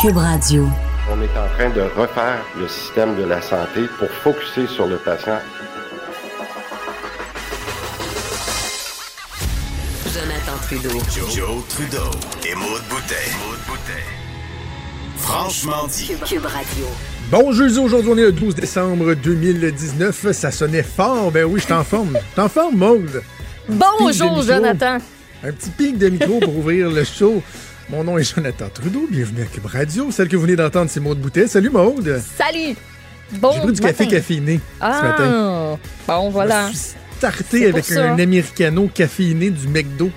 Cube Radio. On est en train de refaire le système de la santé pour focuser sur le patient. Jonathan Trudeau. Joe, Joe Trudeau et Maude Boutet. Franchement dit. Cube, Cube Radio. Bon jeudi, aujourd'hui on est le 12 décembre 2019. Ça sonnait fort. Ben oui, je suis en forme. T'es en forme, Maude? Bonjour. Jonathan. Un petit pic de micro pour ouvrir le show. Mon nom est Jonathan Trudeau. Bienvenue à Cube Radio. Celle que vous venez d'entendre, c'est Maude Boutet. Salut, Maude. Salut. Bon J'ai pris du café matin. caféiné ce matin. Ah, bon, voilà. Je me suis starté avec ça. un americano caféiné du McDo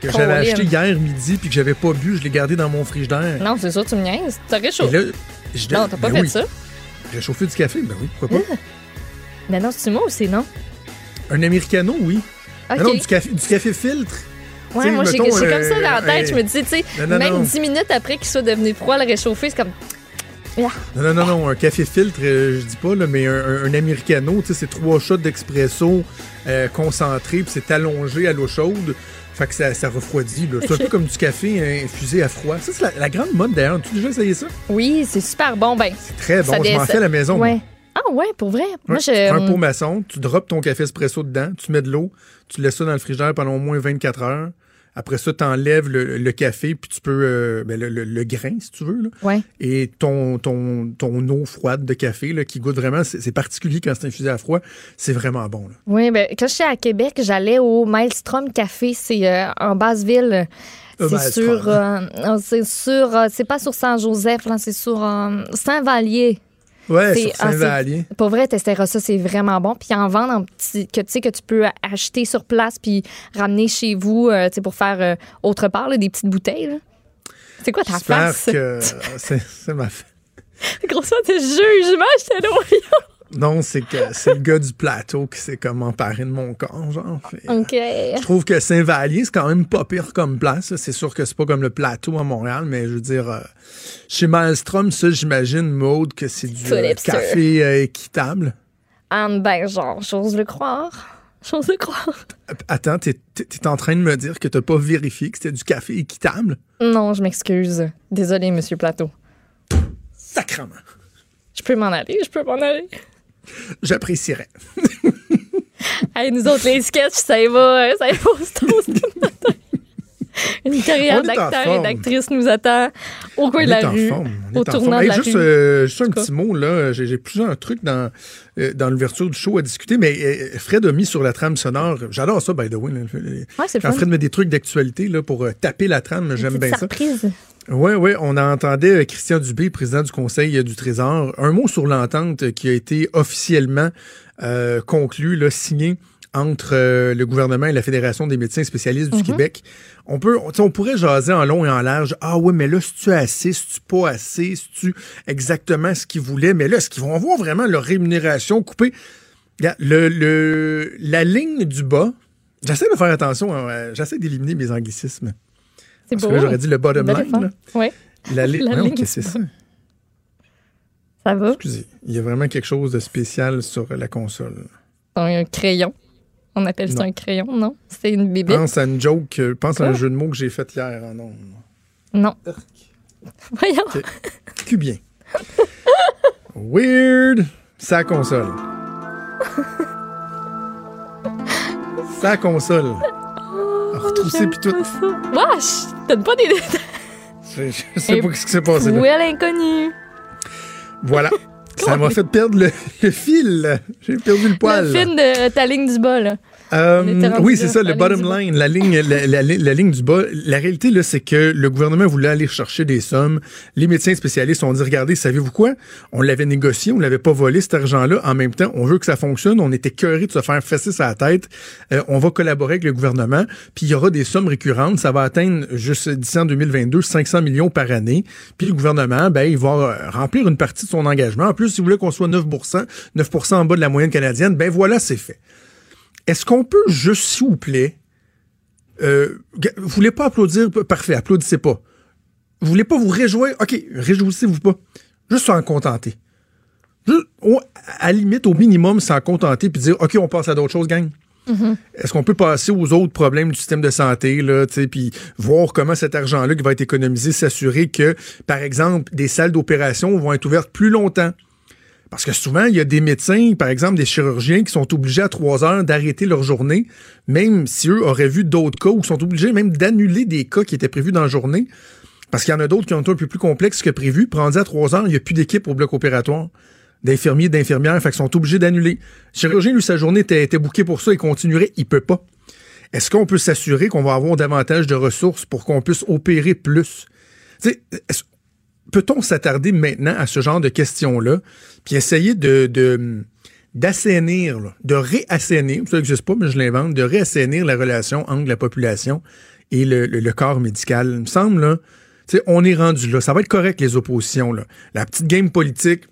que j'avais acheté hier midi puis que j'avais pas bu. Je l'ai gardé dans mon frigidaire. Non, c'est ça, tu me niaises. T'as réchauffé. Non, t'as pas Ben fait oui. ça? Réchauffer du café? Ben oui, pourquoi pas. Mais non, c'est moi ou c'est non? Un americano, oui. Ok. Mais non, du café, du café filtre. Ouais, moi, j'ai comme ça dans la euh, tête. Je me euh, dis, tu sais, même non. 10 minutes après qu'il soit devenu froid, le réchauffer, c'est comme. Non, non, non, non, un café filtre, euh, je dis pas, là, mais un, un- un americano, tu sais, c'est trois shots d'expresso euh, concentré, puis c'est allongé à l'eau chaude. Fait que ça, ça refroidit. C'est un peu comme du café hein, infusé à froid. Ça, c'est la, la grande mode d'ailleurs. Tu as déjà essayé ça? Oui, c'est super bon. Ben, Très bon. Je m'en fais à la maison. moi. Ah, ouais, pour vrai. Moi, Ouais, je. tu prends un pot maçon, tu drops ton café espresso dedans, tu mets de l'eau, tu laisses ça dans le frigidaire pendant au moins 24 heures. Après ça, tu enlèves le, le café, puis tu peux. euh, ben, le, le- le grain, si tu veux. Là. Ouais. Et ton, ton, ton eau froide de café, là, qui goûte vraiment. C'est particulier quand c'est infusé à froid. C'est vraiment bon. Là. Oui, ben, quand j'étais à Québec, j'allais au Maelstrom Café. C'est euh, en Basse-Ville. Euh, C'est sur. euh, c'est sur. c'est pas sur Saint-Joseph, là, c'est sur Saint-Vallier. Ouais, C'est- ah. Pour vrai, testeras ça, c'est vraiment bon. Puis en vendre en petit, que tu sais que tu peux acheter sur place puis ramener chez vous, euh, tu sais, pour faire euh, autre part, là, des petites bouteilles. là. C'est quoi ta face? que c'est ma fa- Grosso de jugement, j'étais là. Non, c'est que c'est le gars du plateau qui s'est comme emparé de mon corps, genre. Fait- OK. Je trouve que Saint-Vallier, c'est quand même pas pire comme place. C'est sûr que c'est pas comme le plateau à Montréal, mais je veux dire, euh, chez Maelstrom, ça, j'imagine, Maude, que c'est du euh, café euh, équitable. Ah, ben, genre, j'ose le croire. J'ose le croire. Attends, t'es es en train de me dire que t'as pas vérifié que c'était du café équitable? Non, je m'excuse. Désolé, Monsieur Plateau. Sacrement. Je peux m'en aller, je peux m'en aller. J'apprécierais. Hey, nous autres, les sketchs, ça y va, euh, ça y va au toast le matin. Une carrière d'acteur et d'actrice nous attend au coin de la rue, forme. Au tournant de Hey, la juste, rue. euh, juste un petit mot, là. J'ai plusieurs trucs dans, euh, dans l'ouverture du show à discuter, mais euh, Fred a mis sur la trame sonore. J'adore ça, by the way. là. Ouais, Quand. Fred met des trucs d'actualité là, pour taper la trame, j'aime bien ça. surprise. Oui, oui, on entendait Christian Dubé, président du Conseil du Trésor. Un mot sur l'entente qui a été officiellement euh, conclue, là, signée entre euh, le gouvernement et la Fédération des médecins spécialistes du Québec. On peut, on, pourrait jaser en long et en large. Ah oui, mais là, si tu assez, si tu pas assez, si tu exactement ce qu'ils voulaient, mais là, est-ce qu'ils vont avoir vraiment leur rémunération coupée? Regarde, Le, le, la ligne du bas, j'essaie de faire attention, hein, j'essaie d'éliminer mes anglicismes. C'est Parce beau. que là, j'aurais dit le bottom line. là. Ouais, La, li- La Voyons, ligne c'est ça? ça va? Excusez, il y a vraiment quelque chose de spécial sur la console. Un crayon. On appelle ça Non. un crayon, non? C'est une bébite? Pense à une joke, euh, pense à un Quoi? jeu de mots que j'ai fait hier en ondes. Non. Voyons. Que bien. Weird, sa console. sa console. Retroussé puis tout. Wesh! Donne pas des détails. Je, je sais pas ce qui s'est passé là. Où est l'inconnu? Voilà. Ça m'a fait perdre le, le fil. J'ai perdu le poil. Le film de ta ligne du bas, là. Euh, oui, c'est ça, le bottom line, la ligne, la, la- la ligne du bas. La réalité, là, c'est que le gouvernement voulait aller chercher des sommes. Les médecins spécialistes ont dit, regardez, savez-vous quoi? On l'avait négocié, on l'avait pas volé, cet argent-là. En même temps, on veut que ça fonctionne. On était cœurés de se faire fesser sa tête. Euh, on va collaborer avec le gouvernement. Puis il y aura des sommes récurrentes. Ça va atteindre, juste d'ici en 2022, 500 millions par année. Puis le gouvernement, ben, il va euh, remplir une partie de son engagement. En plus, s'il voulait qu'on soit 9 9 en bas de la moyenne canadienne, ben voilà, c'est fait. Est-ce qu'on peut juste, s'il vous plaît, euh, vous voulez pas applaudir? Parfait, applaudissez pas. Vous voulez pas vous réjouir? OK, réjouissez-vous pas. Juste s'en contenter. Juste, à la limite, au minimum, s'en contenter puis dire, OK, on passe à d'autres choses, gang. Est-ce qu'on peut passer aux autres problèmes du système de santé, là, puis voir comment cet argent-là qui va être économisé, s'assurer que, par exemple, des salles d'opération vont être ouvertes plus longtemps? Parce que souvent, il y a des médecins, par exemple des chirurgiens, qui sont obligés à 3 heures d'arrêter leur journée, même si eux auraient vu d'autres cas, ou sont obligés même d'annuler des cas qui étaient prévus dans la journée. Parce qu'il y en a d'autres qui ont été un peu plus complexes que prévu. Rendu à 3 heures, il n'y a plus d'équipe au bloc opératoire, d'infirmiers, d'infirmières, fait qu'ils sont obligés d'annuler. Le chirurgien, lui, sa journée était, bouquée pour ça, il continuerait, il peut pas. Est-ce qu'on peut s'assurer qu'on va avoir davantage de ressources pour qu'on puisse opérer plus? Peut-on s'attarder maintenant à ce genre de questions-là, puis essayer de, de d'assainir, là, de réassainir, ça n'existe pas, mais je l'invente, de réassainir la relation entre la population et le, le- le corps médical? Il me semble, là, on est rendu là. Ça va être correct, les oppositions. Là. La petite game politique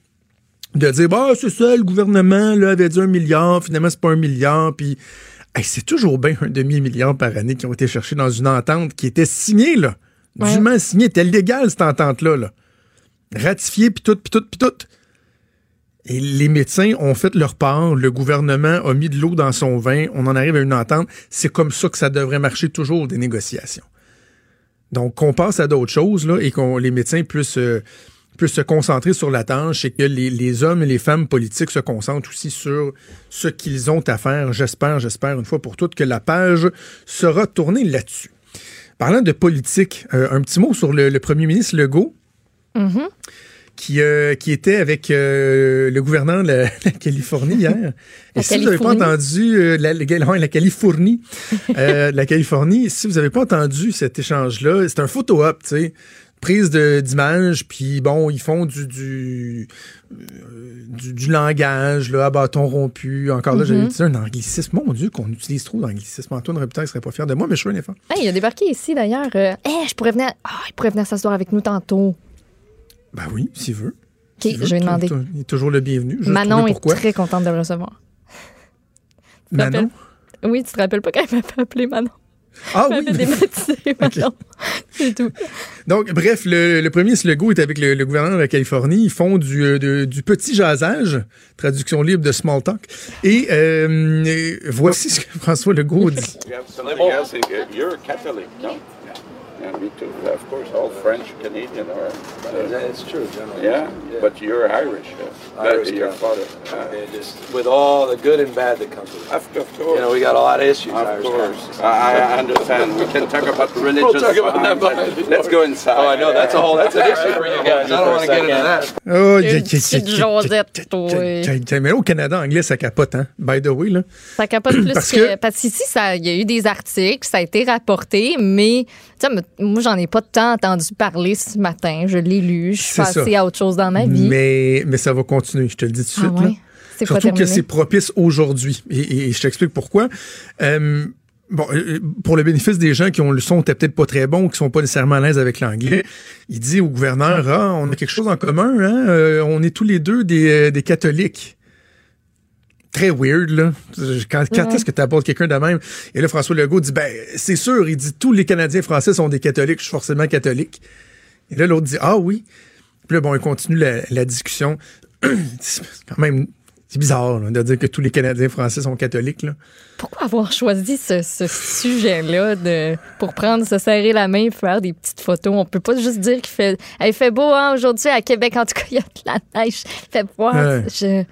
de dire, bah, c'est ça, le gouvernement là, avait dit un milliard, finalement, c'est pas un milliard, puis hey, c'est toujours bien un demi-milliard par année qui ont été cherchés dans une entente qui était signée, là. Ouais. Dûment signée, était légale, cette entente-là, là. Ratifiée, puis tout, puis tout, puis tout. Et les médecins ont fait leur part, le gouvernement a mis de l'eau dans son vin, on en arrive à une entente. C'est comme ça que ça devrait marcher toujours, des négociations. Donc, qu'on passe à d'autres choses, et qu'on les médecins puissent, euh, puissent se concentrer sur la tâche et que les, hommes et les femmes politiques se concentrent aussi sur ce qu'ils ont à faire. J'espère, j'espère, une fois pour toutes, que la page sera tournée là-dessus. Parlant de politique, euh, un petit mot sur le premier ministre Legault Mhm. qui, euh, qui était avec euh, le gouverneur de la, la Californie hier. La Et si vous n'avez pas entendu euh, la, la, ouais, la Californie, la Californie, si vous n'avez pas entendu cet échange-là, c'est un photo-op, tu sais. Prise d'image, puis bon, ils font du du, du, du langage, là, à bâton rompu. Encore là, j'avais dit un anglicisme. Mon Dieu, qu'on utilise trop d'anglicisme. Antoine Robitaille serait pas fier de moi, mais je fais un effort. Hey, il a débarqué ici d'ailleurs. Euh, hey, je pourrais venir. Ah, il pourrait venir s'asseoir avec nous tantôt. Ben oui, s'il veut. OK, veut, je vais demander. Il est toujours le bienvenu. Juste Manon est très contente de le recevoir. Manon? Oui, tu te rappelles pas quand elle m'a fait appeler Manon? Ah Elle oui, m'avait Manon. C'est tout. Donc, bref, le, le premier Legault est avec le, le gouverneur de la Californie. Ils font du, euh, de- du petit jasage, traduction libre de small talk. Et euh, euh, voici ce que François Legault dit. Something else. uh, You're a Catholic, no? Yeah, me too. Of course, all French Canadian are. uh, It's true, generally. yeah, but you're Irish. Uh, Irish your Catholic. father. Uh, just with all the good and bad that comes with it. of, of course. You know, we got a lot of issues. Of Irish course. Catholics. I, understand. We can talk about religious. We'll talk about that, behind, but- let's go inside. Oh, I know that's a whole that's an issue for you guys. I don't want to get into that. Oh, Josette, Mais là, au Canada anglais, ça capote, hein? By the way, là. Ça capote plus Parce que. que- Parce qu'ici, il y a eu des articles, ça a été rapporté, mais moi, j'en ai pas tant entendu parler ce matin. Je l'ai lu. Je suis ça. passée à autre chose dans ma vie. Mais, mais ça va continuer, je te le dis tout de ah suite. là. pas Surtout que c'est propice aujourd'hui. Et, et je t'explique pourquoi. Euh, bon, euh, pour le bénéfice des gens qui ont le son peut-être pas très bon ou qui sont pas nécessairement à l'aise avec l'anglais, il dit au gouverneur, ah, on a quelque chose en commun, hein? euh, on est tous les deux des, des catholiques. Très weird, là. Quand, quand est-ce que tu apportes quelqu'un de même? Et là, François Legault dit, ben, c'est sûr, il dit, tous les Canadiens français sont des catholiques, je suis forcément catholique. Et là, l'autre dit, ah oui. Puis là, bon, il continue la, la discussion. c'est quand même, c'est bizarre là, de dire que tous les Canadiens français sont catholiques. Là. Pourquoi avoir choisi ce, ce sujet-là de, pour prendre, se serrer la main et faire des petites photos? On peut pas juste dire qu'il fait, il fait beau hein, aujourd'hui à Québec. En tout cas, il y a de la neige. Fait beau. Ouais. Je-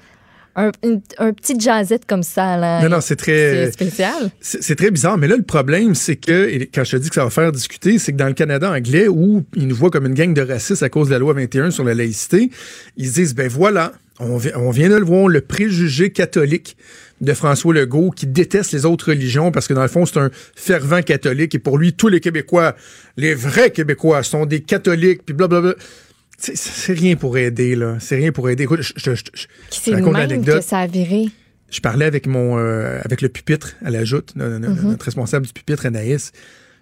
un, une- un petit jazzette comme ça, là. Non, non, c'est très, C'est spécial. c'est très bizarre. Mais là, le problème, c'est que, et quand je te dis que ça va faire discuter, c'est que dans le Canada anglais, où ils nous voient comme une gang de racistes à cause de la loi 21 sur la laïcité, ils se disent, ben voilà, on, vi- on vient de le voir, le préjugé catholique. de François Legault qui déteste les autres religions parce que dans le fond, c'est un fervent catholique et pour lui, tous les Québécois, les vrais Québécois sont des catholiques, puis blablabla. C'est- C'est rien pour aider, là. C'est rien pour aider. Écoute, je, je- je- raconte l'anecdote. que ça a viré? Je parlais avec mon euh, avec le pupitre à la joute, Mhm. notre responsable du pupitre, Anaïs.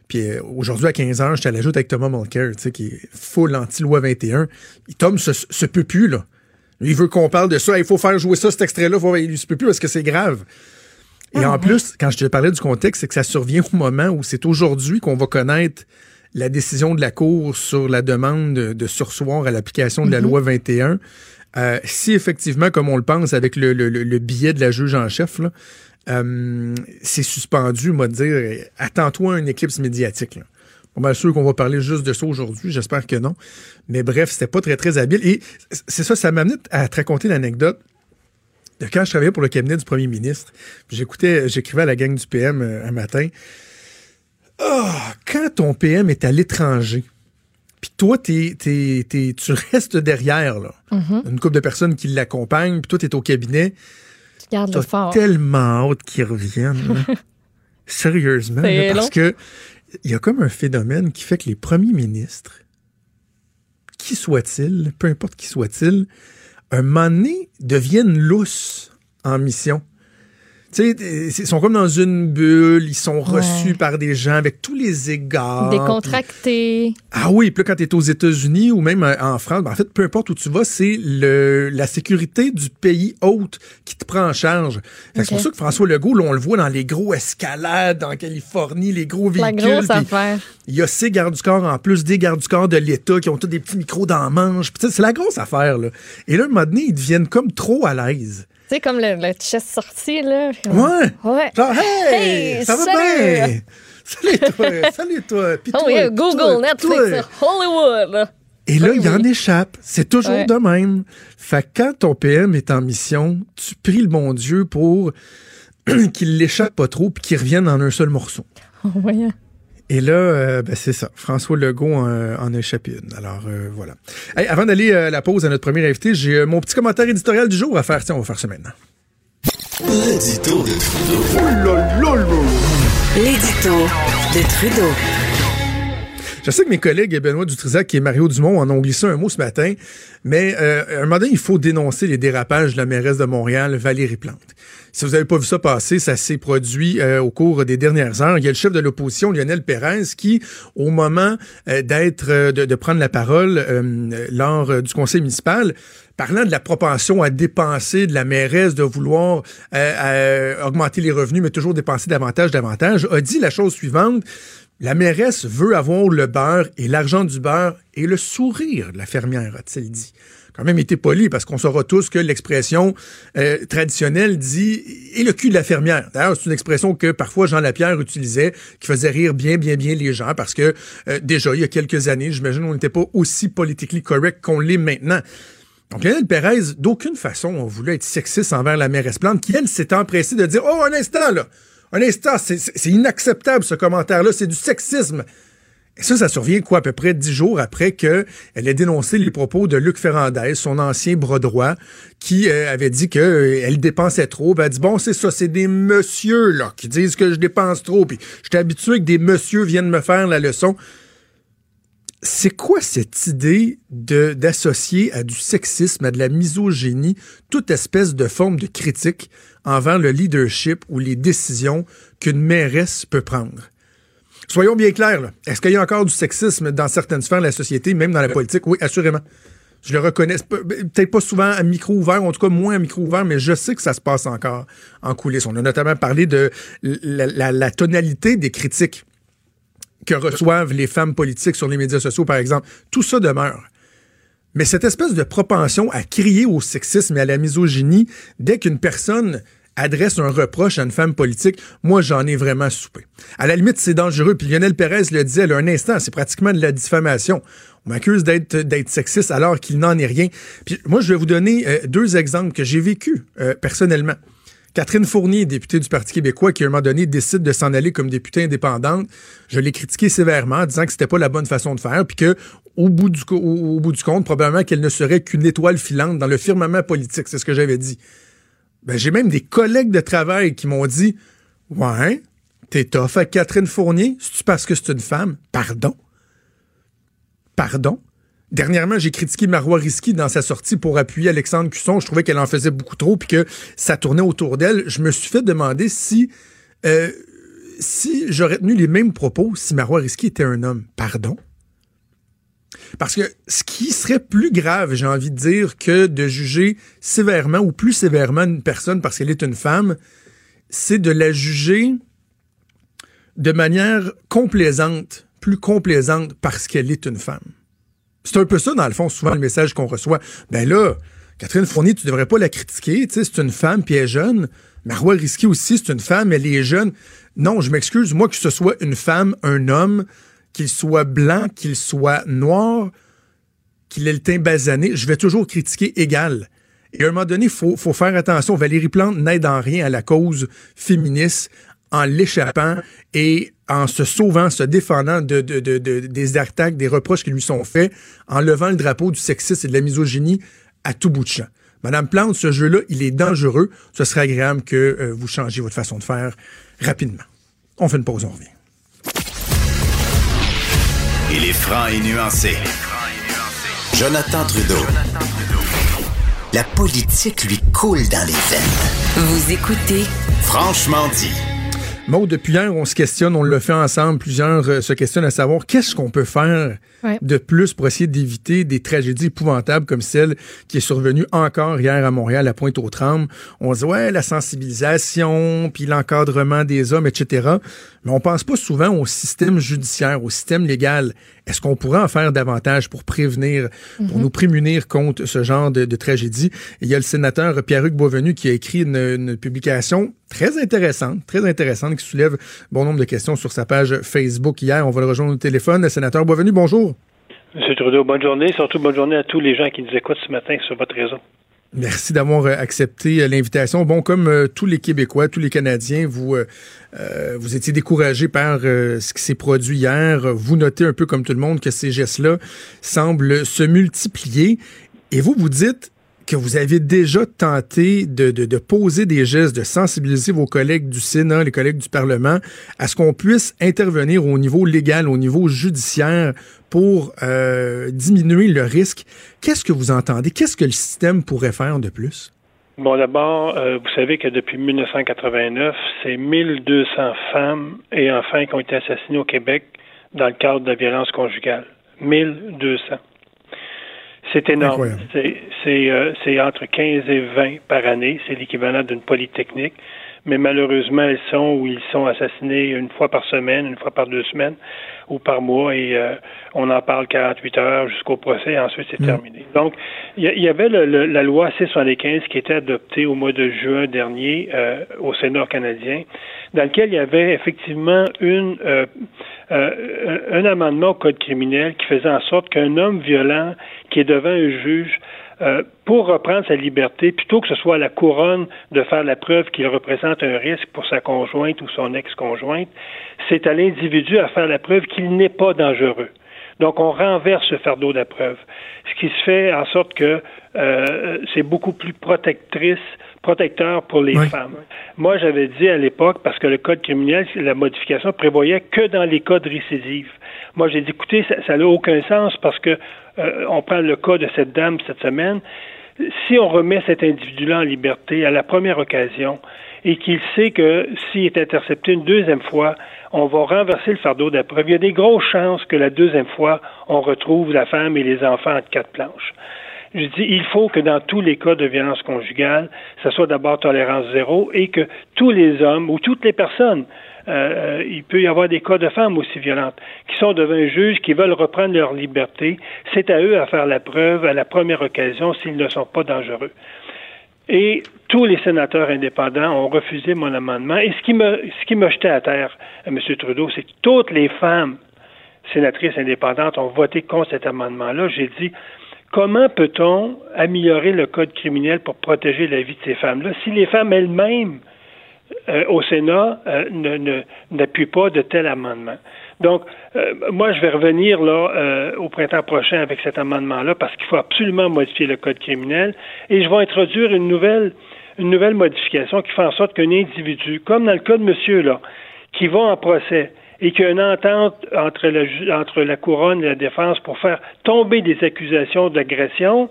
Puis euh, aujourd'hui, à 15 h j'étais à la joute avec Thomas Mulcair, tu sais, qui est full anti-loi 21. Il Tom se, se peut plus, là. Lui, il veut qu'on parle de ça. Il faut faire jouer ça, cet extrait-là. Il se peut plus parce que c'est grave. Et Ah, en plus, quand je te parlais du contexte, c'est que ça survient au moment où c'est aujourd'hui qu'on va connaître la décision de la Cour sur la demande de, sursoir à l'application de la loi 21. Euh, si effectivement, comme on le pense avec le, le- le- le billet de la juge en chef, là, euh, c'est suspendu, moi de dire, attends-toi à une éclipse médiatique. Là. Mal sûr qu'on va parler juste de ça aujourd'hui, j'espère que non. Mais bref, c'était pas très, très habile. Et c'est ça, ça m'amenait à te raconter l'anecdote de quand je travaillais pour le cabinet du premier ministre. J'écoutais, j'écrivais à la gang du PM euh, un matin. Ah, quand ton PM est à l'étranger, puis toi, t'es- t'es- t'es- tu restes derrière, là. Mhm. Une couple de personnes qui l'accompagnent, puis toi, tu es au cabinet. Tu gardes le fort. tellement hâte qu'ils reviennent. là. Sérieusement. Là, parce long. que il y a comme un phénomène qui fait que les premiers ministres, qui soient-ils, peu importe qui soient-ils, un moment donné, deviennent lousses en mission. Tu sais, ils sont comme dans une bulle, ils sont reçus Ouais. par des gens avec tous les égards. Décontracté. Ah oui, puis quand tu es aux États-Unis ou même euh, en France, ben, en fait, peu importe où tu vas, c'est le la sécurité du pays hôte qui te prend en charge. C'est pour ça que François Legault, là, on le voit dans les gros escalades en Californie, les gros La véhicules. grosse puis affaire. Il y a ces gardes du corps en plus, des gardes du corps de l'État qui ont tous des petits micros dans la manche. C'est la grosse affaire. Là. Et là, à un moment donné, ils deviennent comme trop à l'aise. Sais, comme le, le chest sorti, là. Ouais. Ouais. Genre, hey, Hey, ça va salut! bien? Salut toi, salut toi. Puis Oh toi, yeah, Google, toi, Netflix, toi. Hollywood. Et là, Oui, il en oui. échappe. C'est toujours Ouais. de même. Fait que quand ton PM est en mission, tu pries le bon Dieu pour qu'il l'échappe pas trop puis qu'il revienne en un seul morceau. Oh, voyons. Et là, euh, ben, c'est ça. François Legault en, en a échappé une. Alors, euh, voilà. Hey, avant d'aller euh, à la pause à notre premier invité, j'ai euh, mon petit commentaire éditorial du jour à faire. Tiens, on va faire ça maintenant. L'édito de Trudeau. L'édito de Trudeau. Je sais que mes collègues Benoît Dutrisac et Mario Dumont en ont glissé un mot ce matin, mais euh, un moment donné, il faut dénoncer les dérapages de la mairesse de Montréal, Valérie Plante. Si vous n'avez pas vu ça passer, ça s'est produit euh, au cours des dernières heures. Il y a le chef de l'opposition, Lionel Pérez, qui, au moment euh, d'être, euh, de, prendre la parole lors du conseil municipal, parlant de la propension à dépenser de la mairesse, de vouloir augmenter les revenus, mais toujours dépenser davantage, davantage, a dit la chose suivante. La mairesse veut avoir le beurre et l'argent du beurre et le sourire de la fermière, a-t-il dit. Quand même été poli parce qu'on saura tous que l'expression euh, traditionnelle dit et le cul de la fermière. D'ailleurs, c'est une expression que parfois Jean Lapierre utilisait, qui faisait rire bien, bien, bien les gens parce que euh, déjà, il y a quelques années, j'imagine, on n'était pas aussi politiquement correct qu'on l'est maintenant. Donc, Lionel Pérez, d'aucune façon, on voulait être sexiste envers la mairesse Plante, qui, elle, s'est empressée de dire Oh, un instant, là! Un instant, c'est- inacceptable, ce commentaire-là, c'est du sexisme. Et ça, ça survient quoi, à peu près dix jours après qu'elle ait dénoncé les propos de Luc Ferrandez, son ancien bras droit, qui euh, avait dit qu'elle dépensait trop. Ben, elle dit, bon, c'est ça, c'est des messieurs, là, qui disent que je dépense trop. Puis j'étais habitué que des messieurs viennent me faire la leçon. C'est quoi cette idée d'associer à du sexisme, à de la misogynie, toute espèce de forme de critique? Envers le leadership ou les décisions qu'une mairesse peut prendre? Soyons bien clairs. Est-ce qu'il y a encore du sexisme dans certaines sphères de la société, même dans la politique? Oui, assurément. Je le reconnais. Peut-être pas souvent à micro ouvert, en tout cas moins à micro ouvert, mais je sais que ça se passe encore en coulisses. On a notamment parlé de la- la tonalité des critiques que reçoivent les femmes politiques sur les médias sociaux, par exemple. Tout ça demeure. Mais cette espèce de propension à crier au sexisme et à la misogynie dès qu'une personne adresse un reproche à une femme politique, moi, j'en ai vraiment soupé. À la limite, c'est dangereux. Puis Lionel Pérez le disait là, un instant, c'est pratiquement de la diffamation. On m'accuse d'être d'être sexiste alors qu'il n'en est rien. Puis moi, je vais vous donner euh, deux exemples que j'ai vécu euh, personnellement. Catherine Fournier, députée du Parti québécois, qui à un moment donné décide de s'en aller comme députée indépendante, je l'ai critiquée sévèrement, en disant que c'était pas la bonne façon de faire, puis que au bout du compte, probablement qu'elle ne serait qu'une étoile filante dans le firmament politique, c'est ce que j'avais dit. Ben, j'ai même des collègues de travail qui m'ont dit Ouais, t'es tough avec Catherine Fournier, c'est parce que c'est une femme? Pardon? Pardon? Dernièrement, j'ai critiqué Marois Risky dans sa sortie pour appuyer Alexandre Cusson. Je trouvais qu'elle en faisait beaucoup trop puis que ça tournait autour d'elle. Je me suis fait demander si, euh, si j'aurais tenu les mêmes propos si Marois Risky était un homme. Pardon? Parce que ce qui serait plus grave, j'ai envie de dire, que de juger sévèrement ou plus sévèrement une personne parce qu'elle est une femme, c'est de la juger de manière complaisante, plus complaisante parce qu'elle est une femme. C'est un peu ça, dans le fond, souvent le message qu'on reçoit. Ben là, Catherine Fournier, tu devrais pas la critiquer, tu sais, c'est une femme puis elle est jeune. Marois Risky aussi, c'est une femme, elle est jeune. Non, je m'excuse, moi, que ce soit une femme, un homme, qu'il soit blanc, qu'il soit noir, qu'il ait le teint basané, je vais toujours critiquer égal. Et à un moment donné, il faut, faut, faire attention. Valérie Plante n'aide en rien à la cause féministe en l'échappant et en se sauvant, se défendant de, de, de, des attaques, des reproches qui lui sont faits, en levant le drapeau du sexisme et de la misogynie à tout bout de champ. Madame Plante, ce jeu-là, il est dangereux. Ce serait agréable que euh, vous changiez votre façon de faire rapidement. On fait une pause, on revient. Il est franc et nuancé. Jonathan Trudeau. La politique lui coule dans les veines. Vous écoutez Franchement dit. Maud, depuis hier, on se questionne, on le fait ensemble, plusieurs euh, se questionnent à savoir qu'est-ce qu'on peut faire Ouais. de plus pour essayer d'éviter des tragédies épouvantables comme celle qui est survenue encore hier à Montréal, à Pointe-aux-Trembles. On se dit, ouais, la sensibilisation, puis l'encadrement des hommes, etc. Mais on pense pas souvent au système judiciaire, au système légal. Est-ce qu'on pourrait en faire davantage pour prévenir, pour nous prémunir contre ce genre de, de tragédie? Et il y a le sénateur Pierre-Hugues Boisvenu qui a écrit une, une publication très intéressante, très intéressante, qui soulève bon nombre de questions sur sa page Facebook hier. On va le rejoindre au téléphone. Le sénateur Boisvenu, bonjour. Monsieur Trudeau, bonne journée. Surtout bonne journée à tous les gens qui nous écoutent ce matin sur votre réseau. Merci d'avoir euh, accepté euh, l'invitation. Bon, comme euh, tous les Québécois, tous les Canadiens, vous euh, vous étiez découragés par euh, ce qui s'est produit hier. Vous notez un peu comme tout le monde que ces gestes-là semblent se multiplier. Et vous, vous dites que vous avez déjà tenté de, de, poser des gestes, de sensibiliser vos collègues du Sénat, les collègues du Parlement, à ce qu'on puisse intervenir au niveau légal, au niveau judiciaire pour euh, diminuer le risque. Qu'est-ce que vous entendez? Qu'est-ce que le système pourrait faire de plus? Bon, d'abord, euh, vous savez que depuis 1989, c'est 1200 femmes et enfants qui ont été assassinés au Québec dans le cadre de la violence conjugale. 1200. C'est énorme. C'est euh, c'est entre 15 et 20 par année. C'est l'équivalent d'une polytechnique. Mais malheureusement, elles sont ou ils sont assassinés une fois par semaine, une fois par deux semaines ou par mois et euh, on en parle 48 heures jusqu'au procès et ensuite c'est Mm. terminé. Donc, il y, avait le- le- la loi C-75 qui était adoptée au mois de juin dernier euh, au Sénat canadien, dans lequel il y avait effectivement une, euh, euh, un un amendement au Code criminel qui faisait en sorte qu'un homme violent qui est devant un juge euh, pour reprendre sa liberté, plutôt que ce soit à la couronne de faire la preuve qu'il représente un risque pour sa conjointe ou son ex-conjointe, c'est à l'individu à faire la preuve qu'il n'est pas dangereux. Donc, on renverse ce fardeau de la preuve, ce qui se fait en sorte que euh, c'est beaucoup plus protectrice, protecteur pour les Oui. femmes. Moi, j'avais dit à l'époque, parce que le code criminel, la modification prévoyait que dans les cas de récidive. Moi, j'ai dit, écoutez, ça n'a aucun sens parce que euh, on prend le cas de cette dame cette semaine. Si on remet cet individu-là en liberté à la première occasion et qu'il sait que s'il est intercepté une deuxième fois, on va renverser le fardeau de la il y a des grosses chances que la deuxième fois, on retrouve la femme et les enfants entre quatre planches. Je dis, il faut que dans tous les cas de violence conjugale, ça soit d'abord tolérance zéro et que tous les hommes ou toutes les personnes, euh, euh, il peut y avoir des cas de femmes aussi violentes, qui sont devant un juge, qui veulent reprendre leur liberté. C'est à eux à faire la preuve à la première occasion s'ils ne sont pas dangereux. Et tous les sénateurs indépendants ont refusé mon amendement. Et ce qui me, ce jeté à terre, euh, M. Trudeau, c'est que toutes les femmes sénatrices indépendantes ont voté contre cet amendement-là. J'ai dit, comment peut-on améliorer le code criminel pour protéger la vie de ces femmes-là si les femmes elles-mêmes euh, au Sénat euh, ne, n'appuient pas de tel amendement. Donc, euh, moi, je vais revenir là euh, au printemps prochain avec cet amendement-là parce qu'il faut absolument modifier le code criminel et je vais introduire une nouvelle une nouvelle modification qui fait en sorte qu'un individu, comme dans le cas de monsieur, là, qui va en procès et qu'il y a une entente entre la, entre la couronne et la défense pour faire tomber des accusations d'agression,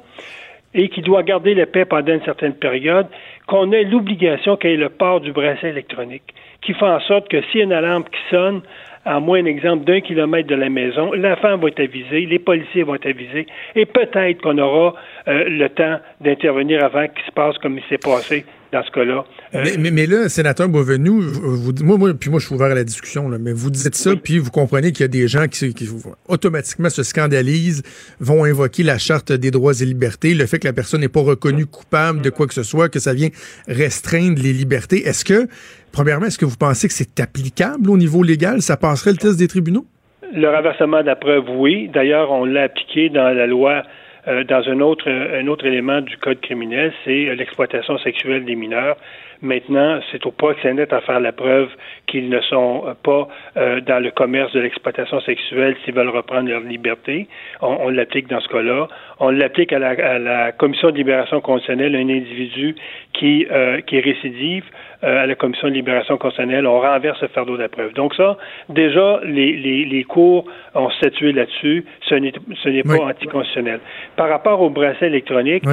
et qui doit garder la paix pendant une certaine période, qu'on ait l'obligation qu'il y ait le port du bracelet électronique, qui fait en sorte que s'il y a une alarme qui sonne, à moins d'exemple d'un kilomètre de la maison, la femme va être avisée, les policiers vont être avisés, et peut-être qu'on aura euh, le temps d'intervenir avant qu'il se passe comme il s'est passé dans ce cas-là. Euh, mais, mais, là, sénateur Beauvenu, vous, moi, moi, puis moi, je suis ouvert à la discussion, là, mais vous dites ça, puis vous comprenez qu'il y a des gens qui, qui, automatiquement se scandalisent, vont invoquer la charte des droits et libertés, le fait que la personne n'est pas reconnue coupable de quoi que ce soit, que ça vient restreindre les libertés. Est-ce que, premièrement, est-ce que vous pensez que c'est applicable au niveau légal? Ça passerait le test des tribunaux? Le renversement de la preuve, oui. D'ailleurs, on l'a appliqué dans la loi euh, dans un autre, un autre élément du code criminel, c'est l'exploitation sexuelle des mineurs. Maintenant, c'est au proxénète à faire la preuve qu'ils ne sont pas euh, dans le commerce de l'exploitation sexuelle s'ils veulent reprendre leur liberté. On, on l'applique dans ce cas-là. On l'applique à la, à la, commission de libération conditionnelle, un individu qui, euh, qui est récidive euh, à la commission de libération conditionnelle, on renverse le fardeau de la preuve. Donc ça, déjà, les, les, les cours ont statué là-dessus. Ce n'est, ce n'est pas anticonstitutionnel. Par rapport au bracelet électronique,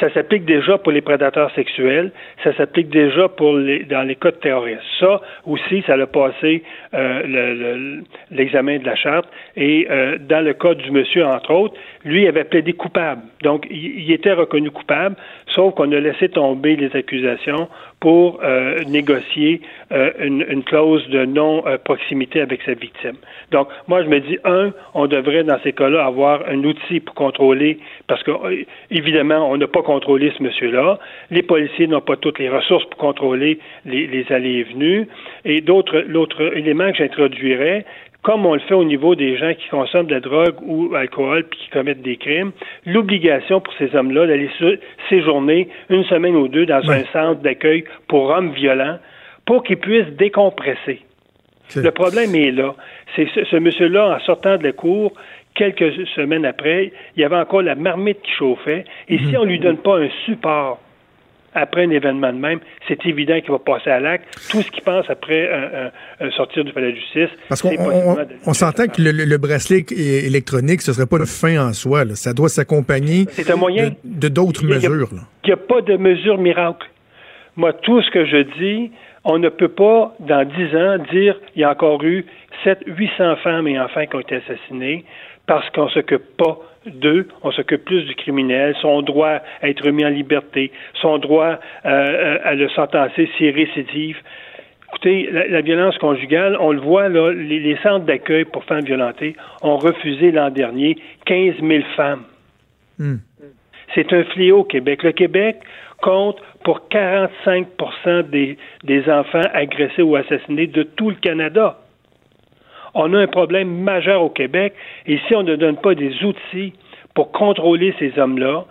ça s'applique déjà pour les prédateurs sexuels. Ça s'applique déjà pour les, dans les cas de terrorisme. Ça aussi, ça a passé euh, l'examen de la charte. Et euh, dans le cas du monsieur, entre autres, lui avait plaidé coupable. Donc, il, était reconnu coupable, sauf qu'on a laissé tomber les accusations pour euh, négocier euh, une, une, clause de non-proximité avec sa victime. Donc, moi, je me dis, un, on devrait, dans ces cas-là, avoir un outil pour contrôler, parce que, euh, évidemment, on n'a pas contrôlé ce monsieur-là. Les policiers n'ont pas toutes les ressources pour contrôler les, les allées et venues. Et d'autres, l'autre élément que j'introduirais, comme on le fait au niveau des gens qui consomment de la drogue ou l'alcool puis qui commettent des crimes, l'obligation pour ces hommes-là d'aller séjourner une semaine ou deux dans un centre d'accueil pour hommes violents pour qu'ils puissent décompresser. Le problème est là. C'est ce, ce monsieur-là, en sortant de la cour, quelques semaines après, il y avait encore la marmite qui chauffait. Et si on lui donne pas un support après un événement de même, c'est évident qu'il va passer à l'acte. Tout ce qu'il pense après un, un, sortir du palais de justice. Parce qu'on on, on s'entend que le, le, bracelet électronique, ce ne serait pas une fin en soi. Là. Ça doit s'accompagner de d'autres mesures. Il n'y a, pas de mesure miracle. Moi, tout ce que je dis, on ne peut pas, dans dix ans, dire il y a encore eu 700, 800 femmes et enfants qui ont été assassinés parce qu'on ne s'occupe pas d'eux, on s'occupe plus du criminel, son droit à être remis en liberté, son droit euh, à le sentencer s'il récidive. Écoutez, la, la, violence conjugale, on le voit, là, les, les centres d'accueil pour femmes violentées ont refusé l'an dernier 15 000 femmes. Mm. C'est un fléau au Québec. Le Québec compte pour 45 des, des enfants agressés ou assassinés de tout le Canada. On a un problème majeur au Québec et si on ne donne pas des outils pour contrôler ces hommes-là,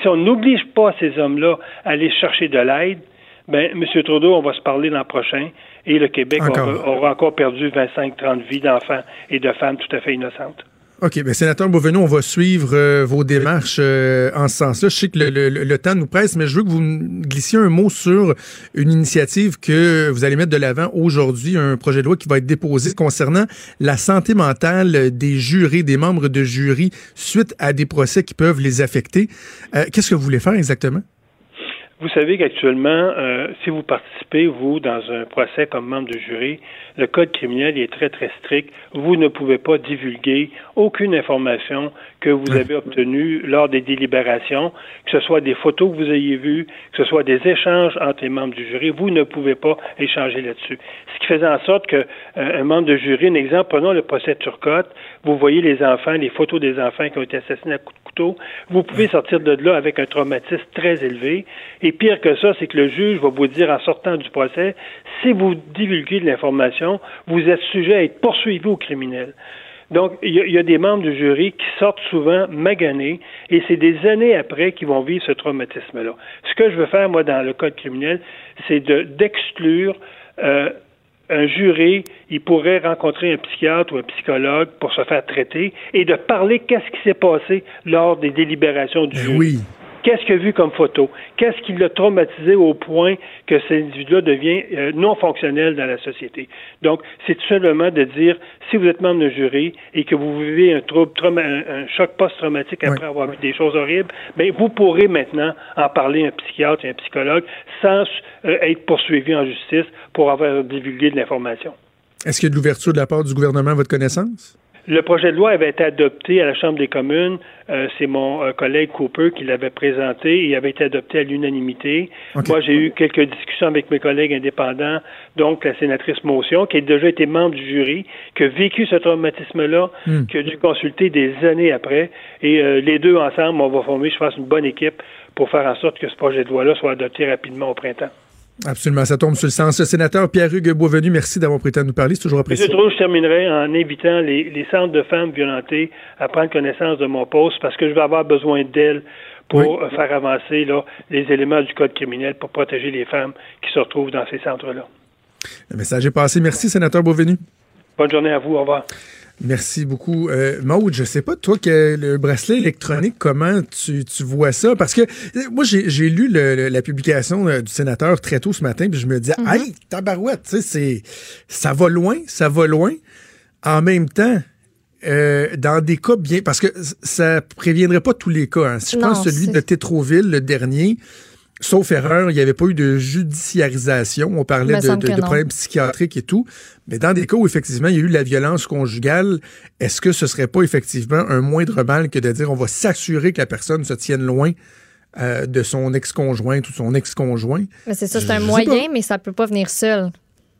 si on n'oblige pas ces hommes-là à aller chercher de l'aide, ben, M. Trudeau, on va se parler l'an prochain et le Québec aura, aura, encore perdu 25-30 vies d'enfants et de femmes tout à fait innocentes. OK. Bien, sénateur Beauvenu, on va suivre euh, vos démarches euh, en ce sens-là. Je sais que le, le, le, temps nous presse, mais je veux que vous glissiez un mot sur une initiative que vous allez mettre de l'avant aujourd'hui, un projet de loi qui va être déposé concernant la santé mentale des jurés, des membres de jury, suite à des procès qui peuvent les affecter. Euh, Qu'est-ce que vous voulez faire exactement? Vous savez qu'actuellement, euh, si vous participez, vous, dans un procès comme membre de jury, le code criminel est très, très strict. Vous ne pouvez pas divulguer aucune information que vous avez obtenue lors des délibérations, que ce soit des photos que vous ayez vues, que ce soit des échanges entre les membres du jury. Vous ne pouvez pas échanger là-dessus. Ce qui faisait en sorte que euh, membre de jury, un exemple, prenons le procès Turcotte, vous voyez les enfants, les photos des enfants qui ont été assassinés à coups de couteau, vous pouvez sortir de là avec un traumatisme très élevé. Et pire que ça, c'est que le juge va vous dire en sortant du procès, si vous divulguez de l'information, vous êtes sujet à être poursuivi au criminel. Donc, il y, y, a des membres du jury qui sortent souvent maganés et c'est des années après qu'ils vont vivre ce traumatisme-là. Ce que je veux faire, moi, dans le code criminel, c'est d'exclure euh, un jury, il pourrait rencontrer un psychiatre ou un psychologue pour se faire traiter et de parler qu'est-ce qui s'est passé lors des délibérations du ben jury. Oui. Qu'est-ce qu'il a vu comme photo? Qu'est-ce qui l'a traumatisé au point que cet individu-là devient euh, non fonctionnel dans la société? Donc, c'est tout simplement de dire, si vous êtes membre d'un jury et que vous vivez un trouble, un, choc post-traumatique après avoir vu des choses horribles, bien, vous pourrez maintenant en parler à un psychiatre et un psychologue sans euh, être poursuivi en justice pour avoir divulgué de l'information. Est-ce qu'il y a de l'ouverture de la part du gouvernement à votre connaissance? Le projet de loi avait été adopté à la Chambre des communes. Euh, c'est mon euh, collègue Cooper qui l'avait présenté et il avait été adopté à l'unanimité. Moi, j'ai eu quelques discussions avec mes collègues indépendants, donc la sénatrice Motion, qui a déjà été membre du jury, qui a vécu ce traumatisme-là, hmm. qui a dû consulter des années après. Et euh, les deux ensemble, on va former, je pense, une bonne équipe pour faire en sorte que ce projet de loi-là soit adopté rapidement au printemps. Absolument, ça tombe sur le sens. Sénateur Pierre-Hugues Beauvenu, merci d'avoir temps de nous parler. C'est toujours apprécié. Monsieur je terminerai en invitant les, centres de femmes violentées à prendre connaissance de mon poste parce que je vais avoir besoin d'elles pour euh, faire avancer là, les éléments du code criminel pour protéger les femmes qui se retrouvent dans ces centres-là. Le message est passé. Merci, sénateur Beauvenu. Bonne journée à vous. Au revoir. Merci beaucoup. Euh, Maude, je sais pas, toi, que le bracelet électronique, comment tu, tu vois ça? Parce que euh, moi, j'ai lu la publication euh, du sénateur très tôt ce matin, puis je me disais, mm hey, tabarouette, tu sais, ça va loin, ça va loin. En même temps, euh, dans des cas bien... Parce que ça préviendrait pas tous les cas. Hein. Si je prends celui de Tétroville, le dernier, Sauf erreur, il n'y avait pas eu de judiciarisation. On parlait de, problèmes psychiatriques et tout. Mais dans des cas où effectivement il y a eu la violence conjugale, est-ce que ce serait pas effectivement un moindre mal que de dire on va s'assurer que la personne se tienne loin euh, de son ex-conjoint ou son ex-conjoint? c'est ça, c'est un moyen, mais ça peut pas venir seul.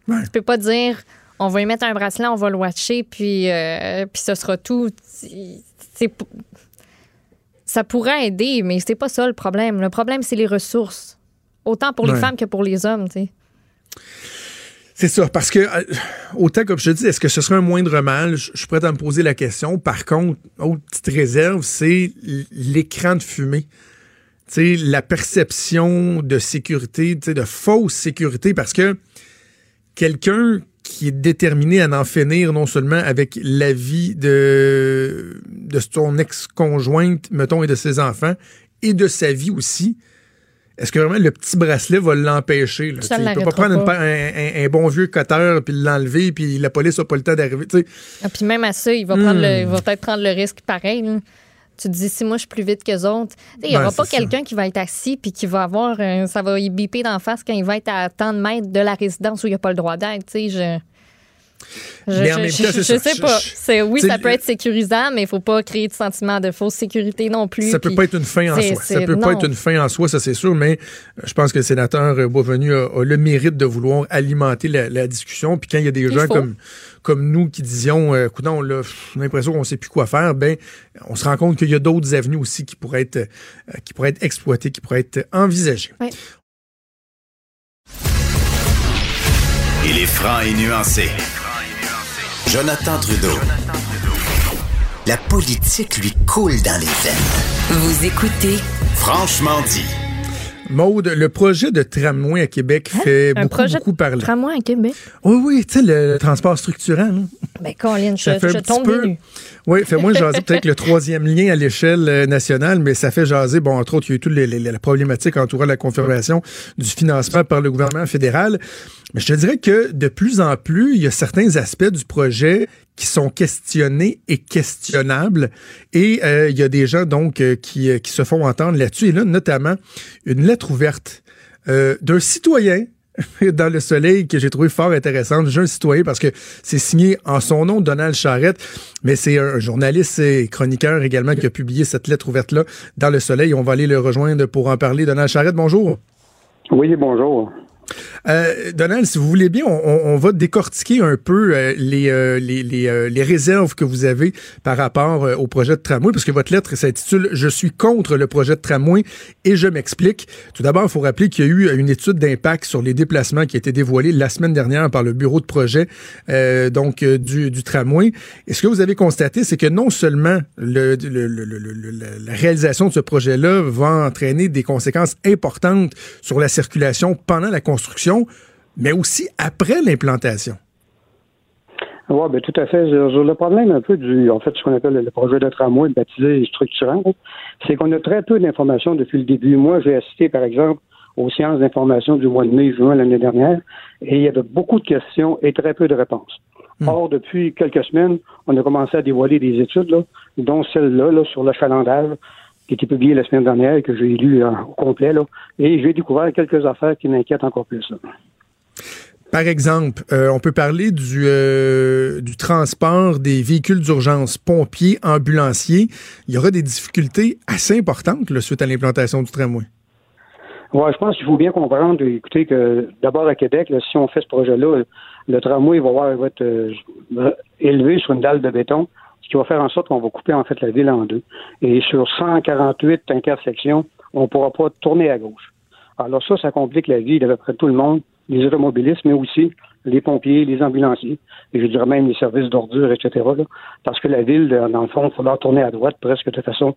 Ouais. Tu peux pas dire on va y mettre un bracelet, on va le watcher, puis, euh, puis ce sera tout. C'est ça pourrait aider, mais c'est pas ça le problème. Le problème, c'est les ressources. Autant pour les femmes que pour les hommes, tu sais. C'est ça, parce que, euh, autant comme je te dis, est-ce que ce serait un moindre mal? Je, suis prêt à me poser la question. Par contre, autre petite réserve, c'est l'écran de fumée. sais, la perception de sécurité, de fausse sécurité, parce que quelqu'un qui est déterminé à en finir non seulement avec la vie de, de son ex-conjointe, mettons, et de ses enfants, et de sa vie aussi. Est-ce que vraiment le petit bracelet va l'empêcher? Il ne peut pas prendre un, bon vieux cutter puis l'enlever, puis la police n'a pas le temps d'arriver. Ah, puis même à ça, il va, prendre hmm. va peut-être prendre le risque pareil. Tu te dis, si moi je suis plus vite que autres, il n'y aura pas quelqu'un qui va être assis puis qui va avoir, ça va y biper d'en face quand il va être à tant de mètres de la résidence où il n'y a pas le droit d'être. Je... Je, mais en même temps, je, sais pas. oui, ça peut être sécurisant, mais il faut pas créer de sentiment de fausse sécurité non plus. Ça peut pas être une fin en soi. Ça peut pas être une fin en soi, ça c'est sûr, mais euh, je pense que le sénateur Boisvenu a, le mérite de vouloir alimenter la, discussion. Puis quand il y a des gens comme, comme nous qui disions, euh, écoute, on a l'impression qu'on sait plus quoi faire, ben, on se rend compte qu'il y a d'autres avenues aussi qui pourraient être, euh, qui pourraient être exploitées, qui pourraient être envisagées. Il est franc et nuancé. Jonathan Trudeau. La politique lui coule dans les veines. Vous écoutez Franchement dit. Maude, le projet de tramway à Québec hein? fait beaucoup, projet beaucoup parler. Tramway à Québec? Oui, oui, tu sais, le transport structurant. Là. Ben, Colin, je, je tombe peu... Oui, fait moi jaser peut-être le troisième lien à l'échelle euh, nationale, mais ça fait jaser, bon, entre autres, il y a eu toute la problématique entourant la confirmation du financement par le gouvernement fédéral. Mais je te dirais que de plus en plus, il y a certains aspects du projet qui sont questionnés et questionnables. Et euh, il y a des gens donc euh, qui, qui se font entendre là-dessus. Et là, notamment, une lettre ouverte d'un citoyen dans le soleil que j'ai trouvé fort intéressante. J'ai citoyen parce que c'est signé en son nom Donald Charrette, mais c'est un journaliste et chroniqueur également qui a publié cette lettre ouverte-là dans le soleil. On va aller le rejoindre pour en parler. Donald Charrette, bonjour. Oui, bonjour. Euh, Donald, si vous voulez bien, on, va décortiquer un peu euh, les, euh, les, les, les, réserves que vous avez par rapport au projet de tramway, parce que votre lettre s'intitule Je suis contre le projet de tramway et je m'explique. Tout d'abord, il faut rappeler qu'il y a eu une étude d'impact sur les déplacements qui a été dévoilée la semaine dernière par le bureau de projet donc du, du, tramway. Et ce que vous avez constaté, c'est que non seulement le, la réalisation de ce projet-là va entraîner des conséquences importantes sur la circulation pendant la construction, mais aussi après l'implantation. Oui, ben, tout à fait. le problème un peu du, en fait, ce qu'on appelle le projet de tramway baptisé structurant, c'est qu'on a très peu d'informations depuis le début. Moi, j'ai assisté, par exemple, aux séances d'information du mois de mai, juin l'année dernière, et il y avait beaucoup de questions et très peu de réponses. Hmm. Or, depuis quelques semaines, on a commencé à dévoiler des études, là, dont celle-là là, sur l'achalandage, qui était publiée la semaine dernière et que j'ai lu au complet, là, et j'ai découvert quelques affaires qui m'inquiètent encore plus. Par exemple, euh, on peut parler du, euh, du transport des véhicules d'urgence, pompiers, ambulanciers. Il y aura des difficultés assez importantes là, suite à l'implantation du tramway. Oui, je pense qu'il faut bien comprendre, écoutez, que d'abord à Québec, si on fait ce projet-là, le tramway va, avoir, va être euh, élevé sur une dalle de béton, ce qui va faire en sorte qu'on va couper en fait la ville en deux. Et sur 148 intersections, on ne pourra pas tourner à gauche. Alors ça, ça complique la vie d'à peu près tout le monde, les automobilistes, mais aussi les pompiers, les ambulanciers, et je dirais même les services d'ordure, etc. parce que la ville, dans le fond, il faudra tourner à droite presque de façon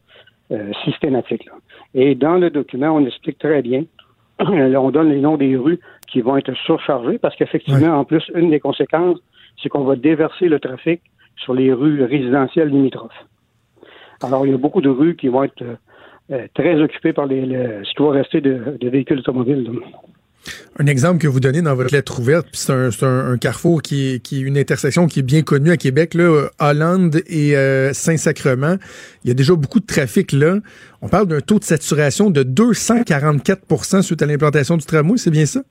euh, systématique. Et dans le document, on explique très bien, on donne les noms des rues qui vont être surchargées, parce qu'effectivement, en plus, une des conséquences, c'est qu'on va déverser le trafic sur les rues résidentielles limitrophes. Alors, il y a beaucoup de rues qui vont être euh, très occupées par les, ce qui va rester de, véhicules automobiles. Un exemple que vous donnez dans votre lettre ouverte, c'est un, carrefour qui est, une intersection qui est bien connue à Québec, Hollande et euh, Saint-Sacrement. Il y a déjà beaucoup de trafic là. On parle d'un taux de saturation de 244% suite à l'implantation du tramway, c'est bien ça?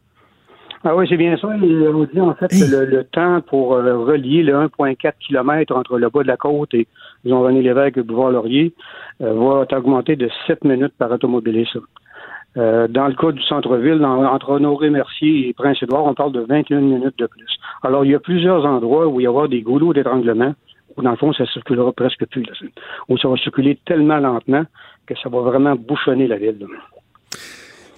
Ah oui, c'est bien ça. On dit en fait que le, temps pour euh, relier le 1,4 km entre le bas de la côte et Jean-René Lévesque et Bouvard-Laurier euh, va augmenter de 7 minutes par automobiliste. Euh, dans le cas du centre-ville, entre Honoré-Mercier et Prince-Édouard, on parle de 21 minutes de plus. Alors, il y a plusieurs endroits où il y aura des goulots d'étranglement, où dans le fond, ça circulera presque plus, où ça va circuler tellement lentement que ça va vraiment bouchonner la ville.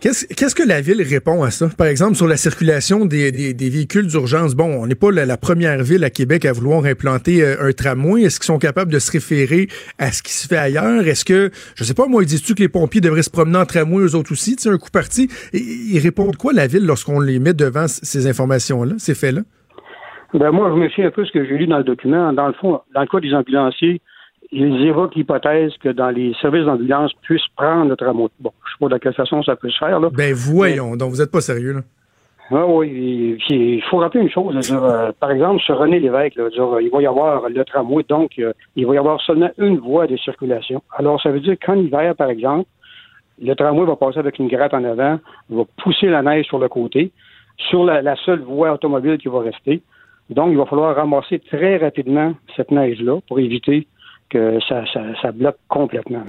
Qu'est-ce que la ville répond à ça? Par exemple, sur la circulation des, véhicules d'urgence. Bon, on n'est pas la, première ville à Québec à vouloir implanter euh, un tramway. Est-ce qu'ils sont capables de se référer à ce qui se fait ailleurs? Est-ce que, je sais pas, moi, dis-tu que les pompiers devraient se promener en tramway eux autres aussi? Tu un coup parti? ils répondent quoi, la ville, lorsqu'on les met devant ces informations-là, ces faits-là? Ben moi, je me fie un peu ce que j'ai lu dans le document. Dans le fond, dans le cas des ambulanciers, ils évoquent l'hypothèse que dans les services d'ambulance puissent prendre le tramway. Bon, je sais pas de quelle façon ça peut se faire. Là. Ben voyons, donc vous n'êtes pas sérieux là. Ah oui, il faut rappeler une chose. Euh, par exemple, sur René Lévesque, là, il va y avoir le tramway, donc euh, il va y avoir seulement une voie de circulation. Alors, ça veut dire qu'en hiver, par exemple, le tramway va passer avec une gratte en avant, va pousser la neige sur le côté, sur la, la seule voie automobile qui va rester. Donc, il va falloir ramasser très rapidement cette neige-là pour éviter que ça, ça, bloque complètement.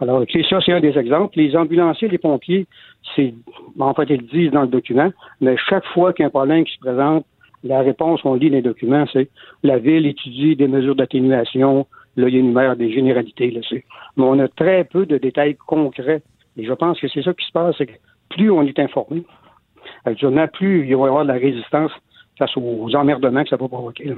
Alors, ça, c'est un des exemples. Les ambulanciers, les pompiers, c'est, en fait, ils le disent dans le document, mais chaque fois qu'il y a un problème qui se présente, la réponse qu'on lit dans les documents, c'est la ville étudie des mesures d'atténuation, là, il énumère des généralités, là, c'est. Mais on a très peu de détails concrets. Et je pense que c'est ça qui se passe, c'est que plus on est informé, plus il va y avoir de la résistance face aux emmerdements que ça va provoquer.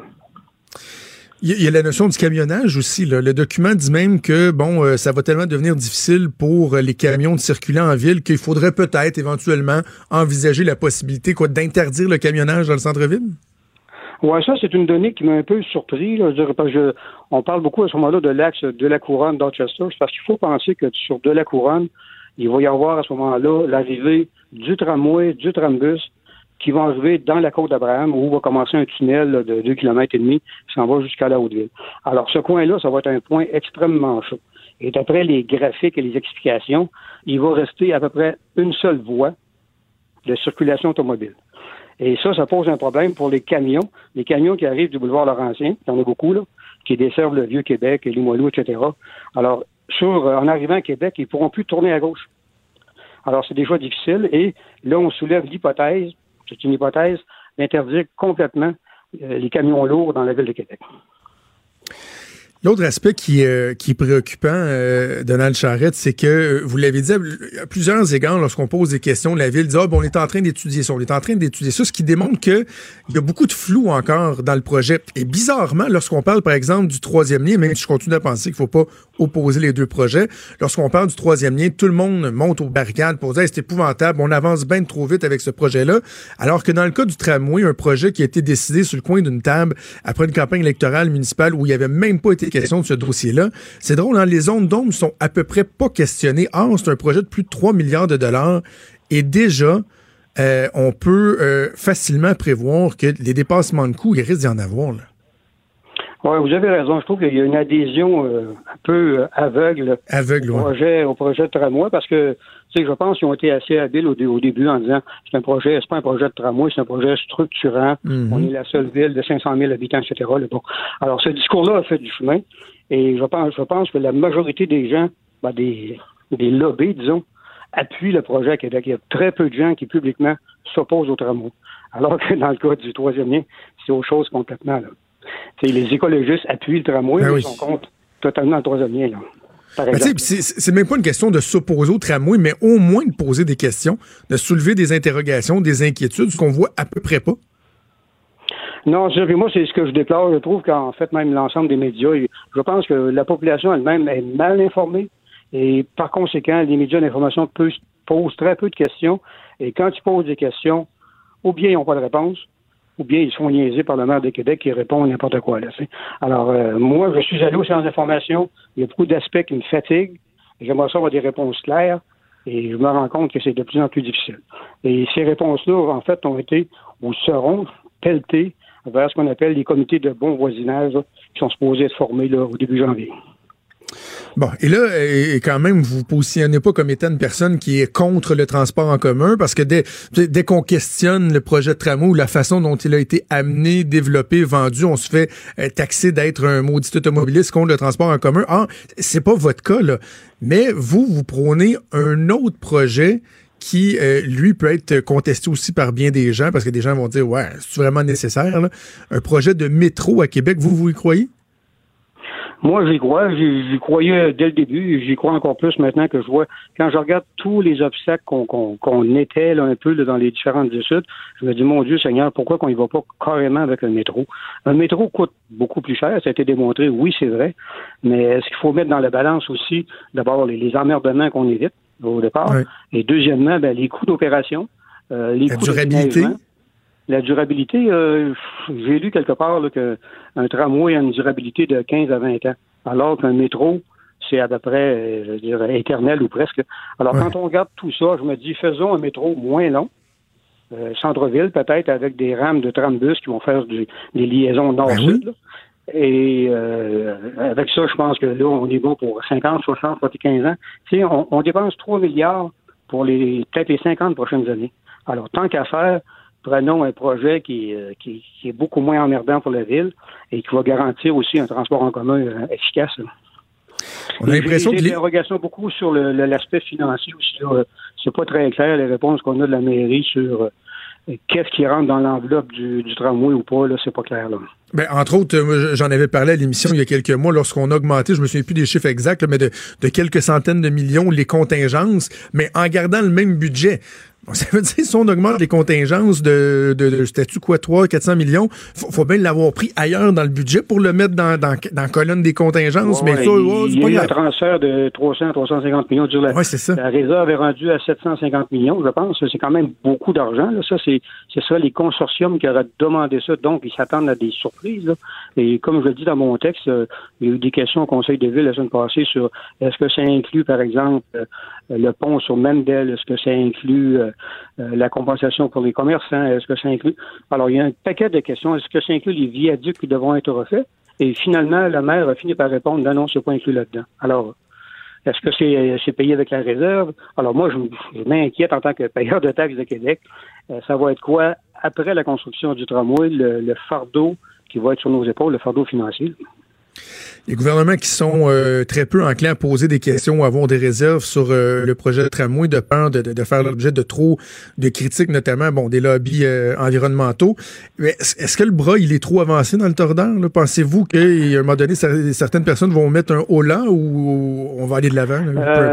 Il y, a la notion du camionnage aussi. Le document dit même que bon, euh, ça va tellement devenir difficile pour euh, les camions de circuler en ville qu'il faudrait peut-être éventuellement envisager la possibilité quoi d'interdire le camionnage dans le centre-ville? Oui, ça, c'est une donnée qui m'a un peu surpris. on parle beaucoup à ce moment-là de l'axe de la couronne d'Orchester, parce qu'il faut penser que sur de la couronne, il va y avoir à ce moment-là l'arrivée du tramway, du trambus, qui vont arriver dans la côte d'Abraham où va commencer un tunnel de 2 km et demi qui s'en va jusqu'à la Haute-Ville. Alors, ce coin-là, ça va être un point extrêmement chaud. Et d'après les graphiques et les explications, il va rester à peu près une seule voie de circulation automobile. Et ça, ça pose un problème pour les camions. Les camions qui arrivent du boulevard Laurentien, il y en a beaucoup, là, qui desservent le Vieux-Québec, Limoilou, etc. Alors, sur, en arrivant à Québec, ils ne pourront plus tourner à gauche. Alors, c'est déjà difficile. Et là, on soulève l'hypothèse c'est une hypothèse, d'interdire complètement euh, les camions lourds dans la ville de Québec. L'autre aspect qui, euh, qui est préoccupant, euh, Donald Charrette, c'est que, euh, vous l'avez dit à plusieurs égards, lorsqu'on pose des questions, la Ville dit, ah, bon, on est en train d'étudier ça, on est en train d'étudier ça, ce qui démontre qu'il y a beaucoup de flou encore dans le projet. Et bizarrement, lorsqu'on parle, par exemple, du troisième lien, même si je continue à penser qu'il faut pas opposer les deux projets, lorsqu'on parle du troisième lien, tout le monde monte aux barricades pour dire, c'est épouvantable, on avance bien trop vite avec ce projet-là, alors que dans le cas du tramway, un projet qui a été décidé sur le coin d'une table après une campagne électorale municipale où il n'y avait même pas été question de ce dossier-là. C'est drôle, hein? les zones d'ombre sont à peu près pas questionnées. Or, c'est un projet de plus de 3 milliards de dollars et déjà, euh, on peut euh, facilement prévoir que les dépassements de coûts, il risque d'y en avoir. Là. Oui, vous avez raison. Je trouve qu'il y a une adhésion euh, un peu aveugle, aveugle au, projet, au projet de tramway parce que je pense qu'ils ont été assez habiles au, début en disant c'est un projet, c'est pas un projet de tramway, c'est un projet structurant. Mhm. On est la seule ville de 500 000 habitants, etc. Bon. Alors, ce discours-là a fait du chemin. Et je pense, je pense que la majorité des gens, ben, des, des lobbies, disons, appuient le projet à Québec. Il y a très peu de gens qui publiquement s'opposent au tramway. Alors que dans le cas du troisième lien, c'est autre chose complètement. Là. les écologistes appuient le tramway, ben ils sont contre totalement le troisième lien. Là. Ben, c'est même pas une question de s'opposer au tramway, mais au moins de poser des questions, de soulever des interrogations, des inquiétudes, ce qu'on voit à peu près pas. Non, moi, c'est ce que je déplore. Je trouve qu'en fait, même l'ensemble des médias, je pense que la population elle-même est mal informée et par conséquent, les médias d'information posent très peu de questions. Et quand ils posent des questions, ou bien ils n'ont pas de réponse, ou bien ils sont niaisés par le maire de Québec qui répond n'importe quoi. Là, Alors, euh, moi, je suis allé au centre d'information. Il y a beaucoup d'aspects qui me fatiguent. J'aimerais ça avoir des réponses claires. Et je me rends compte que c'est de plus en plus difficile. Et ces réponses-là, en fait, ont été ou seront pelletées vers ce qu'on appelle les comités de bon voisinage qui sont supposés être formés là, au début janvier. Bon, et là, et quand même, vous vous positionnez pas comme étant une personne qui est contre le transport en commun, parce que dès, dès qu'on questionne le projet de tramway ou la façon dont il a été amené, développé, vendu, on se fait euh, taxer d'être un maudit automobiliste contre le transport en commun. Ah, c'est pas votre cas, là. Mais vous, vous prônez un autre projet qui, euh, lui, peut être contesté aussi par bien des gens, parce que des gens vont dire, ouais, c'est vraiment nécessaire, là? un projet de métro à Québec, vous, vous y croyez? Moi, j'y crois. J'y croyais dès le début. J'y crois encore plus maintenant que je vois. Quand je regarde tous les obstacles qu'on qu'on était là, un peu dans les différentes études, je me dis, mon Dieu Seigneur, pourquoi qu'on y va pas carrément avec le métro? Un métro coûte beaucoup plus cher. Ça a été démontré. Oui, c'est vrai. Mais est-ce qu'il faut mettre dans la balance aussi, d'abord, les, emmerdements qu'on évite au départ? Et deuxièmement, ben, les coûts d'opération. Euh, les la coûts durabilité? La durabilité, euh, j'ai lu quelque part qu'un tramway a une durabilité de 15 à 20 ans, alors qu'un métro, c'est à peu près, euh, je dirais, éternel ou presque. Alors, quand on regarde tout ça, je me dis, faisons un métro moins long, euh, centre-ville peut-être, avec des rames de trambus qui vont faire des liaisons ben nord-sud. Et avec ça, je pense que là, on est bon pour 50, 60, 75 ans. Tu sais, on, on dépense 3 milliards pour les peut-être les 50 prochaines années. Alors, tant qu'à faire, prenons un projet qui, euh, qui, qui, est beaucoup moins emmerdant pour la ville et qui va garantir aussi un transport en commun euh, efficace. On a l'impression que beaucoup sur l'aspect financier aussi. C'est pas très clair les réponses qu'on a de la mairie sur euh, qu'est-ce qui rentre dans l'enveloppe du, du, tramway ou pas, là, c'est pas clair, là. Ben, entre autres, j'en avais parlé à l'émission il y a quelques mois lorsqu'on a augmenté, je me souviens plus des chiffres exacts, mais de, de, quelques centaines de millions les contingences, mais en gardant le même budget. Ça veut dire, si on augmente les contingences de, de, de statut quoi, 3, 400 millions, faut, faut bien l'avoir pris ailleurs dans le budget pour le mettre dans, dans, dans la colonne des contingences. mais ça, il, y a eu un transfert de 300, 350 millions. Sur la, ouais, ça. la réserve est rendue à 750 millions, je pense. C'est quand même beaucoup d'argent. Ça, c'est, c'est ça les consortiums qui auraient demandé ça. Donc, ils s'attendent à des surprises. Là. Et comme je le dis dans mon texte, euh, il y a eu des questions au Conseil de ville la semaine passée sur est-ce que ça inclut, par exemple, euh, le pont sur Mendel, est-ce que ça inclut euh, euh, la compensation pour les commerçants, est-ce que ça inclut... Alors, il y a un paquet de questions. Est-ce que ça inclut les viaducs qui devront être refaits? Et finalement, la maire a fini par répondre, non, non, c'est pas inclus là-dedans. Alors, est-ce que c'est payé avec la réserve? Alors, moi, je, m'inquiète en tant que payeur de taxes de Québec. ça va être quoi, après la construction du tramway, le fardeau qui va être sur nos épaules, le fardeau financier? Les gouvernements qui sont euh, très peu enclins à poser des questions ou avoir des réserves sur euh, le projet de tramway de peur de, de, faire l'objet de trop de critiques, notamment bon des lobbies euh, environnementaux. Est-ce que le bras il est trop avancé dans le tordeur? Pensez-vous qu'à un moment donné, certaines personnes vont mettre un haut là ou on va aller de l'avant?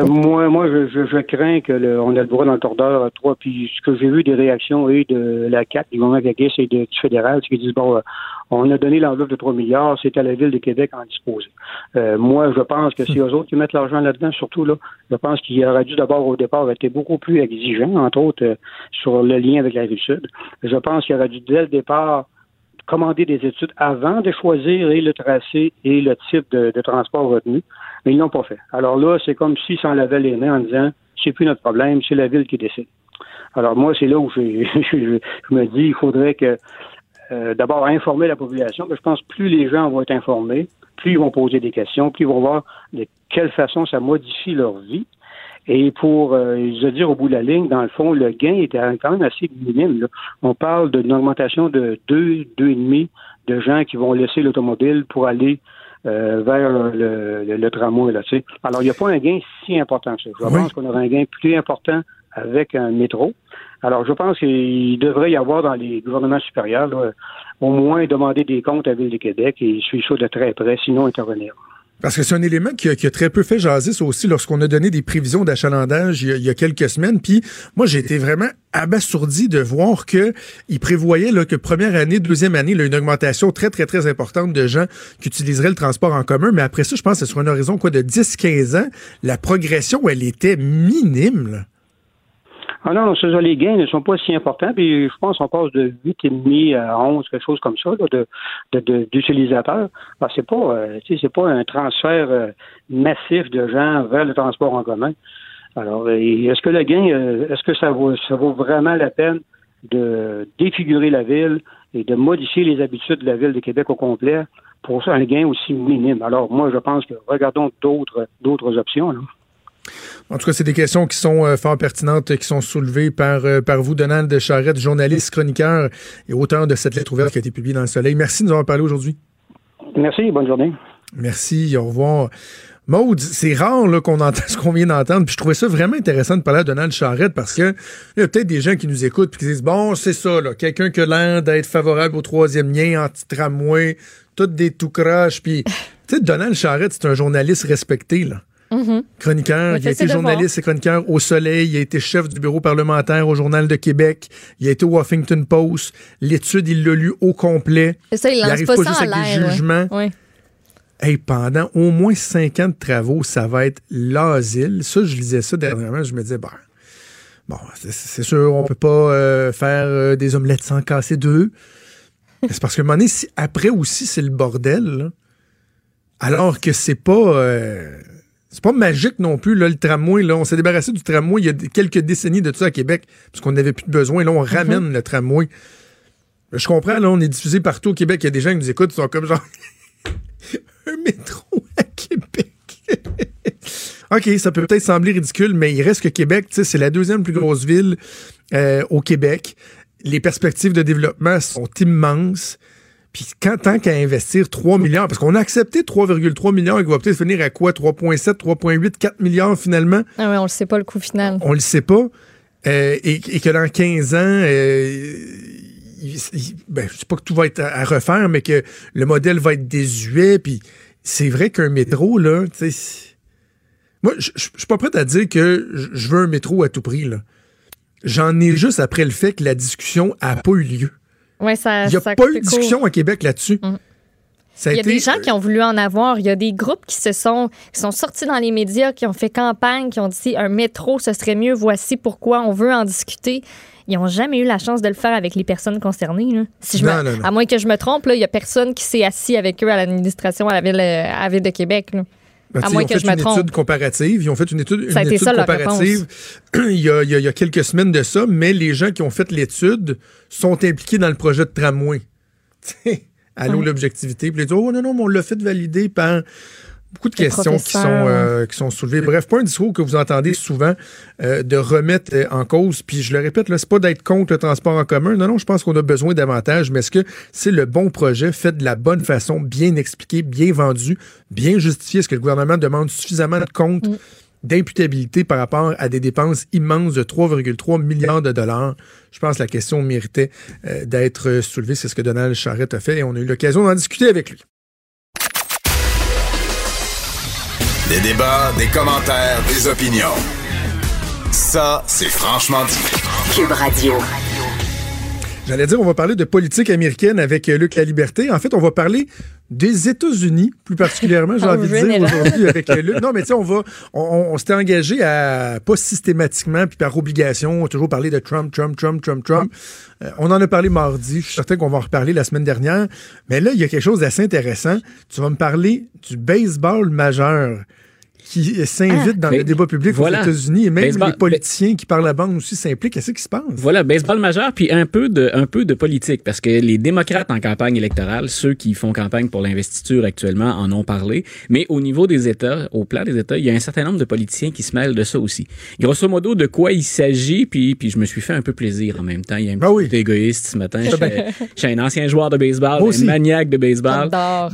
moi, moi, je, je, crains que le, on a le bras dans le tordeur à trois. Puis ce que j'ai vu des réactions oui, de la CAC, du gouvernement et du fédéral, c'est qu'ils disent bon on a donné l'enveloppe de 3 milliards, c'est à la Ville de Québec en disposer. Euh, moi, je pense que si eux autres qui mettent l'argent là-dedans, surtout là, je pense qu'il aurait dû d'abord au départ être beaucoup plus exigeant, entre autres, euh, sur le lien avec la rive sud. Je pense qu'il aurait dû dès le départ commander des études avant de choisir le tracé et le type de, transport retenu, mais ils l'ont pas fait. Alors là, c'est comme s'ils s'en lavaient les mains en disant c'est plus notre problème, c'est la ville qui décide. Alors moi, c'est là où je, je, me dis il faudrait que euh, d'abord informer la population. je pense que plus les gens vont être informés, plus ils vont poser des questions, plus ils vont voir de quelle façon ça modifie leur vie. Et pour euh, je veux dire au bout de la ligne, dans le fond, le gain était quand même assez minime. On parle d'une augmentation de deux, deux et demi de gens qui vont laisser l'automobile pour aller euh, vers le, le, tramway. Là, Alors, il n'y a pas un gain si important que ça. Je pense qu'on aura un gain plus important avec un métro. Alors, je pense qu'il devrait y avoir dans les gouvernements supérieurs au moins demander des comptes à Ville de Québec et suivre ça de très près, sinon intervenir. Parce que c'est un élément qui a, très peu fait jaser, aussi, lorsqu'on a donné des prévisions d'achalandage il, y a quelques semaines. Puis moi, j'ai été vraiment abasourdi de voir que il prévoyait là, que première année, deuxième année, là, une augmentation très, très, très importante de gens qui utiliseraient le transport en commun. Mais après ça, je pense que sur un horizon quoi, de 10-15 ans, la progression, elle était minime. Là. Ah non, ça, les gains ne sont pas si importants. Puis je pense qu'on passe de 8,5 à 11, quelque chose comme ça, de, d'utilisateurs. De, c'est pas, euh, c'est pas un transfert euh, massif de gens vers le transport en commun. Alors, est-ce que le gain, euh, est-ce que ça vaut, ça vaut vraiment la peine de défigurer la ville et de modifier les habitudes de la ville de Québec au complet pour un gain aussi minime? Alors, moi, je pense que regardons d'autres, d'autres options. Là. En tout cas, c'est des questions qui sont euh, fort pertinentes, qui sont soulevées par, euh, par vous, Donald Charette, journaliste, chroniqueur et auteur de cette lettre ouverte qui a été publiée dans le Soleil. Merci de nous avoir parlé aujourd'hui. Merci, bonne journée. Merci, au revoir. Maude, c'est rare qu'on entend ce qu'on vient d'entendre, puis je trouvais ça vraiment intéressant de parler à Donald Charette parce que il y a peut-être des gens qui nous écoutent et qui disent bon, c'est ça, quelqu'un qui a l'air d'être favorable au troisième lien, anti-tramway, tout des tout croches, puis tu sais, Donald Charette, c'est un journaliste respecté, là. Mm-hmm. Chroniqueur, il a été journaliste et chroniqueur au Soleil, il a été chef du bureau parlementaire au Journal de Québec, il a été au Washington Post. L'étude, il l'a lu au complet. Ça, il, il arrive pas, juste avec des jugements. pendant au moins cinq ans de travaux, ça va être l'asile. Ça, je lisais ça dernièrement, je me disais, bah, bon, c'est sûr, on peut pas euh, faire euh, des omelettes sans casser deux. c'est parce que un moment donné, après aussi, c'est le bordel. Alors que c'est pas... Euh, c'est pas magique non plus, là, le tramway. Là. On s'est débarrassé du tramway il y a quelques décennies de ça à Québec, parce qu'on n'avait plus de besoin. Là, on mm-hmm. ramène le tramway. Je comprends, là, on est diffusé partout au Québec. Il y a des gens qui nous écoutent, ils sont comme genre un métro à Québec. OK, ça peut peut-être sembler ridicule, mais il reste que Québec, c'est la deuxième plus grosse ville euh, au Québec. Les perspectives de développement sont immenses. Puis quand, tant qu'à investir 3 milliards, parce qu'on a accepté 3,3 milliards et qu'on va peut-être finir à quoi? 3,7, 3,8, 4 milliards finalement? Ah oui, on le sait pas le coût final. On le sait pas. Euh, et, que dans 15 ans, euh, ben, je sais pas que tout va être à, refaire, mais que le modèle va être désuet. Puis c'est vrai qu'un métro, là, tu sais... Moi, je suis pas prêt à dire que je veux un métro à tout prix, là. J'en ai juste après le fait que la discussion a pas eu lieu. Ouais, ça, il n'y a pas eu de discussion à Québec là-dessus. Mm. il y a des gens qui ont voulu en avoir. Il y a des groupes qui se sont, qui sont sortis dans les médias, qui ont fait campagne, qui ont dit un métro, ce serait mieux. Voici pourquoi on veut en discuter. Ils n'ont jamais eu la chance de le faire avec les personnes concernées. Si je À moins que je me trompe, il n'y a personne qui s'est assis avec eux à l'administration à la ville, à la ville de Québec. Ben, à moins que je me trompe. Ils ont fait une étude comparative. Ils ont fait une étude, une étude comparative il, y a, il, y a, quelques semaines de ça, mais les gens qui ont fait l'étude sont impliqués dans le projet de tramway. Allô, l'objectivité. Puis ils disent Oh non, non, mais on l'a fait valider par Beaucoup de questions qui sont, euh, qui sont soulevées. Bref, pas un discours que vous entendez souvent euh, de remettre euh, en cause. Puis je le répète, c'est pas d'être contre le transport en commun. Non, non, je pense qu'on a besoin davantage. Mais est-ce que c'est le bon projet, fait de la bonne façon, bien expliqué, bien vendu, bien justifié? Est-ce que le gouvernement demande suffisamment de comptes d'imputabilité par rapport à des dépenses immenses de 3,3 milliards de dollars? Je pense que la question méritait euh, d'être soulevée. C'est ce que Donald Charrette a fait et on a eu l'occasion d'en discuter avec lui. Des débats, des commentaires, des opinions. Ça, c'est franchement dit. Cube Radio. J'allais dire, on va parler de politique américaine avec euh, Luc La Liberté. En fait, on va parler des États-Unis, plus particulièrement, j'ai En envie de dire aujourd'hui avec euh, Luc. Non, mais tu sais, on va, on, on- on s'était engagé à, pas systématiquement, puis par obligation, toujours parler de Trump, Trump, Trump, Trump, Trump. Euh, on en a parlé mardi. Je suis certain qu'on va en reparler la semaine dernière. Mais là, il y a quelque chose d'assez intéressant. Tu vas me parler du baseball majeur qui s'invite dans mais le débat public voilà. aux États-Unis et même Baseball- les politiciens qui parlent la bande aussi s'impliquent. Qu'est-ce qui se passe? Voilà, baseball majeur, puis un peu de un peu de politique, parce que les démocrates en campagne électorale, ceux qui font campagne pour l'investiture actuellement, en ont parlé. Mais au niveau des États, au plan des États, il y a un certain nombre de politiciens qui se mêlent de ça aussi. Grosso modo, de quoi il s'agit, puis puis je me suis fait un peu plaisir en même temps. Il y a un petit côté égoïste ce matin. Je suis- je suis un ancien joueur de baseball, aussi. un maniaque de baseball. J'adore.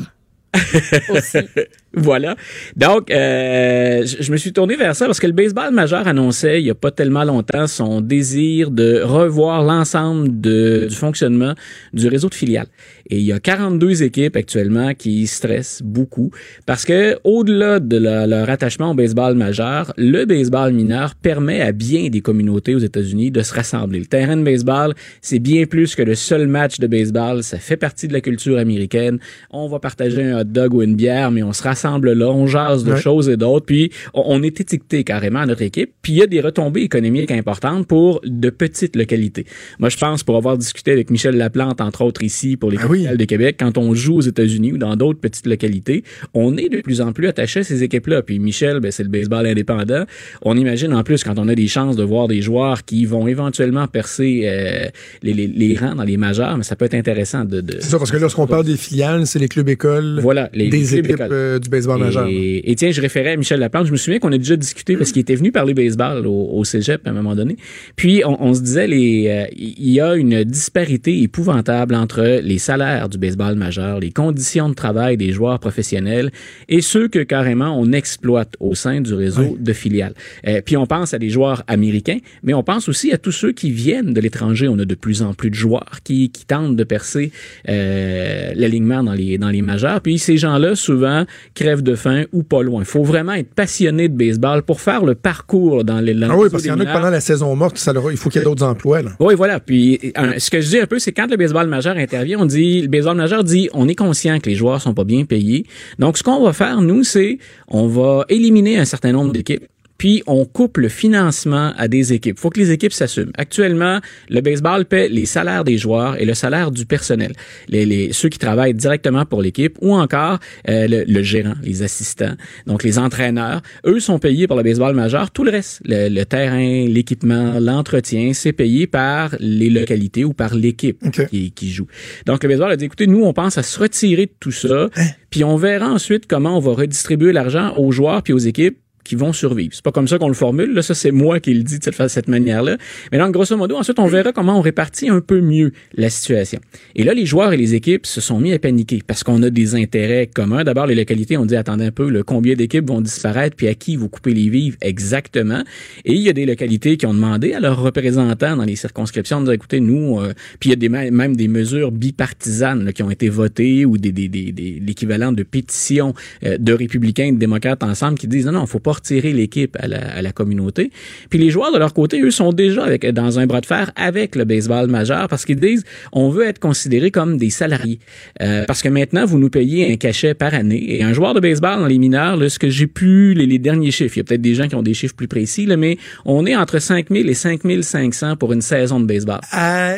voilà. Donc, euh, je, je me suis tourné vers ça parce que le baseball majeur annonçait il y a pas tellement longtemps son désir de revoir l'ensemble du fonctionnement du réseau de filiales. Et il y a 42 équipes actuellement qui stressent beaucoup parce que au-delà de leur attachement au baseball majeur, le baseball mineur permet à bien des communautés aux États-Unis de se rassembler. Le terrain de baseball, c'est bien plus que le seul match de baseball. Ça fait partie de la culture américaine. On va partager un hot dog ou une bière, mais on se rassemble là, on jase de choses et d'autres, puis on, on est étiqueté carrément à notre équipe. Puis il y a des retombées économiques importantes pour de petites localités. Moi, je pense, pour avoir discuté avec Michel Laplante, entre autres ici, pour les capitales de Québec, quand on joue aux États-Unis ou dans d'autres petites localités, on est de plus en plus attaché à ces équipes-là. Puis Michel, ben, c'est le baseball indépendant. On imagine en plus quand on a des chances de voir des joueurs qui vont éventuellement percer euh, les, les, les rangs dans les majeurs, mais ça peut être intéressant de... de C'est ça, parce que lorsqu'on parle des filiales, c'est les clubs écoles Voilà, les- des clubs équipes écoles. euh, du baseball majeur. Et, et tiens, je référais à Michel Laplante. Je me souviens qu'on a déjà discuté parce qu'il était venu parler baseball au, au cégep à un moment donné. Puis on, on se disait, euh, il y a une disparité épouvantable entre les salaires du baseball majeur, les conditions de travail des joueurs professionnels et ceux que carrément on exploite au sein du réseau de filiales. Euh, puis on pense à des joueurs américains, mais on pense aussi à tous ceux qui viennent de l'étranger. On a de plus en plus de joueurs qui, qui tentent de percer euh, l'alignement dans les, dans les majeurs. Puis ces gens-là, souvent, crèvent de faim ou pas loin. Il faut vraiment être passionné de baseball pour faire le parcours dans les dans Ah oui, parce qu'il y en a que pendant la saison morte, ça leur- il faut qu'il y ait d'autres emplois. Là. Oui, voilà. Puis un- ce que je dis un peu, c'est quand le baseball majeur intervient, on dit le baseball majeur dit on est conscient que les joueurs sont pas bien payés. Donc ce qu'on va faire nous, c'est on va éliminer un certain nombre d'équipes. Puis on coupe le financement à des équipes. faut que les équipes s'assument. Actuellement, le baseball paie les salaires des joueurs et le salaire du personnel. Les, les- ceux qui travaillent directement pour l'équipe ou encore euh, le, le gérant, les assistants, donc les entraîneurs. Eux sont payés par le baseball majeur. Tout le reste, le, le terrain, l'équipement, l'entretien, c'est payé par les localités ou par l'équipe qui, qui joue. Donc le baseball a dit, écoutez, nous, on pense à se retirer de tout ça, puis on verra ensuite comment on va redistribuer l'argent aux joueurs puis aux équipes qui vont survivre. C'est pas comme ça qu'on le formule, là, ça c'est moi qui le dis de cette, cette manière-là. Mais donc, grosso modo, ensuite, on verra comment on répartit un peu mieux la situation. Et là, les joueurs et les équipes se sont mis à paniquer parce qu'on a des intérêts communs. D'abord, les localités ont dit, attendez un peu, le combien d'équipes vont disparaître, puis à qui vous coupez les vives exactement? Et il y a des localités qui ont demandé à leurs représentants dans les circonscriptions de dire, écoutez, nous, euh, puis il y a des, même des mesures bipartisanes là, qui ont été votées ou des, des, des, des- l'équivalent de pétitions euh, de républicains et de démocrates ensemble qui disent, non, non, faut pas retirer l'équipe à la, à la communauté. Puis les joueurs de leur côté, eux, sont déjà avec, dans un bras de fer avec le baseball majeur parce qu'ils disent, on veut être considérés comme des salariés. Euh, parce que maintenant, vous nous payez un cachet par année. Et un joueur de baseball dans les mineurs, là, ce que j'ai pu, les, les derniers chiffres, il y a peut-être des gens qui ont des chiffres plus précis, là, mais on est entre 5 000 et 5 500 pour une saison de baseball.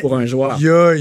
pour un joueur.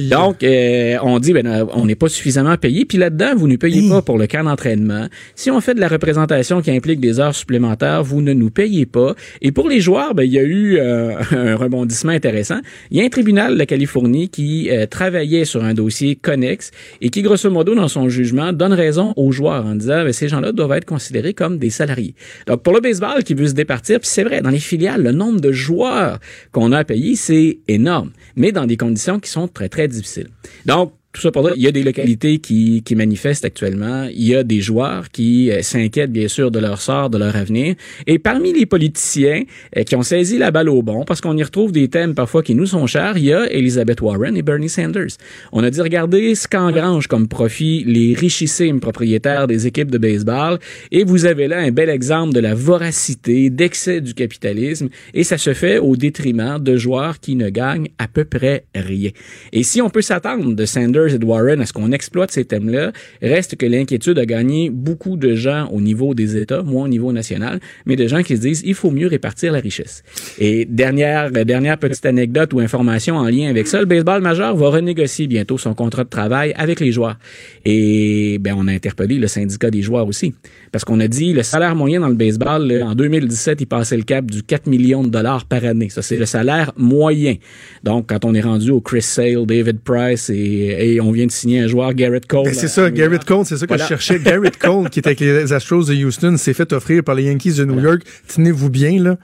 Donc, euh, on dit, ben, euh, on n'est pas suffisamment payé. Puis là-dedans, vous ne payez pas pour le camp d'entraînement. Si on fait de la représentation qui implique des heures supplémentaires vous ne nous payez pas. Et pour les joueurs, ben, il y a eu euh, un rebondissement intéressant. Il y a un tribunal de Californie qui euh, travaillait sur un dossier connexe et qui, grosso modo, dans son jugement, donne raison aux joueurs en disant ben, ces gens-là doivent être considérés comme des salariés. Donc, pour le baseball qui veut se départir, c'est vrai, dans les filiales, le nombre de joueurs qu'on a à payer, c'est énorme, mais dans des conditions qui sont très, très difficiles. Donc, tout ça pour dire, il y a des localités qui, qui manifestent actuellement. Il y a des joueurs qui euh, s'inquiètent bien sûr de leur sort, de leur avenir. Et parmi les politiciens euh, qui ont saisi la balle au bon, parce qu'on y retrouve des thèmes parfois qui nous sont chers, il y a Elizabeth Warren et Bernie Sanders. On a dit, regardez ce qu'engrange comme profit les richissimes propriétaires des équipes de baseball. Et vous avez là un bel exemple de la voracité, d'excès du capitalisme. Et ça se fait au détriment de joueurs qui ne gagnent à peu près rien. Et si on peut s'attendre de Et de Warren, est-ce qu'on exploite ces thèmes-là? Reste que l'inquiétude a gagné beaucoup de gens au niveau des États, moins au niveau national, mais de gens qui se disent il faut mieux répartir la richesse. Et dernière, dernière petite anecdote ou information en lien avec ça, le baseball majeur va renégocier bientôt son contrat de travail avec les joueurs. Et ben, on a interpellé le syndicat des joueurs aussi. Parce qu'on a dit le salaire moyen dans le baseball, en 2017, il passait le cap du 4 millions de dollars par année. Ça, c'est le salaire moyen. Donc, quand on est rendu au Chris Sale, David Price et et on vient de signer un joueur, Garrett Cole. Ben, c'est ça, Garrett Cole, c'est ça que Voilà. je cherchais. Garrett Cole, qui est avec les Astros de Houston, s'est fait offrir par les Yankees de New York. Tenez-vous bien, là.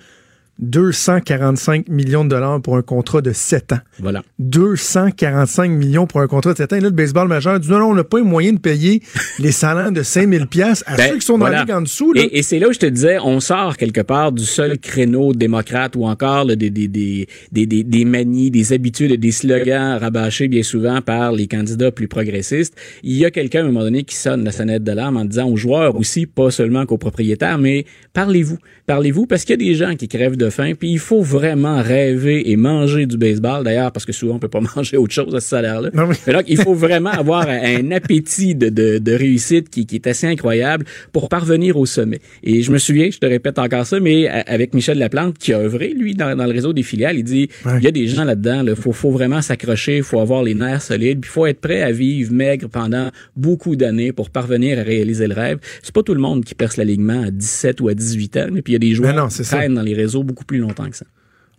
245 millions de dollars pour un contrat de 7 ans. Voilà. 245 millions pour un contrat de 7 ans. Et là, le baseball majeur dit non, non, on n'a pas les moyens de payer les salaires de 5000 pièces à Ben, ceux qui sont dans voilà. la ligue en dessous. Là. Et, et c'est là où je te disais, on sort quelque part du seul créneau démocrate ou encore là, des, des, des, des, des, des manies, des habitudes, des slogans rabâchés bien souvent par les candidats plus progressistes. Il y a quelqu'un à un moment donné qui sonne la sonnette de l'alarme en disant aux joueurs aussi, pas seulement qu'aux propriétaires, mais parlez-vous. Parlez-vous parce qu'il y a des gens qui crèvent de faim, puis il faut vraiment rêver et manger du baseball, d'ailleurs, parce que souvent on peut pas manger autre chose à ce salaire-là. Mais- donc, il faut vraiment avoir un appétit de, de, de réussite qui, qui est assez incroyable pour parvenir au sommet. Et je me souviens, je te répète encore ça, mais a- avec Michel Laplante, qui a œuvré, lui, dans, dans le réseau des filiales, il dit, il y a des gens là-dedans, il faut, faut vraiment s'accrocher, il faut avoir les nerfs solides, puis il faut être prêt à vivre maigre pendant beaucoup d'années pour parvenir à réaliser le rêve. C'est pas tout le monde qui perce l'alignement à 17 ou à 18 ans, mais puis il y a des joueurs Ben non, qui ça. traînent dans les réseaux beaucoup plus longtemps que ça.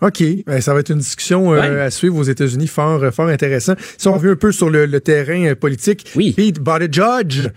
OK. Ben, ça va être une discussion euh, Ouais. à suivre aux États-Unis fort, euh, fort intéressant. Si on revient un peu sur le, le terrain euh, politique, Oui. Pete Buttigieg,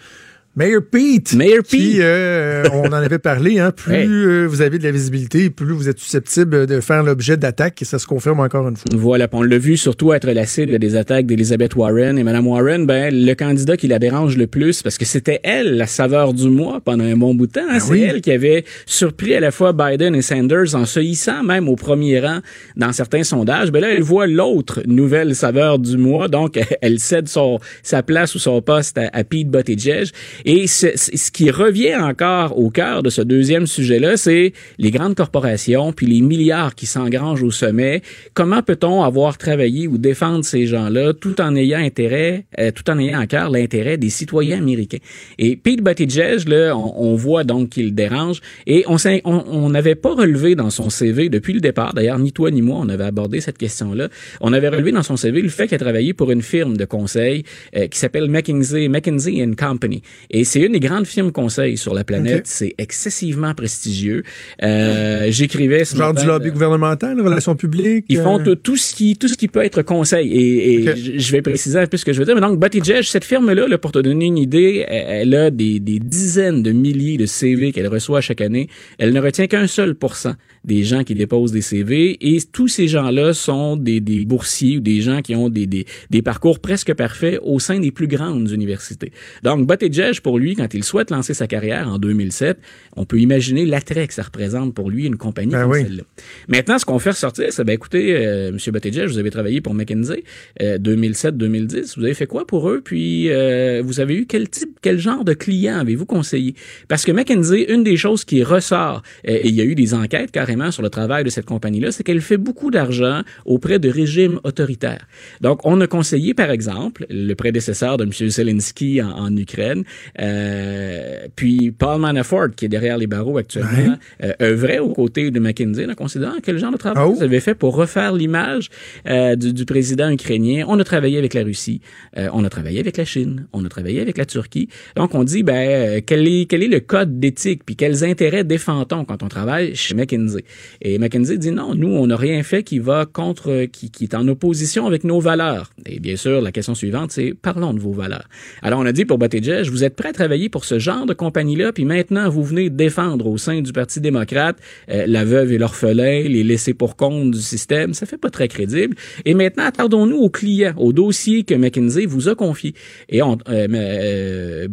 Mayor Pete, Mayor qui, Pete. euh, on en avait parlé, hein, plus euh, vous avez de la visibilité, plus vous êtes susceptible de faire l'objet d'attaques, et ça se confirme encore une fois. Voilà, on l'a vu surtout être la cible des attaques d'Elizabeth Warren et Mme Warren, ben le candidat qui la dérange le plus, parce que c'était elle la saveur du mois pendant un bon bout de temps. hein. C'est oui. elle qui avait surpris à la fois Biden et Sanders en se hissant même au premier rang dans certains sondages. Ben là, elle voit l'autre nouvelle saveur du mois, donc elle cède son sa place ou son poste à, à Pete Buttigieg. Et ce, ce qui revient encore au cœur de ce deuxième sujet-là, c'est les grandes corporations puis les milliards qui s'engrangent au sommet. Comment peut-on avoir travaillé ou défendre ces gens-là tout en ayant intérêt, euh, tout en ayant à cœur l'intérêt des citoyens américains? Et Pete Buttigieg, là, on, on voit donc qu'il dérange et on n'avait pas relevé dans son CV depuis le départ. D'ailleurs, ni toi ni moi, on avait abordé cette question-là. On avait relevé dans son CV le fait qu'il a travaillé pour une firme de conseil euh, qui s'appelle McKinsey, McKinsey Company. C'est une des grandes firmes conseil sur la planète. C'est excessivement prestigieux. Euh, J'écrivais ce Genre matin, du lobby euh, gouvernemental, relations publiques. ils font euh, tout, ce qui tout ce qui peut être conseil et, et je vais préciser un peu ce que je veux dire. Mais donc Buttigieg, cette firme là, pour te donner une idée, elle, a des, des dizaines de milliers de CV qu'elle reçoit chaque année. Elle ne retient qu'un seul pourcent des gens qui déposent des CV et tous ces gens-là sont des, des boursiers ou des gens qui ont des, des, des parcours presque parfaits au sein des plus grandes universités. Donc Buttigieg, pour lui, quand il souhaite lancer sa carrière en 2007, on peut imaginer l'attrait que ça représente pour lui une compagnie Ben comme oui. celle-là. Maintenant, ce qu'on fait ressortir, c'est, ben écoutez, euh, M. Buttigieg, vous avez travaillé pour McKinsey euh, 2007-2010. Vous avez fait quoi pour eux? Puis, euh, vous avez eu quel type, quel genre de client avez-vous conseillé? Parce que McKinsey, une des choses qui ressort, euh, et il y a eu des enquêtes carrément sur le travail de cette compagnie-là, c'est qu'elle fait beaucoup d'argent auprès de régimes autoritaires. Donc, on a conseillé, par exemple, le prédécesseur de M. Zelensky en, en Ukraine, Euh, puis Paul Manafort, qui est derrière les barreaux actuellement, euh, œuvrait aux côtés de McKinsey, là, considérant que le genre de travail Oh. qu'ils avaient fait pour refaire l'image euh, du, du président ukrainien. On a travaillé avec la Russie, euh, on a travaillé avec la Chine, on a travaillé avec la Turquie. Donc on dit ben euh, quel est quel est le code d'éthique puis quels intérêts défend-on quand on travaille chez McKinsey? Et McKinsey dit non, nous on n'a rien fait qui va contre qui, est en opposition avec nos valeurs. Et bien sûr la question suivante c'est parlons de vos valeurs. Alors on a dit pour Buttigieg, vous êtes prêt à travailler pour ce genre de compagnie-là, puis maintenant vous venez défendre au sein du Parti démocrate euh, la veuve et l'orphelin, les laissés pour compte du système, ça fait pas très crédible. Et maintenant, attardons-nous aux clients, au dossier que McKinsey vous a confié. Et on, euh, euh,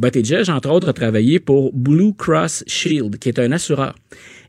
entre autres, a travaillé pour Blue Cross Shield, qui est un assureur.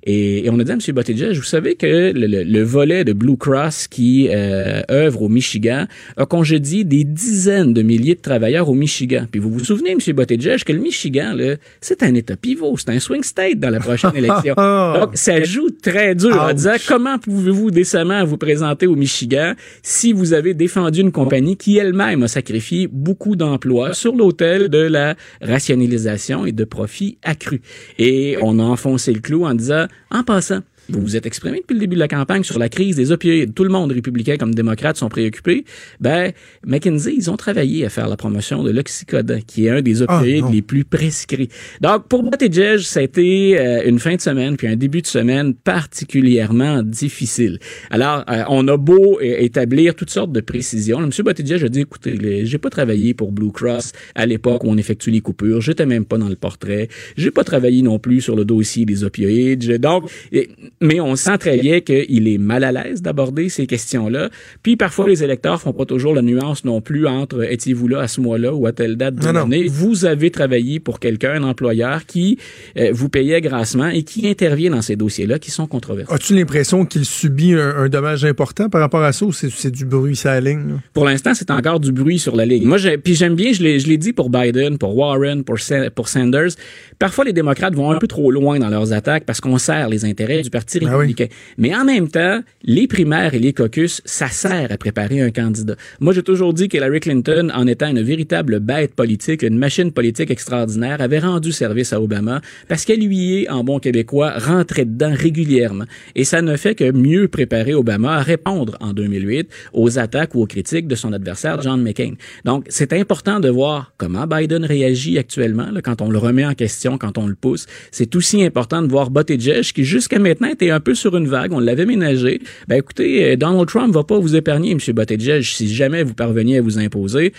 Et, et on a dit à M. Buttigieg, vous savez que le, le- le volet de Blue Cross qui euh, œuvre au Michigan a congédié des dizaines de milliers de travailleurs au Michigan. Puis vous vous souvenez, M. Buttigieg, que le Michigan, là, c'est un État pivot, c'est un swing state dans la prochaine élection. Donc, ça joue très dur en disant comment pouvez-vous décemment vous présenter au Michigan si vous avez défendu une compagnie qui elle-même a sacrifié beaucoup d'emplois sur l'autel de la rationalisation et de profits accrus. Et on a enfoncé le clou en disant, en passant, vous vous êtes exprimé depuis le début de la campagne sur la crise des opioïdes. Tout le monde, républicain comme démocrate, sont préoccupés. Ben, McKinsey, ils ont travaillé à faire la promotion de l'oxycodone, qui est un des opioïdes les plus prescrits. Donc, pour Buttigieg, ça a été euh, une fin de semaine puis un début de semaine particulièrement difficile. Alors, euh, on a beau euh, établir toutes sortes de précisions. M. Buttigieg a dit, écoutez, j'ai pas travaillé pour Blue Cross à l'époque où on effectue les coupures. J'étais même pas dans le portrait. J'ai pas travaillé non plus sur le dossier des opioïdes. Donc, et- mais on sent très bien qu'il est mal à l'aise d'aborder ces questions-là. Puis parfois, les électeurs font pas toujours la nuance non plus entre étiez-vous là à ce mois-là ou à telle date de Non, non. l'année. Vous avez travaillé pour quelqu'un, un employeur qui euh, vous payait grassement et qui intervient dans ces dossiers-là qui sont controversés. As-tu l'impression qu'il subit un, un dommage important par rapport à ça ou c'est, du bruit sur la ligne? là? Pour l'instant, c'est encore du bruit sur la ligne. Moi, puis j'aime bien, je l'ai, je l'ai dit pour Biden, pour Warren, pour, Sa- pour Sanders. Parfois, les démocrates vont un peu trop loin dans leurs attaques parce qu'on sert les intérêts du Parti républicain. Mais en même temps, les primaires et les caucus, ça sert à préparer un candidat. Moi, j'ai toujours dit qu'Hillary Clinton, en étant une véritable bête politique, une machine politique extraordinaire, avait rendu service à Obama parce qu'elle lui est, en bon québécois, rentrait dedans régulièrement. Et ça ne fait que mieux préparer Obama à répondre en 2008 aux attaques ou aux critiques de son adversaire John McCain. Donc, c'est important de voir comment Biden réagit actuellement là, quand on le remet en question, quand on le pousse. C'est aussi important de voir Buttigieg qui jusqu'à maintenant était un peu sur une vague, on l'avait ménagé. Ben écoutez, euh, Donald Trump va pas vous épargner, M. Buttigieg, si jamais vous parveniez à vous imposer.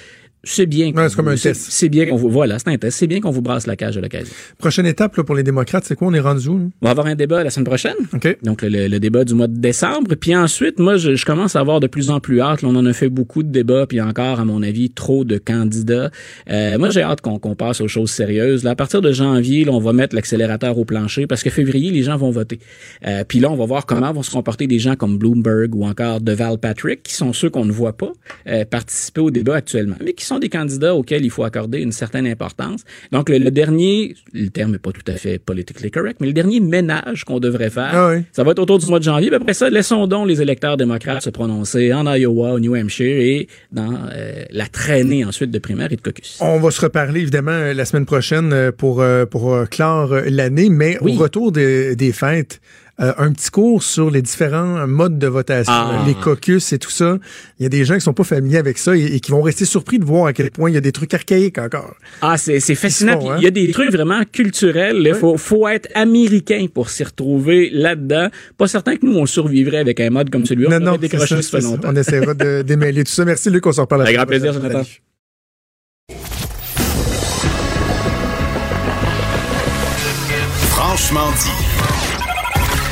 C'est bien. qu'on Ouais, c'est comme vous- un test. C'est bien qu'on vous voilà, c'est un test. C'est bien qu'on vous brasse la cage à l'occasion. Prochaine étape là, pour les démocrates, c'est quoi? On est rendu où? là? On va avoir un débat la semaine prochaine. OK. Donc, le, le débat du mois de décembre. Puis ensuite, moi, je, je commence à avoir de plus en plus hâte. Là, on en a fait beaucoup de débats, puis encore, à mon avis, trop de candidats. Euh, moi, j'ai hâte qu'on passe aux choses sérieuses. Là, à partir de janvier, là, on va mettre l'accélérateur au plancher parce que février, les gens vont voter. Euh, puis là, on va voir comment vont se comporter des gens comme Bloomberg ou encore Deval Patrick, qui sont ceux qu'on ne voit pas euh, participer au débat actuellement, mais qui sont des candidats auxquels il faut accorder une certaine importance. Donc, le, le dernier, le terme n'est pas tout à fait politically correct, mais le dernier ménage qu'on devrait faire, Ah oui. ça va être autour du mois de janvier. Puis après ça, laissons donc les électeurs démocrates se prononcer en Iowa, au New Hampshire et dans euh, la traînée ensuite de primaires et de caucus. On va se reparler évidemment euh, la semaine prochaine euh, pour, pour clore l'année, mais Oui. au retour des- des fêtes, euh, un petit cours sur les différents modes de votation, Ah. les caucus et tout ça. Il y a des gens qui sont pas familiers avec ça et, et qui vont rester surpris de voir à quel point il y a des trucs archaïques encore. Ah, c'est c'est fascinant. Se font, Puis Il y a hein? des trucs vraiment culturels. Il faut, faut être américain pour s'y retrouver là-dedans. Pas certain que nous, on survivrait avec un mode comme celui-là. Non, On non, ça, ça longtemps. On essaiera de démêler tout ça. Merci Luc, on s'en reparle. Avec grand plaisir. Jonathan. Franchement dit.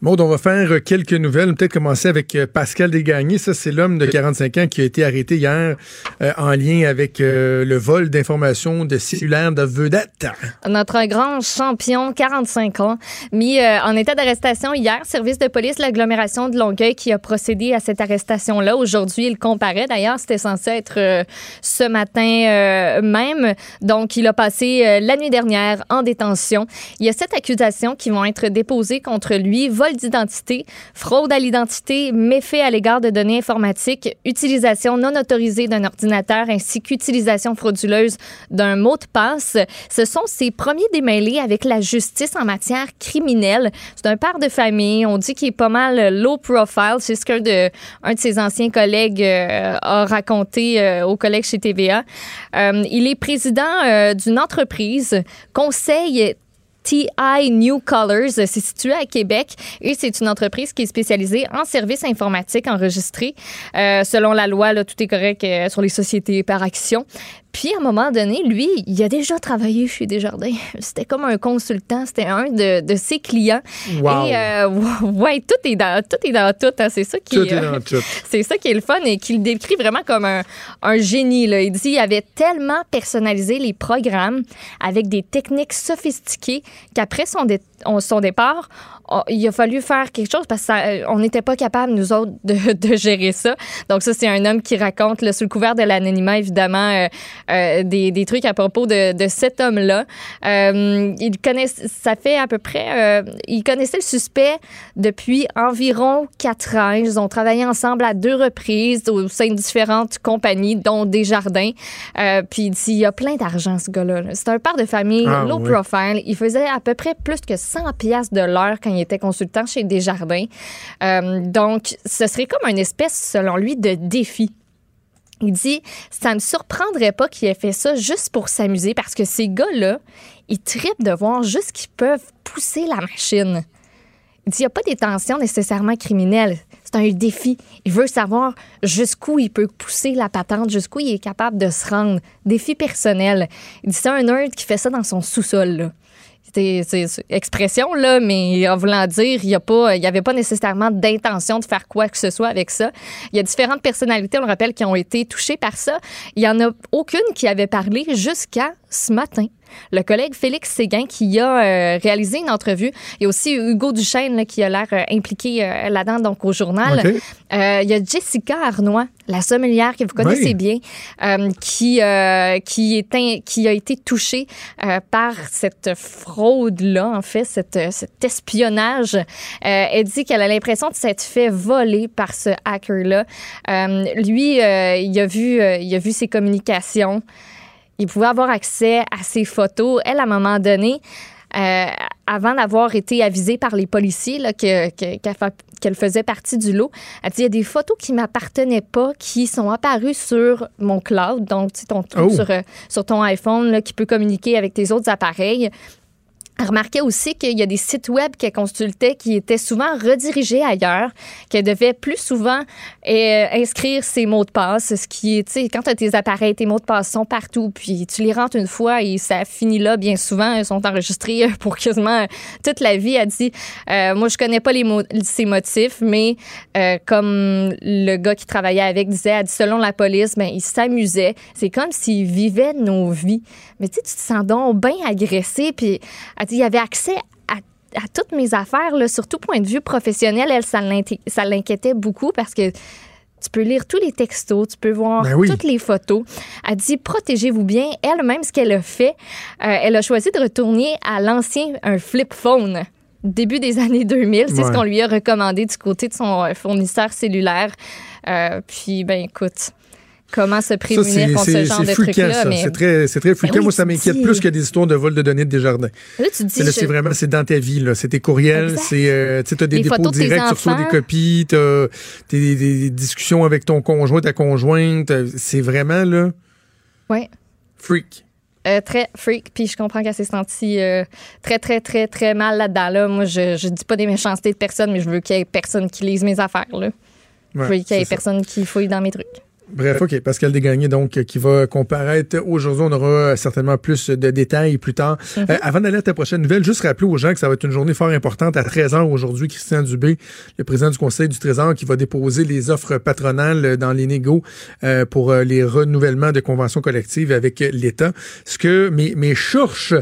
Maud, on va faire euh, quelques nouvelles. Peut-être commencer avec euh, Pascal Desgagnés. Ça, c'est l'homme de 45 ans qui a été arrêté hier euh, en lien avec euh, le vol d'informations de cellulaires de vedettes. Notre grand champion, 45 ans, mis euh, en état d'arrestation hier. Service de police de l'agglomération de Longueuil qui a procédé à cette arrestation-là. Aujourd'hui, il comparaît. D'ailleurs, c'était censé être euh, ce matin euh, même. Donc, il a passé euh, la nuit dernière en détention. Il y a sept accusations qui vont être déposées contre lui. Vol vol d'identité, fraude à l'identité, méfait à l'égard de données informatiques, utilisation non autorisée d'un ordinateur ainsi qu'utilisation frauduleuse d'un mot de passe. Ce sont ses premiers démêlés avec la justice en matière criminelle. C'est un père de famille. On dit qu'il est pas mal low profile. C'est ce qu'un de, un de ses anciens collègues euh, a raconté euh, au collègue chez TVA. Euh, il est président euh, d'une entreprise, conseil TI New Colors. C'est situé à Québec et c'est une entreprise qui est spécialisée en services informatiques enregistrés. Euh, selon la loi, là, tout est correct euh, sur les sociétés par action. Puis, à un moment donné, lui, il a déjà travaillé chez Desjardins. C'était comme un consultant. C'était un de, de ses clients. Wow. Et, euh, ouais, tout est dans tout. Est dans tout hein. C'est ça qui est, tout. c'est ça qui est le fun et qu'il décrit vraiment comme un, un génie. Là. Il dit qu'il avait tellement personnalisé les programmes avec des techniques sophistiquées qu'après son, dé- on- son départ, on- il a fallu faire quelque chose parce qu'on n'était pas capable, nous autres, de, de gérer ça. Donc ça, c'est un homme qui raconte, là, sous le couvert de l'anonymat, évidemment, euh, euh, des, des trucs à propos de, de cet homme-là. Euh, il connaît, ça fait à peu près, euh, il connaissait le suspect depuis environ quatre ans. Ils ont travaillé ensemble à deux reprises au sein de différentes compagnies, dont Desjardins. Euh, puis il dit, il a plein d'argent, ce gars-là. là. C'est un père de famille, Ah, low oui. profile. Il faisait à peu près plus que 100 pièces de l'heure quand il était consultant chez Desjardins. Euh, donc, ce serait comme une espèce, selon lui, de défi. Il dit, ça me surprendrait pas qu'il ait fait ça juste pour s'amuser parce que ces gars-là, ils tripent de voir juste qu'ils peuvent pousser la machine. Il dit, il n'y a pas d'intention nécessairement criminelle. C'est un défi. Il veut savoir jusqu'où il peut pousser la patente, jusqu'où il est capable de se rendre. Défi personnel. Il dit, c'est un nerd qui fait ça dans son sous-sol. C'est expression, là, mais en voulant dire, il n'y avait pas nécessairement d'intention de faire quoi que ce soit avec ça. Il y a différentes personnalités, on le rappelle, qui ont été touchées par ça. Il n'y en a aucune qui avait parlé jusqu'à ce matin. Le collègue Félix Séguin qui a euh, réalisé une entrevue. Il y a aussi Hugo Duchesne là, qui a l'air euh, impliqué euh, là-dedans, donc au journal. Il y a Jessica Arnois, la sommelière que vous connaissez Oui. bien, qui, qui, est in- qui a été touchée par cette fraude-là, en fait, cette, cet espionnage. Elle dit qu'elle a l'impression de s'être fait voler par ce hacker-là. Lui, il, a vu, il a vu ses communications. Il pouvait avoir accès à ses photos. Elle, à un moment donné, euh, avant d'avoir été avisée par les policiers que- qu'elle fa- qu'elle faisait partie du lot, elle dit il y a des photos qui m'appartenaient pas, qui sont apparues sur mon cloud, donc tu sais, ton truc Oh. sur, euh, sur ton iPhone là, qui peut communiquer avec tes autres appareils. Remarquait aussi qu'il y a des sites web qu'elle consultait qui étaient souvent redirigés ailleurs, qu'elle devait plus souvent euh, inscrire ses mots de passe, ce qui est, tu sais, quand tu as tes appareils, tes mots de passe sont partout, puis tu les rentres une fois et ça finit là, bien souvent, ils sont enregistrés pour quasiment toute la vie. Elle dit, euh, moi, je connais pas les mots, ses motifs, mais euh, comme le gars qui travaillait avec disait, elle dit, selon la police, ben, il s'amusait. C'est comme s'il vivait nos vies. Mais tu sais, tu te sens donc bien agressé, puis dit, il y avait accès à à toutes mes affaires, là, surtout point de vue professionnel, elle, ça l'inquiétait beaucoup parce que tu peux lire tous les textos, tu peux voir Ben oui. toutes les photos. Elle dit protégez-vous bien. Elle, même ce qu'elle a fait, euh, elle a choisi de retourner à l'ancien un flip phone. Début des années 2000, c'est ce qu'on lui a recommandé du côté de son euh, fournisseur cellulaire. Euh, puis, ben écoute, comment se prémunir contre ce genre de fréquent, truc-là? Mais C'est très, c'est très fréquent. Ben oui, Moi, ça tu m'inquiète dis- plus que des histoires de vol de données de Desjardins. là, tu dis, je- c'est vraiment, c'est dans ta vie, là. C'est tes courriels, c'est, euh, tu sais, t'as des Les dépôts de directs, tu reçois des copies, t'as des, des- des discussions avec ton conjoint, ta conjointe. C'est vraiment, là, ouais. freak. Euh, très freak, puis je comprends qu'elle s'est sentie euh, très, très, très, très mal là-dedans. Là. Moi, je, je dis pas des méchancetés de personne, mais je veux qu'il y ait personne qui lise mes affaires. Là. je veux Ouais, qu'il y ait ça. personne qui fouille dans mes trucs. Bref, OK. Pascal Desgagnés, donc, euh, qui va comparaître aujourd'hui. On aura euh, certainement plus de détails plus tard. Mhm. Euh, avant d'aller à ta prochaine nouvelle, juste rappeler aux gens que ça va être une journée fort importante à 13h aujourd'hui. Christian Dubé, le président du Conseil du Trésor, qui va déposer les offres patronales euh, dans les négos euh, pour euh, les renouvellements de conventions collectives avec euh, l'État. Ce que mes, mes chourches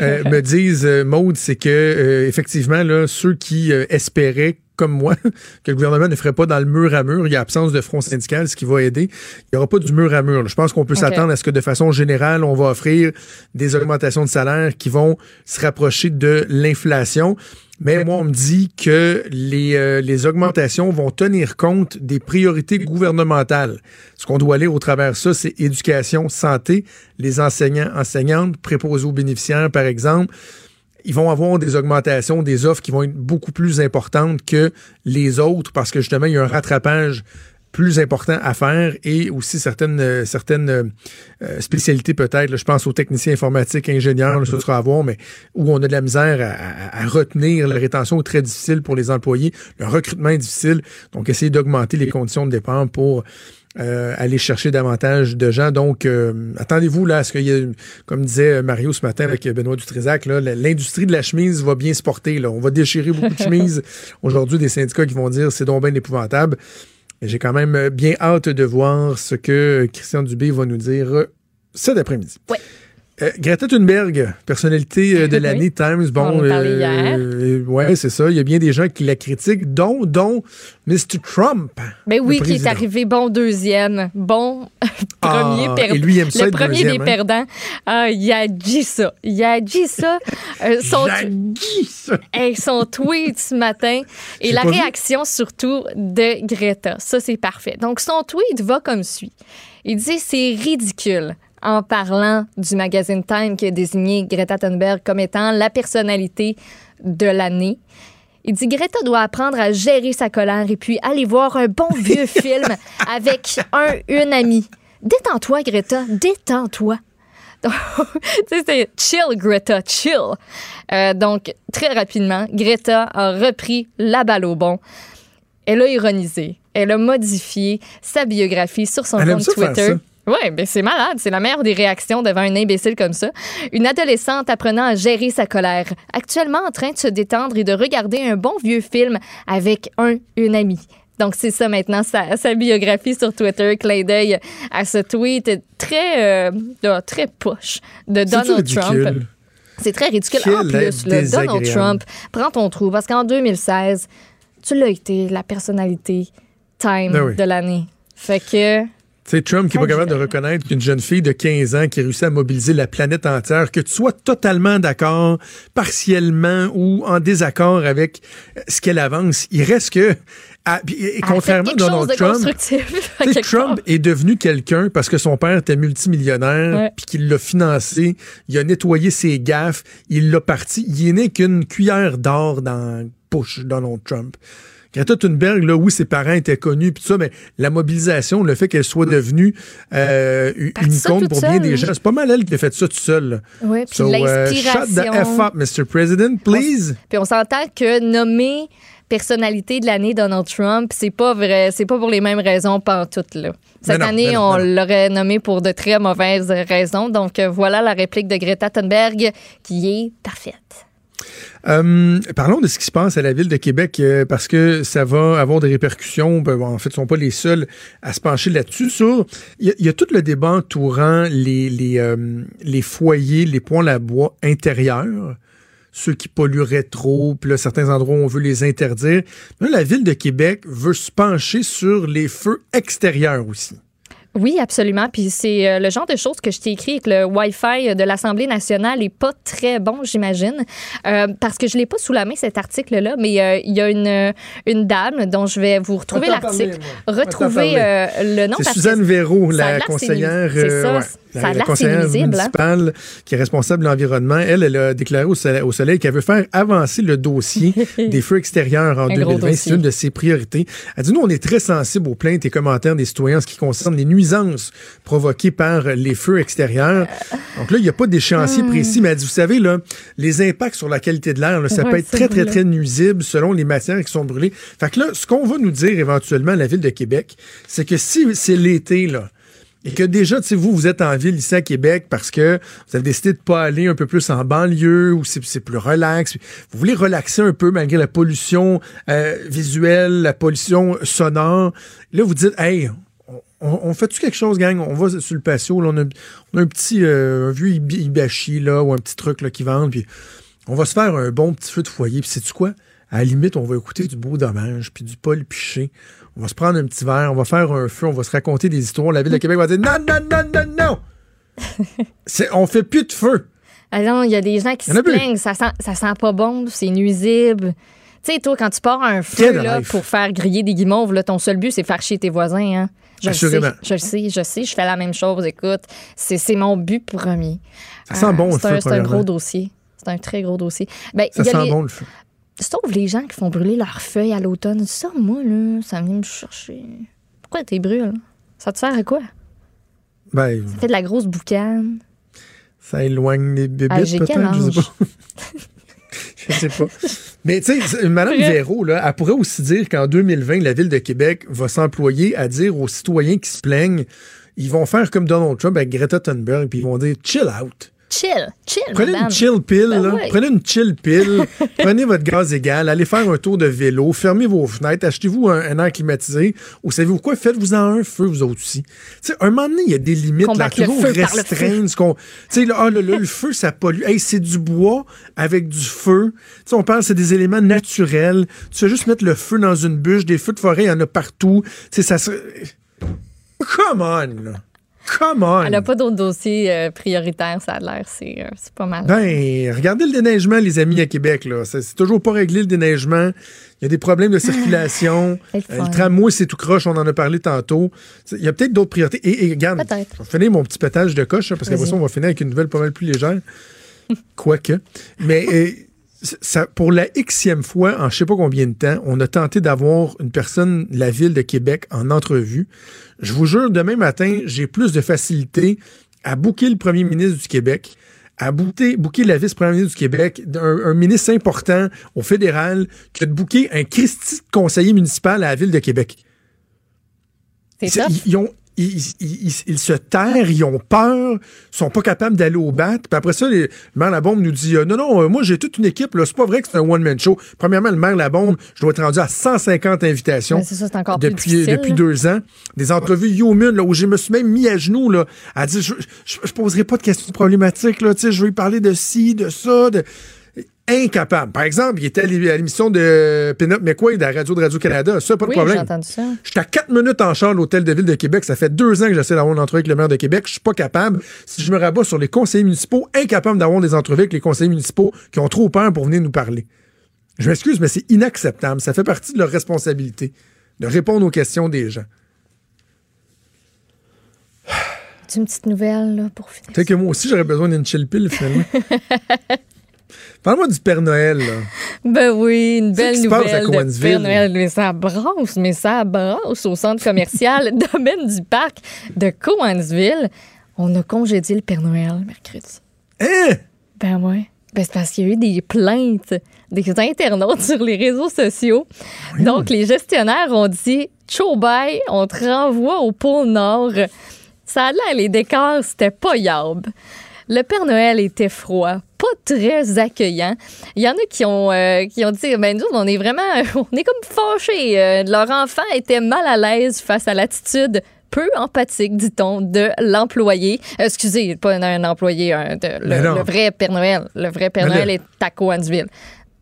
euh, me disent, euh, Maude, c'est que euh, effectivement, là, ceux qui euh, espéraient comme moi, que le gouvernement ne ferait pas dans le mur à mur. Il y a absence de front syndical, ce qui va aider. Il n'y aura pas du mur à mur. Je pense qu'on peut s'attendre à ce que de façon générale, on va offrir des augmentations de salaire qui vont se rapprocher de l'inflation. Mais moi, on me dit que les, euh, les augmentations vont tenir compte des priorités gouvernementales. Ce qu'on doit aller au travers de ça, c'est éducation, santé, les enseignants, enseignantes, préposés aux bénéficiaires, par exemple ils vont avoir des augmentations, des offres qui vont être beaucoup plus importantes que les autres parce que justement, il y a un rattrapage plus important à faire et aussi certaines, euh, certaines euh, euh, spécialités peut-être. Je pense aux techniciens informatiques, ingénieurs, là, ça sera à voir, mais où on a de la misère à retenir. La rétention est très difficile pour les employés. Le recrutement est difficile. Donc, essayer d'augmenter les conditions de départ pour euh, aller chercher davantage de gens. Donc, euh, attendez-vous là à ce qu'il y ait, comme disait Mario ce matin avec Benoît la- l'industrie de la chemise va bien se porter. Là. On va déchirer beaucoup de chemises. Aujourd'hui, des syndicats qui vont dire c'est donc bien épouvantable. J'ai quand même bien hâte de voir ce que Christian Dubé va nous dire euh, cet après-midi. Ouais. Euh, Greta Thunberg, personnalité euh, de Oui. l'année Times. Bon, On hier. euh, ouais, c'est ça. Il y a bien des gens qui la critiquent, dont, dont Mr. Trump. Ben oui, qui est arrivé bon deuxième, bon premier Ah, perdant. et lui, il aime ça Le premier deuxième, des hein. perdants. Ah, il a dit ça. Il a dit ça. Euh, son, dit ça. Son tweet ce matin et la vu. réaction surtout de Greta. Ça, c'est parfait. Donc, son tweet va comme suit. Il dit c'est ridicule en parlant du magazine Time qui a désigné Greta Thunberg comme étant la personnalité de l'année. Il dit Greta doit apprendre à gérer sa colère et puis aller voir un bon vieux film avec un une amie. Détends-toi Greta, détends-toi. C'est chill, Greta, chill. Euh, donc, très rapidement, Greta a repris la balle au bon. Elle a ironisé. Elle a modifié sa biographie sur son compte Twitter. Oui, ben c'est malade. C'est la meilleure des réactions devant un imbécile comme ça. Une adolescente apprenant à gérer sa colère, actuellement en train de se détendre et de regarder un bon vieux film avec un, une amie. Donc, c'est ça maintenant, sa, sa biographie sur Twitter, clin d'œil à ce tweet très, euh, là, très poche de Donald Trump. C'est très ridicule. Quel en plus, là, Donald. Trump, prends ton trou parce qu'en 2016, tu l'as été la personnalité Time Ben oui. de l'année. Fait que. Sais, Trump qui n'est pas capable de reconnaître qu'une jeune fille de 15 ans qui réussit à mobiliser la planète entière, que tu sois totalement d'accord, partiellement ou en désaccord avec euh, ce qu'elle avance, il reste que. à- et, contrairement à Donald de Trump, à Trump est devenu quelqu'un parce que son père était multimillionnaire, puis qu'il l'a financé, il a nettoyé ses gaffes, il l'a parti. Il n'est qu'une cuillère d'or dans la bouche de Donald Trump. Greta Thunberg, là, oui, ses parents étaient connus, puis ça, mais la mobilisation, le fait qu'elle soit devenue euh, une icône pour bien seule. des gens, c'est pas mal elle qui a fait ça tout seul. là. Ouais, puis So, l'inspiration. shut the F up, Mr. President, please. Puis on s'entend que nommer personnalité de l'année Donald Trump, c'est pas vrai, c'est pas pour les mêmes raisons pantoute là. Cette non, année, non, on l'aurait nommé pour de très mauvaises raisons. Donc euh, voilà la réplique de Greta Thunberg qui est parfaite. Euh, parlons de ce qui se passe à la ville de Québec euh, parce que ça va avoir des répercussions. Ben, en fait, ils sont pas les seuls à se pencher là-dessus. Sur, il y, a- il y a tout le débat entourant les, les, euh, les foyers, les points à bois intérieurs, ceux qui pollueraient trop, puis là, certains endroits on veut les interdire. Là, la ville de Québec veut se pencher sur les feux extérieurs aussi. Oui, absolument. Puis c'est euh, le genre de choses que je t'ai écrit avec le Wi-Fi de l'Assemblée nationale est pas très bon, j'imagine, Euh, parce que je l'ai pas sous la main cet article-là, mais euh, il y a une, euh, une dame dont je vais vous retrouver l'article, retrouver euh, le nom. C'est que Suzanne a la conseillère, c'est ça, ouais, ça la, a la l'air conseillère hein? municipale qui est responsable de l'environnement. Elle, elle a déclaré au soleil, au Soleil qu'elle veut faire avancer le dossier des feux extérieurs en Un gros 2020. C'est une de ses priorités. Elle dit, nous, on est très sensibles aux plaintes et commentaires des citoyens en ce qui concerne les nuisances provoquées par les feux extérieurs. Donc là, il n'y a pas d'échéancier précis, mais elle dit, vous savez, là, les impacts sur la qualité de l'air, ça Ouais, peut être très, très, très nuisible selon les matières qui sont brûlées. Fait que là, ce qu'on va nous dire éventuellement à la ville de Québec, c'est que si c'est l'été, là, et que déjà, tu vous, vous êtes en ville ici à Québec parce que vous avez décidé de pas aller un peu plus en banlieue ou c'est c'est plus relax. Vous voulez relaxer un peu malgré la pollution euh, visuelle, la pollution sonore. Là, vous dites, hey, on, fait-tu quelque chose, gang? On va sur le patio, on, a, un petit, euh, vieux ibashi, là, ou un petit truc, là, qui vend, puis on va se faire un bon petit feu de foyer. Puis sais-tu quoi? À la limite, on va écouter du beau dommage, puis du Paul Piché. On va se prendre un petit verre, on va faire un feu, on va se raconter des histoires. La ville de Québec va dire non, non, non, non, non! C'est- on fait plus de feu. Ah non, il y a des gens qui se plaignent, ça sent, ça sent pas bon, c'est nuisible. Tu sais, toi, quand tu pars un feu là, pour faire griller des guimauves, là, ton seul but, c'est faire chier tes voisins. Hein? Je le sais, je le sais, je sais, je fais la même chose. Écoute, c'est c'est mon but premier. Ça sent bon, le c'est feu, un, c'est un gros dossier. C'est un très gros dossier. Ben, Ça il y a sent les- bon, le feu. Sauf les gens qui font brûler leurs feuilles à l'automne. Ça, moi, là, ça vient me chercher. Pourquoi t'es brûles? Ça te sert à quoi? Ben, Ça fait de la grosse boucane. ça éloigne les bébés, Ah, peut-être, je sais pas. je sais pas. Mais tu sais, Mme. Véro, là, elle pourrait aussi dire qu'en 2020, la Ville de Québec va s'employer à dire aux citoyens qui se plaignent, ils vont faire comme Donald Trump avec Greta Thunberg, puis ils vont dire « chill out ». Chill, chill, Prenez madame. une chill pill, Ben là. Prenez une chill pill. prenez votre gaz égal. Allez faire un tour de vélo. Fermez vos fenêtres. Achetez-vous un, un air climatisé. Ou savez-vous quoi? Faites-vous en un feu, vous autres aussi. Tu sais, un moment donné, il y a des limites. Là, Combattre toujours restreindre ce qu'on. Tu sais, ah, le feu, ça pollue. Hey, c'est du bois avec du feu. Sais, on parle, c'est des éléments naturels. Tu fais juste mettre le feu dans une bûche. Des feux de forêt, il y en a partout. Tu sais, ça se. Come on, là. Come on. Elle n'a pas d'autres dossiers euh, prioritaires, ça a l'air. C'est euh, c'est pas mal. Ben, regardez le déneigement, les amis, à Québec. là. C'est toujours pas réglé, le déneigement. Il y a des problèmes de circulation. C'est le Euh, le tramway, c'est tout croche. On en a parlé tantôt. Il y a peut-être d'autres priorités. Et, et regarde, Peut-être. je vais finir mon petit pétage de coche, hein, parce qu'après ça, on va finir avec une nouvelle pas mal plus légère. Quoique. Mais euh, ça, pour la xème fois, en je sais pas combien de temps, on a tenté d'avoir une personne de la ville de Québec en entrevue. Je vous jure, demain matin, j'ai plus de facilité à booker le premier ministre du Québec, à booker la vice-première ministre du Québec, un, un ministre important au fédéral, que de booker un Christi conseiller municipal à la ville de Québec. C'est ils ont- ils- ils- ils- ils se terrent, ils ont peur, ils sont pas capables d'aller au bat. Puis après ça, les- le maire Labombe nous dit euh, Non, non, euh, moi j'ai toute une équipe, là. c'est pas vrai que c'est un one-man show. Premièrement, le maire Labombe, je dois être rendu à 150 invitations Ben, ça, depuis, depuis deux ans. Des entrevues human, là, où je me suis même mis à genoux, là, à dire Je, je, je poserai pas de questions problématiques, là, tu sais, je vais lui parler de ci, de ça, de incapable. Par exemple, il était à l'é- à l'émission de Pinot McQuaid à la radio de Radio-Canada. Ça, pas de Oui, j'ai problème. entendu ça. J'étais à 4 minutes en char à l'hôtel de ville de Québec. Ça fait deux ans que j'essaie d'avoir une entrevue avec le maire de Québec. Je suis pas capable. Si je me rabats sur les conseillers municipaux, incapable d'avoir des entrevues avec les conseillers municipaux qui ont trop peur pour venir nous parler. Je m'excuse, mais c'est inacceptable. Ça fait partie de leur responsabilité de répondre aux questions des gens. Tu une petite nouvelle là, pour finir. Peut-être que moi aussi, j'aurais besoin d'une chill pill, finalement. Parle-moi du Père Noël, là. Ben oui, une belle se passe à nouvelle de. Père Noël. Mais ça brasse, mais ça brasse au centre commercial Domaine du Parc de Cowansville. On a congédié le Père Noël mercredi. Hein? Ben ouais. Ben c'est parce qu'il y a eu des plaintes des internautes sur les réseaux sociaux. Donc, les gestionnaires ont dit Ciao bye, on te renvoie au pôle Nord. Ça a l'air, les décors, c'était pas yab. Le Père Noël était froid, pas très accueillant. Il y en a qui ont, euh, qui ont dit Ben, nous, on est vraiment, on est comme fâchés. Euh, leur enfant était mal à l'aise face à l'attitude peu empathique, dit-on, de l'employé. Euh, excusez, pas un, employé, un- de- Mais le, vrai Père Noël. Le vrai Père Mais Noël est à Cowansville.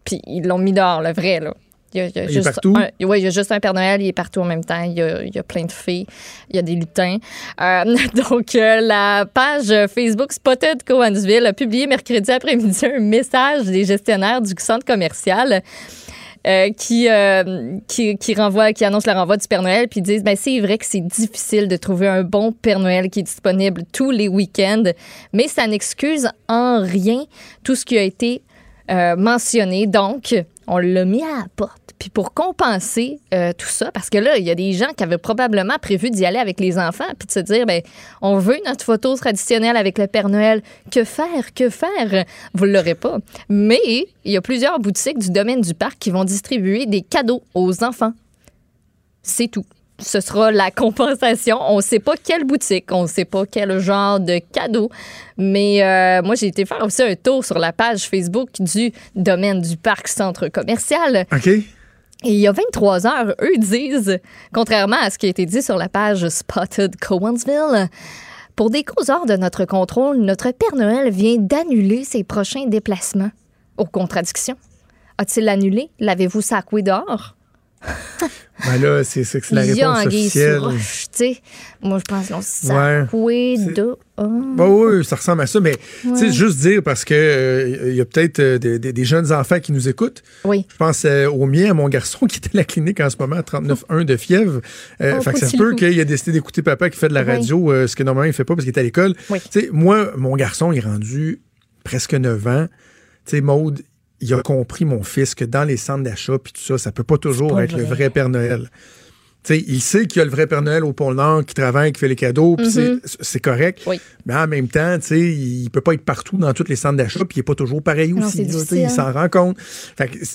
Puis ils l'ont mis dehors, le vrai, là. Il y a, il y a Il est juste partout? un- ouais, il y a juste un Père Noël, il est partout en même temps. Il y a, il y a plein de fées, il y a des lutins. Euh, donc, euh, la page Facebook Spotted Cowansville a publié mercredi après-midi un message des gestionnaires du centre commercial. euh, qui, euh, qui, qui renvoie, qui annonce le renvoi du Père Noël, puis ils disent ben, c'est vrai que c'est difficile de trouver un bon Père Noël qui est disponible tous les week-ends, mais ça n'excuse en rien tout ce qui a été euh, mentionné. Donc, on l'a mis à la porte. Puis pour compenser euh, tout ça, parce que là, il y a des gens qui avaient probablement prévu d'y aller avec les enfants, puis de se dire, ben, on veut notre photo traditionnelle avec le Père Noël. Que faire? Que faire? Vous ne l'aurez pas. Mais il y a plusieurs boutiques du domaine du parc qui vont distribuer des cadeaux aux enfants. C'est tout. Ce sera la compensation. On ne sait pas quelle boutique, on ne sait pas quel genre de cadeau. Mais euh, moi, j'ai été faire aussi un tour sur la page Facebook du domaine du parc centre commercial. OK? Et il y a 23 heures, eux disent, contrairement à ce qui a été dit sur la page Spotted Cowansville, pour des causes hors de notre contrôle, notre Père Noël vient d'annuler ses prochains déplacements. Aux contradictions. a-t-il annulé? L'avez-vous sacoué dehors? Ben là, c'est c'est que c'est la réponse officielle. roche. Moi, je pense qu'on sacoué dehors. Bah oui, ça ressemble à ça, mais tu sais, Ouais. juste dire parce que euh, il y a peut-être euh, des, des- des jeunes enfants qui nous écoutent. Oui. Je pense euh, au mien, à mon garçon qui était à la clinique en ce moment, à 39,1 de fièvre. Oh, fait que ça se peut qu'il ait décidé d'écouter papa qui fait de la radio, ce que normalement il fait pas parce qu'il est à l'école. Oui. Moi, mon garçon, il est rendu presque 9 ans. Tu sais, Maude, il a compris, mon fils, que dans les centres d'achat puis tout ça, ça peut pas toujours pas être le vrai. Père Noël. Il sait qu'il y a le vrai Père Noël au pôle Nord qui travaille, qui fait les cadeaux, puis Mhm. c'est- c'est correct. Oui. Mais en même temps, il peut pas être partout dans tous les centres d'achat, puis il est pas toujours pareil Non, aussi. il s'en rend compte.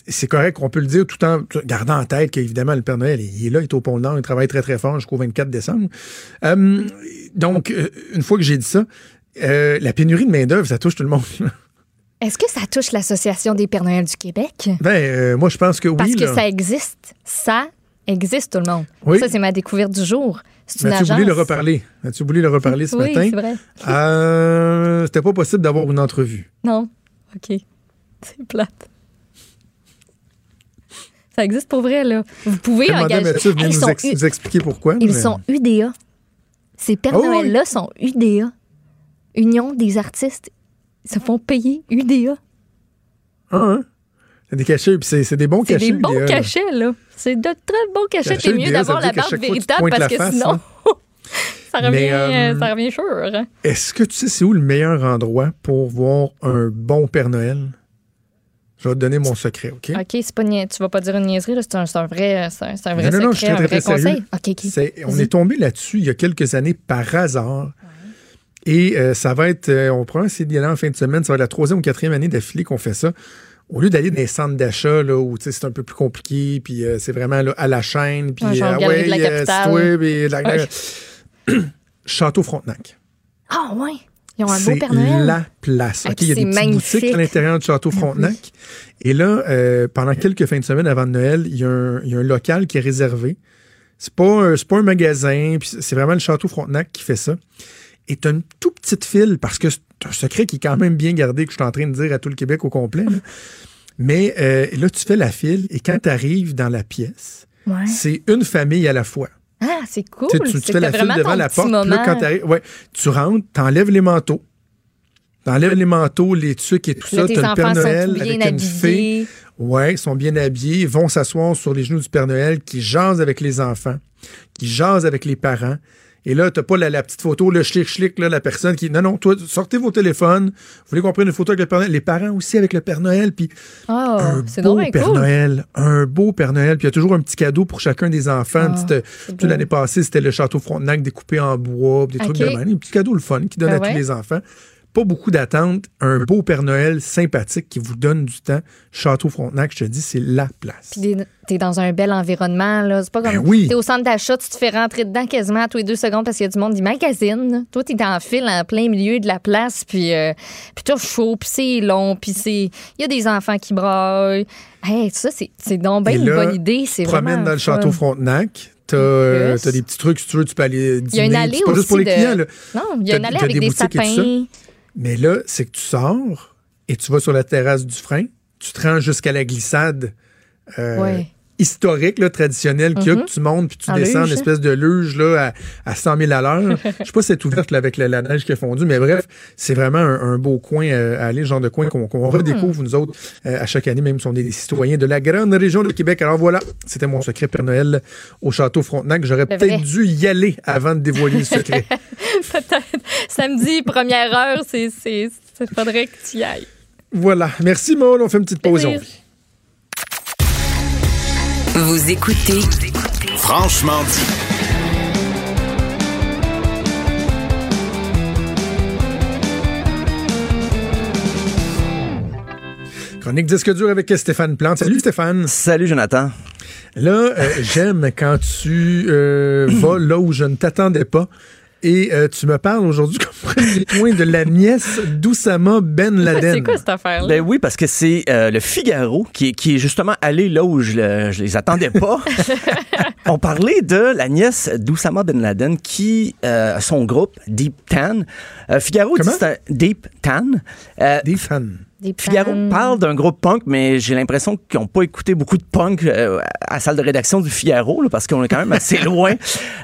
C'est correct qu'on peut le dire tout en gardant en tête qu'évidemment, le Père Noël, il est là, il est au pôle Nord, il travaille très, très fort jusqu'au 24 décembre. Euh, donc, euh, une fois que j'ai dit ça, euh, la pénurie de main-d'œuvre, ça touche tout le monde. Est-ce que ça touche l'Association des Pères Noël du Québec? Ben, euh, moi, je pense que oui. Parce que là. ça existe. Ça existe, tout le monde. Oui. Ça, c'est ma découverte du jour. C'est une agence. voulu le reparler? Mathieu voulu le reparler ce Oui, matin? c'est vrai. Euh, C'était pas possible d'avoir une entrevue. Non. OK. C'est plate. Ça existe pour vrai, là. Vous pouvez engager. Mathieu Hey, ils nous, sont ex- U- nous expliquer pourquoi. Ils mais- sont UDA. Ces Pères Ah oui. Noël-là sont UDA. Union des artistes. Ils se font payer UDA. Ah, hein? C'est des cachets, puis c'est c'est des bons C'est cachets. des bons UDA, cachets, là. C'est de très bons cachets. C'est mieux d'avoir la barbe véritable parce que face, sinon, hein. ça, revient, Mais, euh, ça revient sûr. hein. Est-ce que tu sais c'est où le meilleur endroit pour voir un bon Père Noël? Je vais te donner mon secret, OK? OK, c'est pas tu vas pas dire une niaiserie, là. C'est un, c'est un vrai, c'est un, c'est un vrai non, non, non, je suis très, un très, vrai très sérieux. conseil. OK, OK. C'est- on est tombé là-dessus il y a quelques années par hasard. Et euh, ça va être, euh, on pourra essayer d'y aller en fin de semaine, ça va être la troisième ou quatrième année d'affilée qu'on fait ça. Au lieu d'aller dans les centres d'achat, là, où c'est un peu plus compliqué, puis euh, c'est vraiment là, à la chaîne, puis Ouais, ah Galerie de la ouais, Capitale. puis la- Ouais. Château Frontenac. Ah, ouais. Ils ont un beau C'est Père Noël. la place. Ah, OK, il y a des petites boutiques à l'intérieur du Château Frontenac. Et là, euh, pendant quelques fins de semaine avant Noël, il y, a un, il y a un local qui est réservé. C'est pas, un- c'est pas un magasin, puis c'est vraiment le Château Frontenac qui fait ça. Et tu une toute petite file, parce que c'est un secret qui est quand même bien gardé, que je suis en train de dire à tout le Québec au complet. là. Mais euh, là, tu fais la file, et quand tu arrives dans la pièce, Ouais. c'est une famille à la fois. Ah, c'est cool. Tu tu, tu fais la file devant la porte. puis Là, quand ouais, tu rentres, t'enlèves les manteaux. T'enlèves les manteaux, les trucs et tout Là, ça. T'as le Père Noël avec une fée. Ouais, ils sont bien habillés, ils vont s'asseoir sur les genoux du Père Noël, qui jase avec les enfants, qui jase avec les parents. Et là, t'as pas la, la petite photo, le schlick-schlick, la personne qui. Non, non, toi, sortez vos téléphones. Vous voulez qu'on prenne une photo avec le Père Noël? Les parents aussi avec le Père Noël, puis Oh, un beau Père cool. Noël, un beau Père Noël, puis il y a toujours un petit cadeau pour chacun des enfants. Petite, beau. l'année passée, c'était le château Frontenac découpé en bois, des trucs de même. Un petit cadeau le fun qui donne Ben à tous les enfants. Pas beaucoup d'attente, un beau Père Noël sympathique qui vous donne du temps. Château Frontenac, je te dis, c'est la place. Puis t'es- dans un bel environnement, là. C'est pas comme. Ben oui. T'es au centre d'achat, tu te fais rentrer dedans quasiment à tous les deux secondes parce qu'il y a du monde qui magazine. Toi, t'es en file en plein milieu de la place, puis, euh, puis t'as chaud, puis c'est long, puis c'est. Il y a des enfants qui braillent. Hey, ça, c'est donc bien une là, bonne idée. C'est promène vraiment dans le château Frontenac. T'as euh, des petits trucs, si tu veux, tu peux aller dîner. Il y a une allée c'est pas juste pour aussi les de- clients, là. Non, il y a une allée avec des, sapins. Mais là, c'est que tu sors et tu vas sur la terrasse du frein, tu te rends jusqu'à la glissade euh, Ouais. Historique, là, traditionnelle, qu'il y a, Mhm. que tu montes puis tu En descends luge. une espèce de luge là, à, à 100 000 à l'heure. Je sais pas si c'est ouverte là, avec la, la neige qui a fondu, mais bref, c'est vraiment un, un beau coin euh, à aller, le genre de coin qu'on qu'on redécouvre, nous autres, euh, à chaque année, même si on est des citoyens de la grande région de Québec. Alors voilà, c'était mon secret Père Noël au Château Frontenac. J'aurais Le peut-être dû y aller avant de dévoiler le secret. Peut-être. Samedi, première heure, c'est- faudrait que tu y ailles. voilà. Merci, Maud. On fait une petite pause. Vous écoutez Franchement dit. Chronique disque dur avec Stéphane Plante. Salut Stéphane. Salut Jonathan. Là, euh, j'aime quand tu euh, vas là où je ne t'attendais pas Et euh, tu me parles aujourd'hui comme premier point de la nièce d'Oussama Ben Laden. C'est quoi cette affaire-là? Ben oui, parce que c'est euh, le Figaro qui, est- qui est justement allé là où je, le- je les attendais pas. On parlait de la nièce d'Oussama Ben Laden qui euh, a son groupe Deep Tan. Euh, Figaro dit Comment? c'est un Deep Tan. Euh, fans. Des Figaro parle d'un groupe punk, mais j'ai l'impression qu'ils n'ont pas écouté beaucoup de punk euh, à la salle de rédaction du Figaro, là, parce qu'on est quand même assez loin.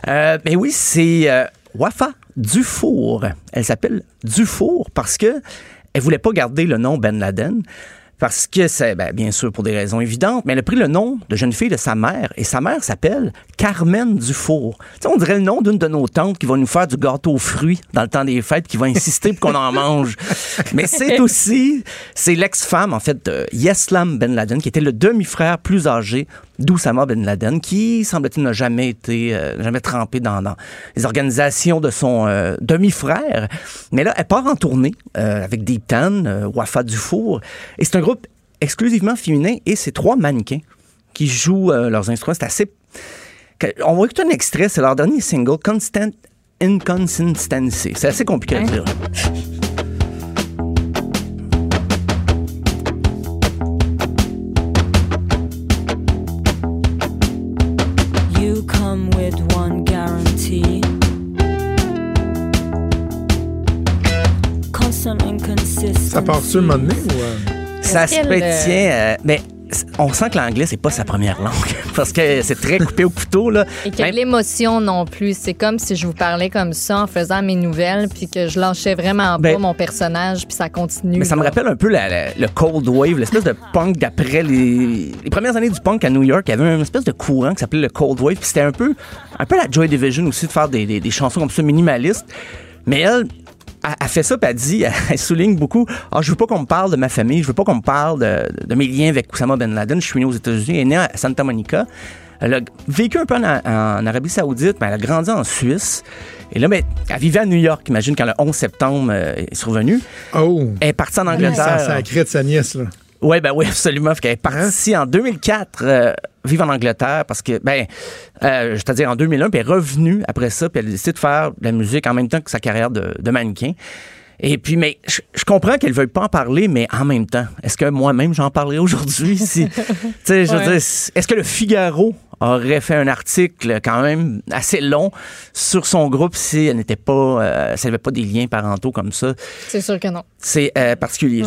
Euh, mais oui, c'est euh, Wafa Dufour. Elle s'appelle Dufour parce que elle voulait pas garder le nom Ben Laden. Parce que c'est, ben, bien sûr, pour des raisons évidentes, mais elle a pris le nom de jeune fille de sa mère, et sa mère s'appelle Carmen Dufour. Tu sais, on dirait le nom d'une de nos tantes qui va nous faire du gâteau aux fruits dans le temps des fêtes, qui va insister pour qu'on en mange. Mais c'est aussi, c'est l'ex-femme, en fait, de Yeslam Ben Laden, qui était le demi-frère plus âgé d'Oussama Ben Laden, qui, semble-t-il, n'a jamais été, euh, jamais trempé dans, dans les organisations de son euh, demi-frère. Mais là, elle part en tournée euh, avec Deep Tan, euh, Wafa Dufour, et c'est un groupe exclusivement féminin, et c'est trois mannequins qui jouent euh, leurs instruments. C'est assez... que- On va écouter un extrait, c'est leur dernier single, Constant Inconsistency. C'est assez compliqué à dire. You come with one guarantee. Constant inconsistency. Ça part-tu un moment donné ou. Ça se tient, euh, mais on sent que l'anglais, c'est pas sa première langue. Parce que c'est très coupé au couteau, là. Et que Même- l'émotion non plus. C'est comme si je vous parlais comme ça en faisant mes nouvelles, puis que je lâchais vraiment Ben- pas mon personnage, puis ça continue. Mais ça me rappelle un peu la- la- le Cold Wave, l'espèce de punk d'après les, les premières années du punk à New York. Il y avait une espèce de courant qui s'appelait le Cold Wave. Puis c'était un peu, un peu la Joy Division aussi de faire des, des- des chansons comme ça minimalistes. Mais elle, elle, elle fait ça, puis elle dit, elle souligne beaucoup Ah, je veux pas qu'on me parle de ma famille, je veux pas qu'on me parle de, de mes liens avec Oussama Ben Laden. Je suis né aux États-Unis, elle est née à Santa Monica. Elle a vécu un peu en, en Arabie Saoudite, mais elle a grandi en Suisse. Et là, ben, elle vivait à New York, imagine, quand le 11 septembre euh, est survenu. Oh! Elle est partie en Ça, Angleterre. ça crée de sa nièce, là. Oui, ben oui, absolument. Qu'elle est partie en 2004 euh, vivre en Angleterre parce que, ben, euh, c'est-à-dire en 2001, puis elle est revenue après ça, puis elle a décidé de faire de la musique en même temps que sa carrière de, de mannequin. Et puis, mais je, je comprends qu'elle ne veuille pas en parler, mais en même temps, est-ce que moi-même j'en parlerai aujourd'hui? Si, tu sais, je veux Ouais. dire, est-ce que le Figaro aurait fait un article quand même assez long sur son groupe si elle n'était pas, euh, si elle n'avait pas des liens parentaux comme ça? C'est sûr que non. C'est euh, particulier.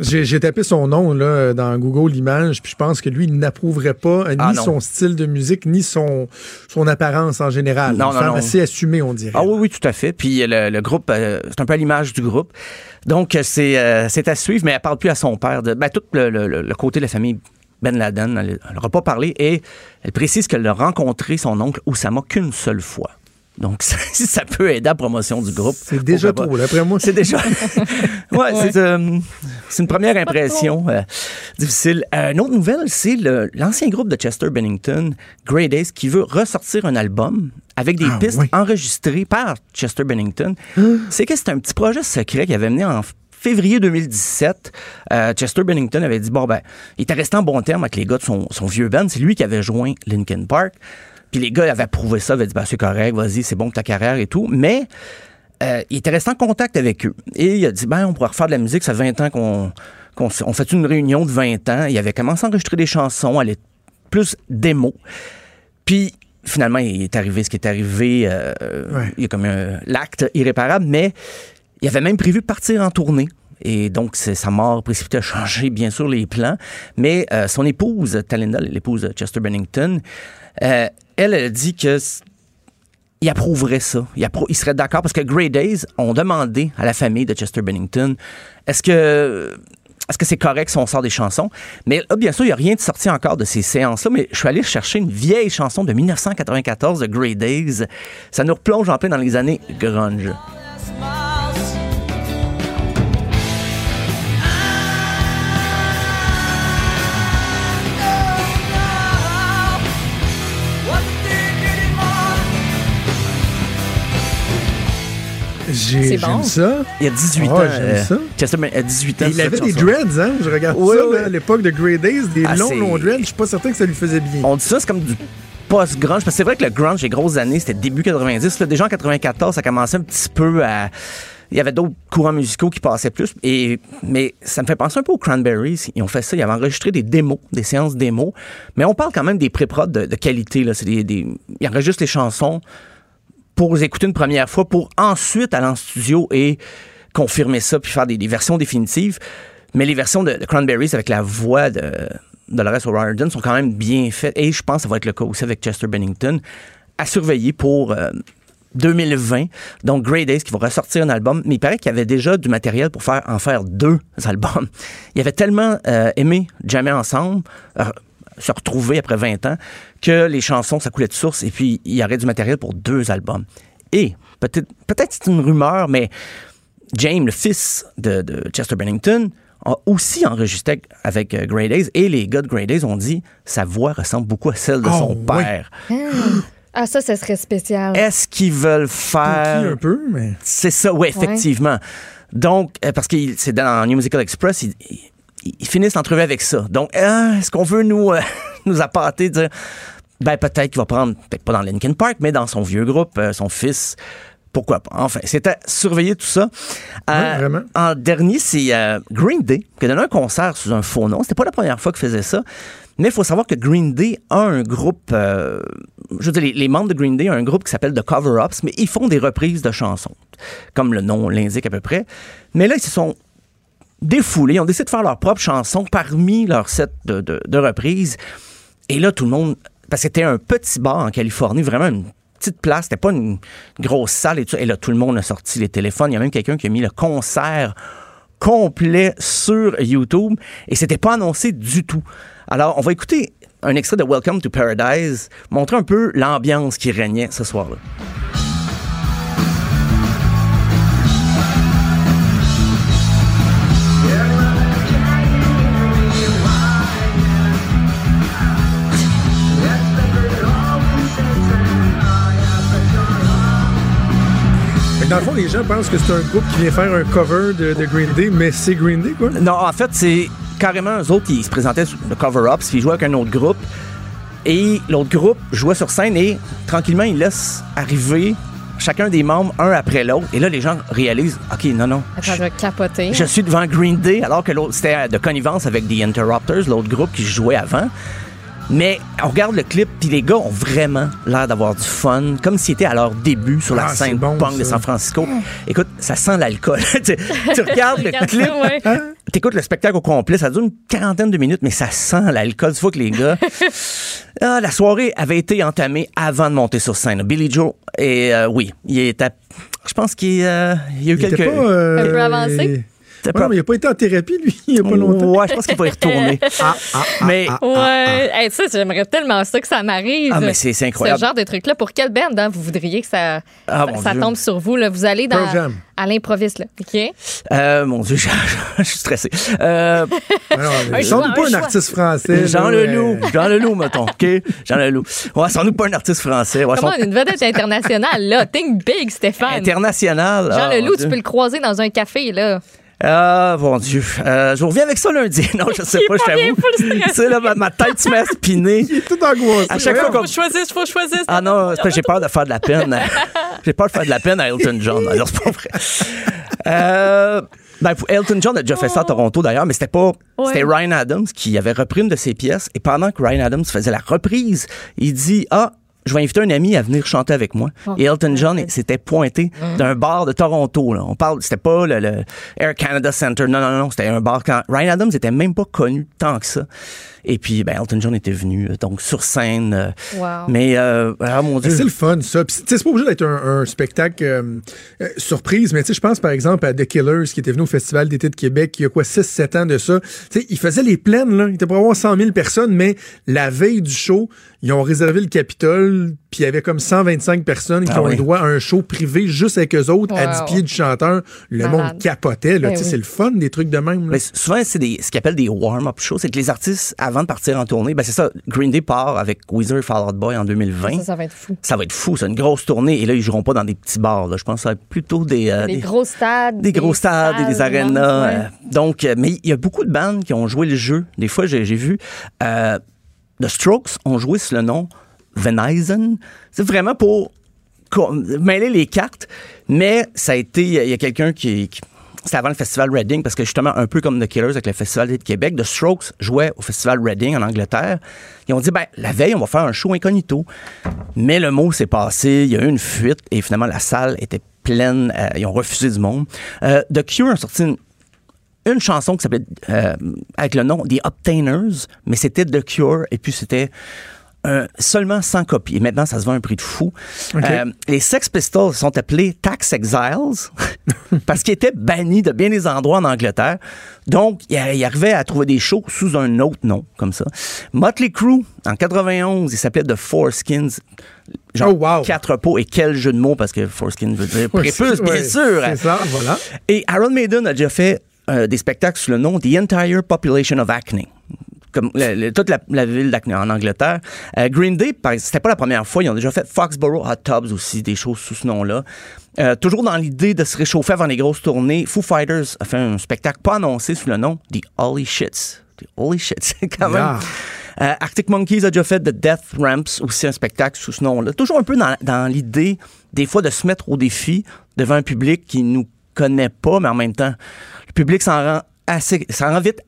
J'ai tapé son nom là, dans Google Images, puis je pense que lui, il n'approuverait pas euh, Ah, ni son style de musique, ni son, son apparence en général. Non, Une non, femme non. assez assumée, on dirait. Ah oui, oui, tout à fait. Puis le, le groupe, euh, c'est un peu à l'image du groupe. Donc, euh, c'est euh, c'est à suivre, mais elle parle plus à son père. De, ben, tout le, le- le côté de la famille Ben Laden, elle n'aura pas parlé. Et elle précise qu'elle a rencontré son oncle Oussama qu'une seule fois. Donc, ça, ça peut aider à la promotion du groupe. C'est déjà trop, là, après moi. C'est déjà. ouais, c'est euh, c'est une première impression euh, difficile. Euh, une autre nouvelle, c'est le- l'ancien groupe de Chester Bennington, Grey Days, qui veut ressortir un album avec des Ah, pistes oui. enregistrées par Chester Bennington. C'est que c'est un petit projet secret qui avait mené en février 2017. Euh, Chester Bennington avait dit, bon, ben, il était resté en bon terme avec les gars de son, son vieux band. C'est lui qui avait joint Linkin Park. Puis les gars avaient approuvé ça, avaient dit, ben, c'est correct, vas-y, c'est bon pour ta carrière et tout. Mais euh, il était resté en contact avec eux. Et il a dit, ben, on pourrait refaire de la musique, ça fait 20 ans qu'on on fait une réunion de 20 ans. Il avait commencé à enregistrer des chansons, aller plus démo. Puis finalement, il est arrivé ce qui est arrivé. euh, Ouais. Il y a comme un l'acte irréparable, mais il avait même prévu partir en tournée. Et donc, sa mort précipitée a changé, bien sûr, les plans. Mais euh, son épouse, Talinda, l'épouse de Chester Bennington, euh, elle, elle dit que il approuverait ça. Il, serait d'accord parce que Grey Days ont demandé à la famille de Chester Bennington est-ce que est-ce que c'est correct si on sort des chansons? Mais là, bien sûr, il n'y a rien de sorti encore de ces séances-là, mais je suis allé chercher une vieille chanson de 1994 de Grey Days. Ça nous replonge en plein dans les années grunge. J'ai bon. ça. Il y a 18 Ah, ans. j'aime euh, ça. Chester Ben- a 18 ans. Et il avait des dreads, hein? Je regarde Oui, ça oui. là, à l'époque de Grey Days, des Ah, longs, longs dreads. Je suis pas certain que ça lui faisait bien. On dit ça, c'est comme du post-grunge. Parce que c'est vrai que le grunge, les grosses années, c'était début 90. Là, déjà en 94, ça commençait un petit peu à... Il y avait d'autres courants musicaux qui passaient plus. Et, mais ça me fait penser un peu aux Cranberries. Ils ont fait ça. Ils avaient enregistré des démos, des séances démos. Mais on parle quand même des pré-prods de, de qualité. Là. C'est des, des- ils enregistrent les chansons pour écouter une première fois, pour ensuite aller en studio et confirmer ça, puis faire des, versions définitives. Mais les versions de, Cranberries avec la voix de Dolores O'Riordan sont quand même bien faites. Et je pense que ça va être le cas aussi avec Chester Bennington. À surveiller pour euh, 2020. Donc, Grey Days qui va ressortir un album. Mais il paraît qu'il y avait déjà du matériel pour en faire deux albums. Il avait tellement euh, aimé Jamais ensemble, euh, se retrouver après 20 ans, que les chansons, ça coulait de source. Et puis, il y aurait du matériel pour deux albums. Et, peut-être peut-être c'est une rumeur, mais James, le fils de, de Chester Bennington, a aussi enregistré avec euh, Grey Days. Et les gars de Grey Days ont dit sa voix ressemble beaucoup à celle de Oh, son oui. père. Ah, ça, ça serait spécial. Est-ce qu'ils veulent faire. un peu, mais. C'est ça, oui, effectivement. Donc, euh, parce que il- c'est dans New Musical Express, ils- ils finissent l'entrevue avec ça. Donc, euh, est-ce qu'on veut nous, euh, nous appâter, dire. Ben, peut-être qu'il va prendre, peut-être pas dans Linkin Park, mais dans son vieux groupe, euh, son fils. Pourquoi pas? Enfin, c'était surveiller tout ça. Euh, En dernier, c'est euh, Green Day qui a donné un concert sous un faux nom. C'était pas la première fois qu'il faisait ça. Mais il faut savoir que Green Day a un groupe, euh, je veux dire, les, les membres de Green Day ont un groupe qui s'appelle The Cover-Ups, mais ils font des reprises de chansons, comme le nom l'indique à peu près. Mais là, ils se sont défoulés, ont décidé de faire leur propre chanson parmi leur set de, reprises. Et là, tout le monde, parce que c'était un petit bar en Californie, vraiment une petite place, c'était pas une grosse salle et tout. Et là, tout le monde a sorti les téléphones. Il y a même quelqu'un qui a mis le concert complet sur YouTube et c'était pas annoncé du tout. Alors, on va écouter un extrait de Welcome to Paradise, montrer un peu l'ambiance qui régnait ce soir-là. Dans le fond, les gens pensent que c'est un groupe qui vient faire un cover de, de Green Day, mais c'est Green Day, quoi. Non, en fait, c'est carrément eux autres qui se présentaient sur le cover-up, puis ils jouaient avec un autre groupe. Et l'autre groupe jouait sur scène et tranquillement, ils laissent arriver chacun des membres un après l'autre. Et là, les gens réalisent, OK, non, non. Attends, je vais capoter. Je suis devant Green Day, alors que l'autre, c'était de connivence avec The Interrupters, l'autre groupe qui jouait avant. Mais on regarde le clip, puis les gars ont vraiment l'air d'avoir du fun, comme s'ils étaient à leur début sur la Ah, scène bon, punk de. San Francisco. Écoute, ça sent l'alcool. tu, tu regardes le clip, ouais. t'écoutes le spectacle au complet, ça dure une quarantaine de minutes, mais ça sent l'alcool. Tu vois que les gars... Ah, la soirée avait été entamée avant de monter sur scène. Billy Joe, et euh, oui, il était... Je pense qu'il euh, y a eu Il était quelques... pas, euh, Un peu avancé? Ouais, mais il n'a pas été en thérapie, lui, il n'y a pas longtemps. Ouais, je pense qu'il va y retourner. Ah, ah, ah, mais ah, Ouais, Hey, ça, j'aimerais tellement ça que ça m'arrive. Ah, mais c'est- c'est incroyable. Ce genre de truc-là. Pour quelle bande hein, vous voudriez que ça, Ah, ça, ça tombe sur vous? Là? Vous allez dans, Jam. à l'improviste. Là. OK? Euh, mon Dieu, je, je suis stressé. Euh, doute pas un artiste français. Jean là, Leloup, euh, Jean Leloup, mettons, OK? Jean Leloup. Ouais, sans nous pas un artiste français. Ouais, Comment son- une vedette internationale, là? Think big, Stéphane. International. Jean Ah, Leloup, tu peux le croiser dans un café, là. Ah, mon Dieu. Euh, je vous reviens avec ça lundi. Non, je sais pas, je t'avoue. Tu sais, là, ma, ma tête se met à spinner. Il est tout angoissé. À chaque fois qu'on... Faut choisir, faut choisir. Ah non, c'est parce que j'ai peur de faire de la peine. j'ai peur de faire de la peine à Elton John. Alors, c'est pas vrai. Euh, ben, Elton John a déjà fait ça à Toronto d'ailleurs, mais c'était pas. C'était Ryan Adams qui avait repris une de ses pièces. Et pendant que Ryan Adams faisait la reprise, il dit Ah, je vais inviter un ami à venir chanter avec moi. Oh, et Elton John s'était pointé Hum. d'un bar de Toronto. Là. On parle, c'était pas le, le Air Canada Center. Non, non, non, c'était un bar quand Ryan Adams était même pas connu tant que ça. Et puis, ben, Elton John était venu euh, donc sur scène. euh, Wow. Mais, euh, ah mon Mais Dieu. C'est le fun, ça. Puis, tu sais, c'est pas obligé d'être un, un spectacle euh, euh, surprise, mais tu sais, je pense par exemple à The Killers qui était venu au Festival d'été de Québec il y a quoi, 6-7 ans de ça. Tu sais, ils faisaient les plaines, là. Il était pour avoir 100 000 personnes, mais la veille du show, ils ont réservé le Capitole, puis il y avait comme 125 personnes qui Ah ont oui. eu droit à un show privé juste avec eux autres, à Wow. 10 pieds du chanteur. Le Malade. monde capotait, là. Ben tu sais, oui. c'est le fun, des trucs de même, là. Mais souvent, c'est des, ce qu'ils appellent des warm-up shows. C'est que les artistes, avant de partir en tournée, ben c'est ça. Green Day part avec Weezer et Fall Out Boy en 2020. Ça, ça va être fou. Ça va être fou, c'est une grosse tournée. Et là, ils joueront pas dans des petits bars. là. Je pense que ça va être plutôt des, euh, Des, des, gros stades. des gros stades et des arénas. ouais. euh, donc, euh, mais il y a beaucoup de bandes qui ont joué le jeu. Des fois, j'ai j'ai vu euh, The Strokes ont joué sous le nom Venison. C'est vraiment pour mêler les cartes, mais ça a été, il y a quelqu'un qui, c'était avant le festival Reading, parce que justement, un peu comme The Killers avec le festival de Québec, The Strokes jouait au festival Reading en Angleterre. Ils ont dit, ben, la veille, on va faire un show incognito. Mais le mot s'est passé, il y a eu une fuite, et finalement, la salle était pleine, euh, ils ont refusé du monde. Euh, The Cure a sorti une, une chanson qui s'appelait euh, avec le nom The Obtainers, mais c'était The Cure, et puis c'était euh, seulement 100 copies. Et maintenant, ça se vend à un prix de fou. Euh, les Sex Pistols sont appelés Tax Exiles parce qu'ils étaient bannis de bien des endroits en Angleterre. Donc, ils arrivaient à trouver des shows sous un autre nom, comme ça. Motley Crue, en 91, il s'appelait The Four Skins. Genre quatre peaux. Et quel jeu de mots, parce que Foreskin veut dire prépuce, bien sûr. c'est ça, voilà. Et Iron Maiden a déjà fait euh, des spectacles sous le nom The Entire Population of Acne. Comme le- le- toute la, la ville d'Acne en Angleterre. Euh, Green Day, c'était pas la première fois. Ils ont déjà fait Foxborough Hot Tubs aussi, des choses sous ce nom-là. Euh, toujours dans l'idée de se réchauffer avant les grosses tournées, Foo Fighters a fait un spectacle pas annoncé sous le nom The Holy Shits. The Holy Shits, quand même. Euh, Arctic Monkeys a déjà fait The Death Ramps, aussi un spectacle sous ce nom-là. Toujours un peu dans, dans l'idée, des fois, de se mettre au défi devant un public qui nous connaît pas, mais en même temps, le public s'en rend assez, ça rend vite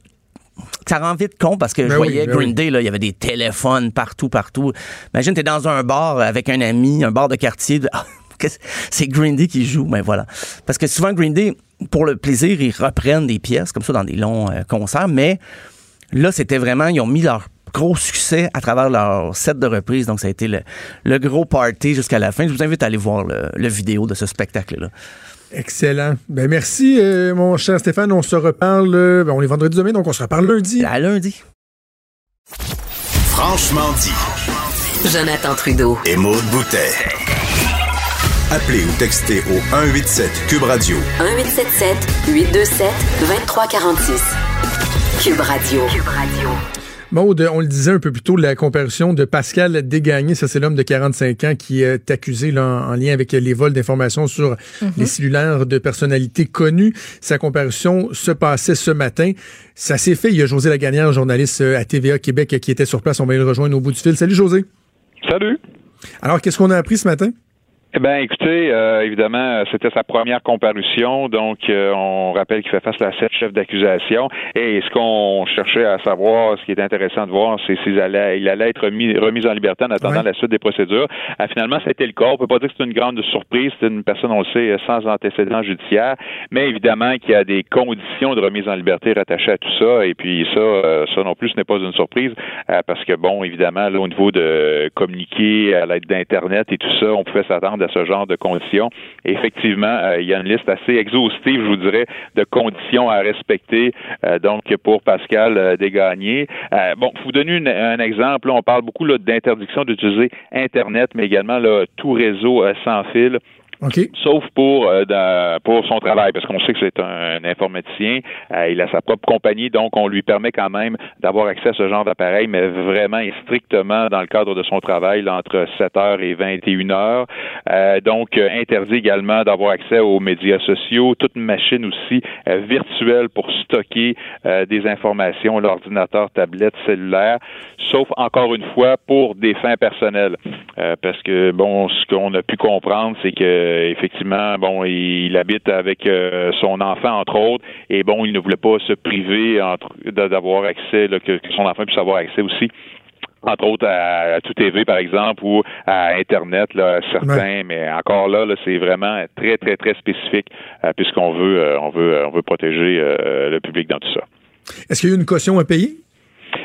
ça rend vite con parce que je Ben oui, voyais ben Green oui. Day, là, il y avait des téléphones partout, partout. Imagine, t'es dans un bar avec un ami, un bar de quartier. de- Ah, c'est Green Day qui joue, mais voilà. Parce que souvent, Green Day, pour le plaisir, ils reprennent des pièces comme ça dans des longs euh, concerts, mais là, c'était vraiment, ils ont mis leur gros succès à travers leur set de reprise. Donc, ça a été le, le gros party jusqu'à la fin. Je vous invite à aller voir le, le vidéo de ce spectacle-là. Excellent. Ben merci, euh, mon cher Stéphane. On se reparle. euh, ben, on est vendredi demain, donc on se reparle lundi. À lundi. Franchement dit. Jonathan Trudeau. Et Maude Boutet. Appelez ou textez au 187 Cube Radio 1877 827 2346. Cube Radio. Cube Radio. Maude, on le disait un peu plus tôt, la comparution de Pascal Dégagné, ça c'est l'homme de 45 ans qui est accusé là, en, en lien avec les vols d'informations sur les cellulaires de personnalités connues. Sa comparution se passait ce matin. Ça s'est fait. Il y a José Lagagnère, journaliste euh, à TVA Québec, qui était sur place. On va le rejoindre au bout du fil. Salut José. Salut. Alors, qu'est-ce qu'on a appris ce matin? Eh bien, écoutez, euh, évidemment, c'était sa première comparution, donc euh, on rappelle qu'il fait face à sept chefs d'accusation. Et ce qu'on cherchait à savoir, ce qui est intéressant de voir, c'est s'il allait, il allait être mis, remis en liberté en attendant Ouais. la suite des procédures. Euh, finalement, ça a été le cas. On peut pas dire que c'est une grande surprise. C'est une personne, on le sait, sans antécédent judiciaire, mais évidemment qu'il y a des conditions de remise en liberté rattachées à tout ça. Et puis ça, euh, ça non plus, ce n'est pas une surprise, euh, parce que bon, évidemment, là, au niveau de communiquer à l'aide d'Internet et tout ça, on pouvait s'attendre à ce genre de conditions. Effectivement, euh, il y a une liste assez exhaustive, je vous dirais, de conditions à respecter. euh, donc, pour Pascal euh, Desgagnés. Euh, bon, pour vous donner un exemple, on parle beaucoup d'interdiction d'utiliser Internet, mais également là, tout réseau sans fil. Sauf pour euh, pour son travail, parce qu'on sait que c'est un, informaticien, euh, il a sa propre compagnie, donc on lui permet quand même d'avoir accès à ce genre d'appareil, mais vraiment et strictement dans le cadre de son travail, là, entre 7 heures et 21 heures. Euh, donc, euh, interdit également d'avoir accès aux médias sociaux, toute machine aussi euh, virtuelle pour stocker euh, des informations, l'ordinateur, tablette, cellulaire, sauf encore une fois pour des fins personnelles. Parce que bon, ce qu'on a pu comprendre, c'est que effectivement, bon, il, habite avec euh, son enfant entre autres, et bon, il ne voulait pas se priver entre d'avoir accès, là, que, que son enfant puisse avoir accès aussi entre autres à, à tout TV par exemple ou à internet là certains mais encore là, là c'est vraiment très très très spécifique euh, puisqu'on veut euh, on veut on veut protéger euh, le public dans tout ça. Est-ce qu'il y a eu une caution à payer?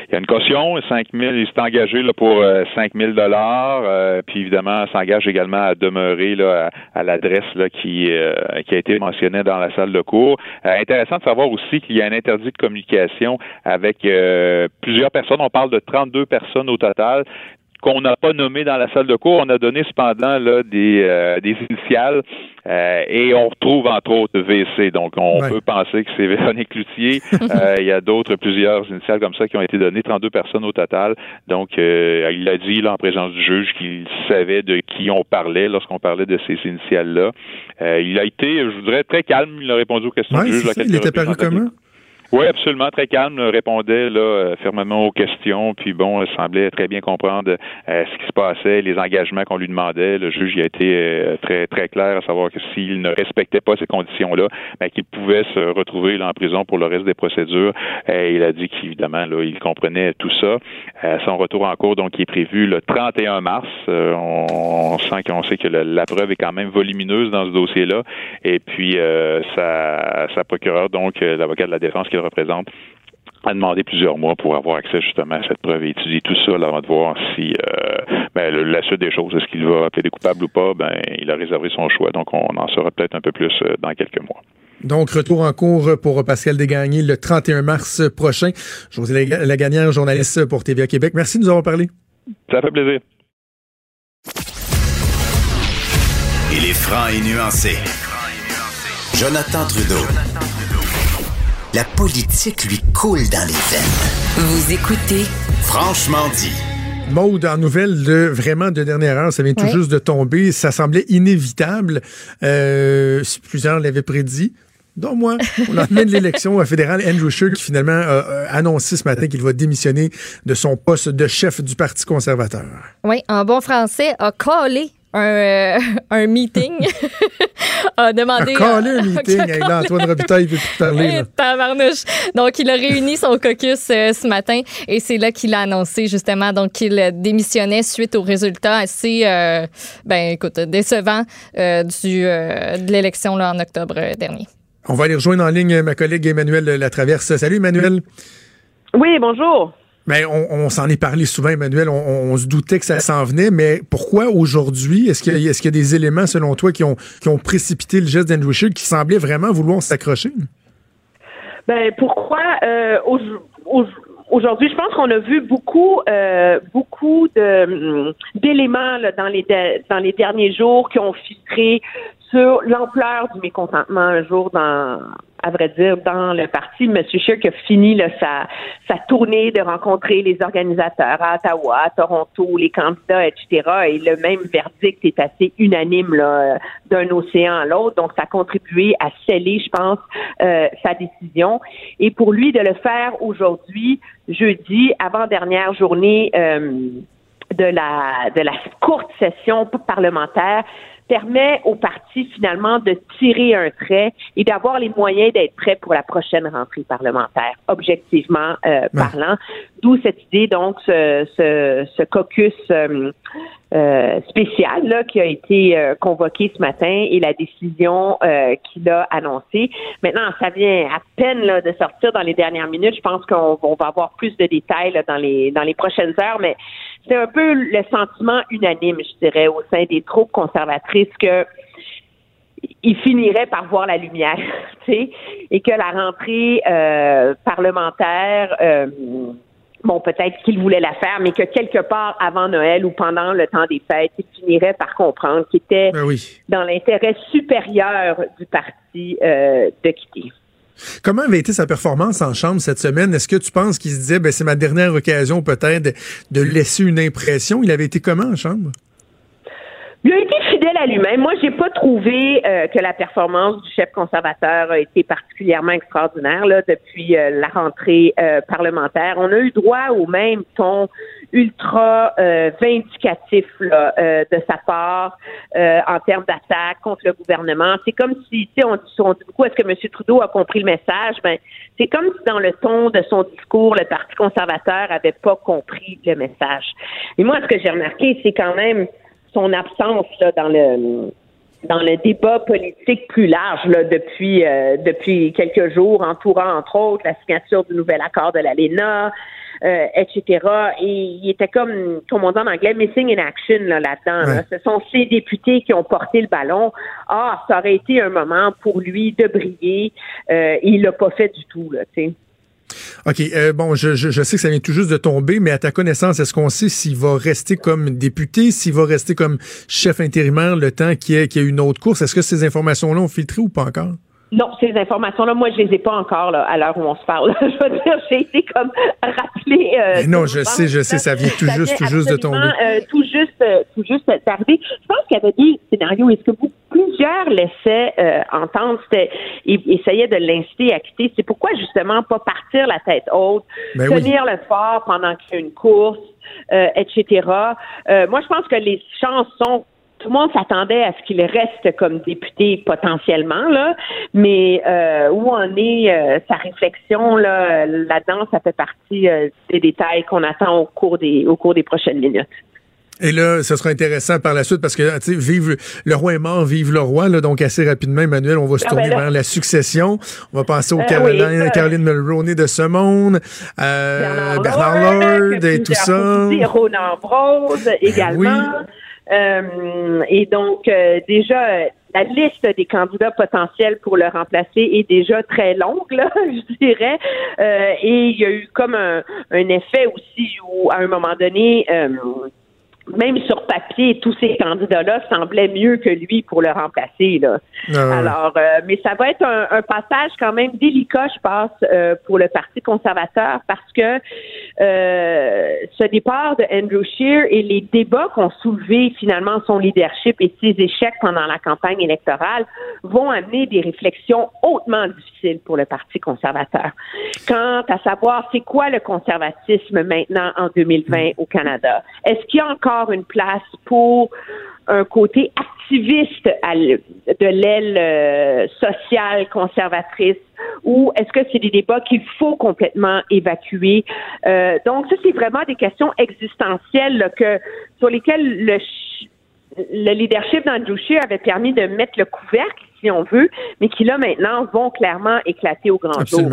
Il y a une caution, 5 000, il s'est engagé là, pour euh, 5 000 dollars, euh, puis évidemment s'engage également à demeurer là, à, l'adresse là, qui, euh, qui a été mentionnée dans la salle de cours. Euh, intéressant de savoir aussi qu'il y a un interdit de communication avec euh, plusieurs personnes. On parle de 32 personnes au total qu'on n'a pas nommé dans la salle de cours. On a donné cependant là, des, euh, des initiales euh, et on retrouve entre autres VC. Donc on Ouais. peut penser que c'est Véronique Cloutier. Euh, il y a d'autres, plusieurs initiales comme ça qui ont été données, 32 personnes au total. Donc euh, il a dit là, en présence du juge qu'il savait de qui on parlait lorsqu'on parlait de ces initiales-là. Euh, il a été, je voudrais, très calme. Il a répondu aux questions du juge. c'est à ça. quelques Il était paru comment? Oui, absolument, très calme, répondait là, euh, fermement aux questions, puis bon, semblait très bien comprendre euh, ce qui se passait, les engagements qu'on lui demandait. Le juge il a été euh, très très clair à savoir que s'il ne respectait pas ces conditions-là, ben, qu'il pouvait se retrouver là, en prison pour le reste des procédures. Et il a dit qu'évidemment, là, il comprenait tout ça. son retour en cours, donc, qui est prévu le 31 mars. On, on, sent qu'on sait que le, la preuve est quand même volumineuse dans ce dossier-là. Et puis, sa, sa procureure, donc, l'avocat de la défense qui représente a demandé plusieurs mois pour avoir accès justement à cette preuve et étudier tout ça avant de voir si euh, ben, la suite des choses, est-ce qu'il va plaider coupable ou pas, ben il a réservé son choix. Donc on en saura peut-être un peu plus euh, dans quelques mois. Donc, retour en cours pour Pascal Desgagnés le 31 mars prochain. José Lagagnère, journaliste pour TVA Québec. Merci de nous avoir parlé. Ça fait plaisir. Il est franc et nuancé. Jonathan Trudeau. La politique lui coule dans les veines. Vous écoutez Franchement dit. Maude, en nouvelle de vraiment de dernière heure, ça vient tout juste de tomber. Ça semblait inévitable. Euh, si plusieurs l'avaient prédit. dont moi, au lendemain de l'élection fédérale, Andrew Scheer, qui finalement a a annoncé ce matin qu'il va démissionner de son poste de chef du Parti conservateur. Oui, en bon français, a collé un, euh, un meeting. a demandé. A collé un meeting. Là, Antoine Robitaille veut plus parler. là. Eh, tabarnouche. Donc, il a réuni son caucus euh, ce matin et c'est là qu'il a annoncé justement donc qu'il démissionnait suite aux résultats assez, euh, ben écoute, décevants euh, du, euh, de l'élection là, en octobre dernier. On va aller rejoindre en ligne ma collègue Emmanuel Latraverse. Salut Emmanuel. Oui, bonjour. On, s'en est parlé souvent, Emmanuel. On, se doutait que ça s'en venait, mais pourquoi aujourd'hui? Est-ce qu'il y, y a des éléments, selon toi, qui ont, qui ont précipité le geste d'Andrew Scheer qui semblait vraiment vouloir s'accrocher? Ben pourquoi euh, au- au- aujourd'hui, je pense qu'on a vu beaucoup euh, beaucoup hum, d'éléments dans les dans les derniers jours qui ont filtré sur l'ampleur du mécontentement un jour dans à vrai dire, dans le parti, M. Scheer qui a fini là, sa, sa tournée de rencontrer les organisateurs à Ottawa, à Toronto, les candidats, etc. Et le même verdict est assez unanime là, d'un océan à l'autre. Donc, ça a contribué à sceller, je pense, euh, sa décision. Et pour lui de le faire aujourd'hui, jeudi, avant-dernière journée euh, de la de la courte session parlementaire, permet au parti finalement de tirer un trait et d'avoir les moyens d'être prêt pour la prochaine rentrée parlementaire, objectivement euh, parlant. D'où cette idée, donc, ce, ce, ce caucus euh, euh, spécial là, qui a été euh, convoqué ce matin et la décision euh, qu'il a annoncée. Maintenant, ça vient à peine là, de sortir dans les dernières minutes. Je pense qu'on on va avoir plus de détails là, dans les dans les prochaines heures, mais c'est un peu le sentiment unanime, je dirais, au sein des troupes conservatrices que il finirait par voir la lumière, tu sais, et que la rentrée euh, parlementaire, euh, bon, peut-être qu'il voulait la faire, mais que quelque part avant Noël ou pendant le temps des fêtes, il finirait par comprendre qu'il était Ben oui. dans l'intérêt supérieur du parti euh, de quitter. Comment avait été sa performance en chambre cette semaine? Est-ce que tu penses qu'il se disait, ben, c'est ma dernière occasion peut-être de, de laisser une impression? Il avait été comment en chambre? Il a été fidèle à lui-même. Moi, j'ai pas trouvé euh, que la performance du chef conservateur a été particulièrement extraordinaire là, depuis euh, la rentrée euh, parlementaire. On a eu droit au même ton ultra euh, vindicatif là, euh, de sa part euh, en termes d'attaque contre le gouvernement. C'est comme si, tu sais, on, on dit beaucoup, est-ce que M. Trudeau a compris le message? Ben, c'est comme si dans le ton de son discours, le Parti conservateur avait pas compris le message. Et moi, ce que j'ai remarqué, c'est quand même son absence là, dans le dans le débat politique plus large là, depuis euh, depuis quelques jours, entourant entre autres la signature du nouvel accord de l'ALENA, euh, etc. Et il était comme, comme on dit en anglais, missing in action là, là-dedans. là. Ce sont ces députés qui ont porté le ballon. Ah, ça aurait été un moment pour lui de briller. Euh, et il l'a pas fait du tout, là, tu sais. OK, euh, bon, je, je, sais que ça vient tout juste de tomber, mais à ta connaissance, est-ce qu'on sait s'il va rester comme député, s'il va rester comme chef intérimaire le temps qu'il y, ait- qu'il y une autre course? Est-ce que ces informations-là ont filtré ou pas encore? Non, ces informations-là, moi, je les ai pas encore là, à l'heure où on se parle. je veux dire, j'ai été comme rappelé. euh, non, je sais, je sais, ça vient tout Ça juste, tout juste de tomber. euh, tout juste, euh, tout juste d'arriver. Je pense qu'il y avait des scénarios. Est-ce que plus plusieurs laissaient euh, entendre, c'était, ils essayaient de l'inciter à quitter. C'est pourquoi justement pas partir la tête haute, Ben oui. tenir le fort pendant qu'il y a une course, euh, etc. Euh, moi, je pense que les chances sont tout le monde s'attendait à ce qu'il reste comme député potentiellement, là, mais euh, où en est euh, sa réflexion là, là-dedans, ça fait partie euh, des détails qu'on attend au cours des au cours des prochaines minutes. Et là, ce sera intéressant par la suite parce que, tu sais, vive le roi est mort, vive le roi. Là, donc, assez rapidement, Emmanuel, on va se Ah, tourner ben vers la succession. On va penser aux Euh, Caroline, oui, ça- Caroline Mulroney de ce monde, euh, Bernard, Lord et tout ça. Ronan Ambrose également. Euh, et donc, euh, déjà, la liste des candidats potentiels pour le remplacer est déjà très longue, là, je dirais. Euh, et il y a eu comme un, un effet aussi où, à un moment donné, euh, même sur papier, tous ces candidats-là semblaient mieux que lui pour le remplacer. Là. Ah. Alors, euh, mais ça va être un, un passage quand même délicat, je pense, euh, pour le Parti conservateur, parce que euh, ce départ de Andrew Scheer et les débats qu'ont soulevé finalement son leadership et ses échecs pendant la campagne électorale vont amener des réflexions hautement difficiles pour le Parti conservateur. Quant à savoir c'est quoi le conservatisme maintenant en 2020 au Canada, est-ce qu'il y a encore une place pour un côté activiste de l'aile euh, sociale conservatrice ou est-ce que c'est des débats qu'il faut complètement évacuer? Euh, donc, ça, c'est vraiment des questions existentielles là, que, sur lesquelles le, le leadership d'Andrew Scheer avait permis de mettre le couvercle, si on veut, mais qui, là, maintenant, vont clairement éclater au grand jour.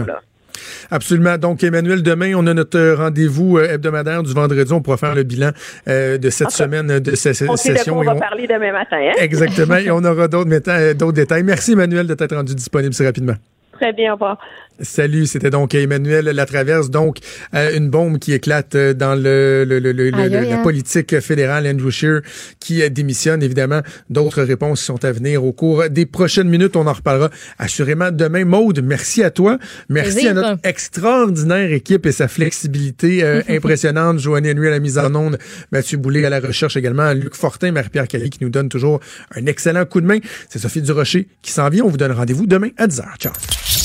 Absolument. Donc, Emmanuel, demain, on a notre rendez-vous euh, hebdomadaire du vendredi. On pourra faire le bilan euh, de cette semaine de cette On sait de session. quoi on va on- parler demain matin. Hein? Exactement. et on aura d'autres détails. Merci, Emmanuel, de t'être rendu disponible si rapidement. Très bien, au revoir. Salut, c'était donc Emmanuel Latraverse. Donc, euh, une bombe qui éclate euh, dans le, le- le- la aïe. politique fédérale. Andrew Scheer qui euh, démissionne. Évidemment, d'autres réponses sont à venir au cours des prochaines minutes. On en reparlera assurément demain. Maude, merci à toi. Merci Plaisir. à notre extraordinaire équipe et sa flexibilité euh, impressionnante. Joanne Henry à la mise en onde, Mathieu Boulay à la recherche également, Luc Fortin, Marie-Pierre Cali qui nous donne toujours un excellent coup de main. C'est Sophie Durocher qui s'en vient. On vous donne rendez-vous demain à 10h. Ciao.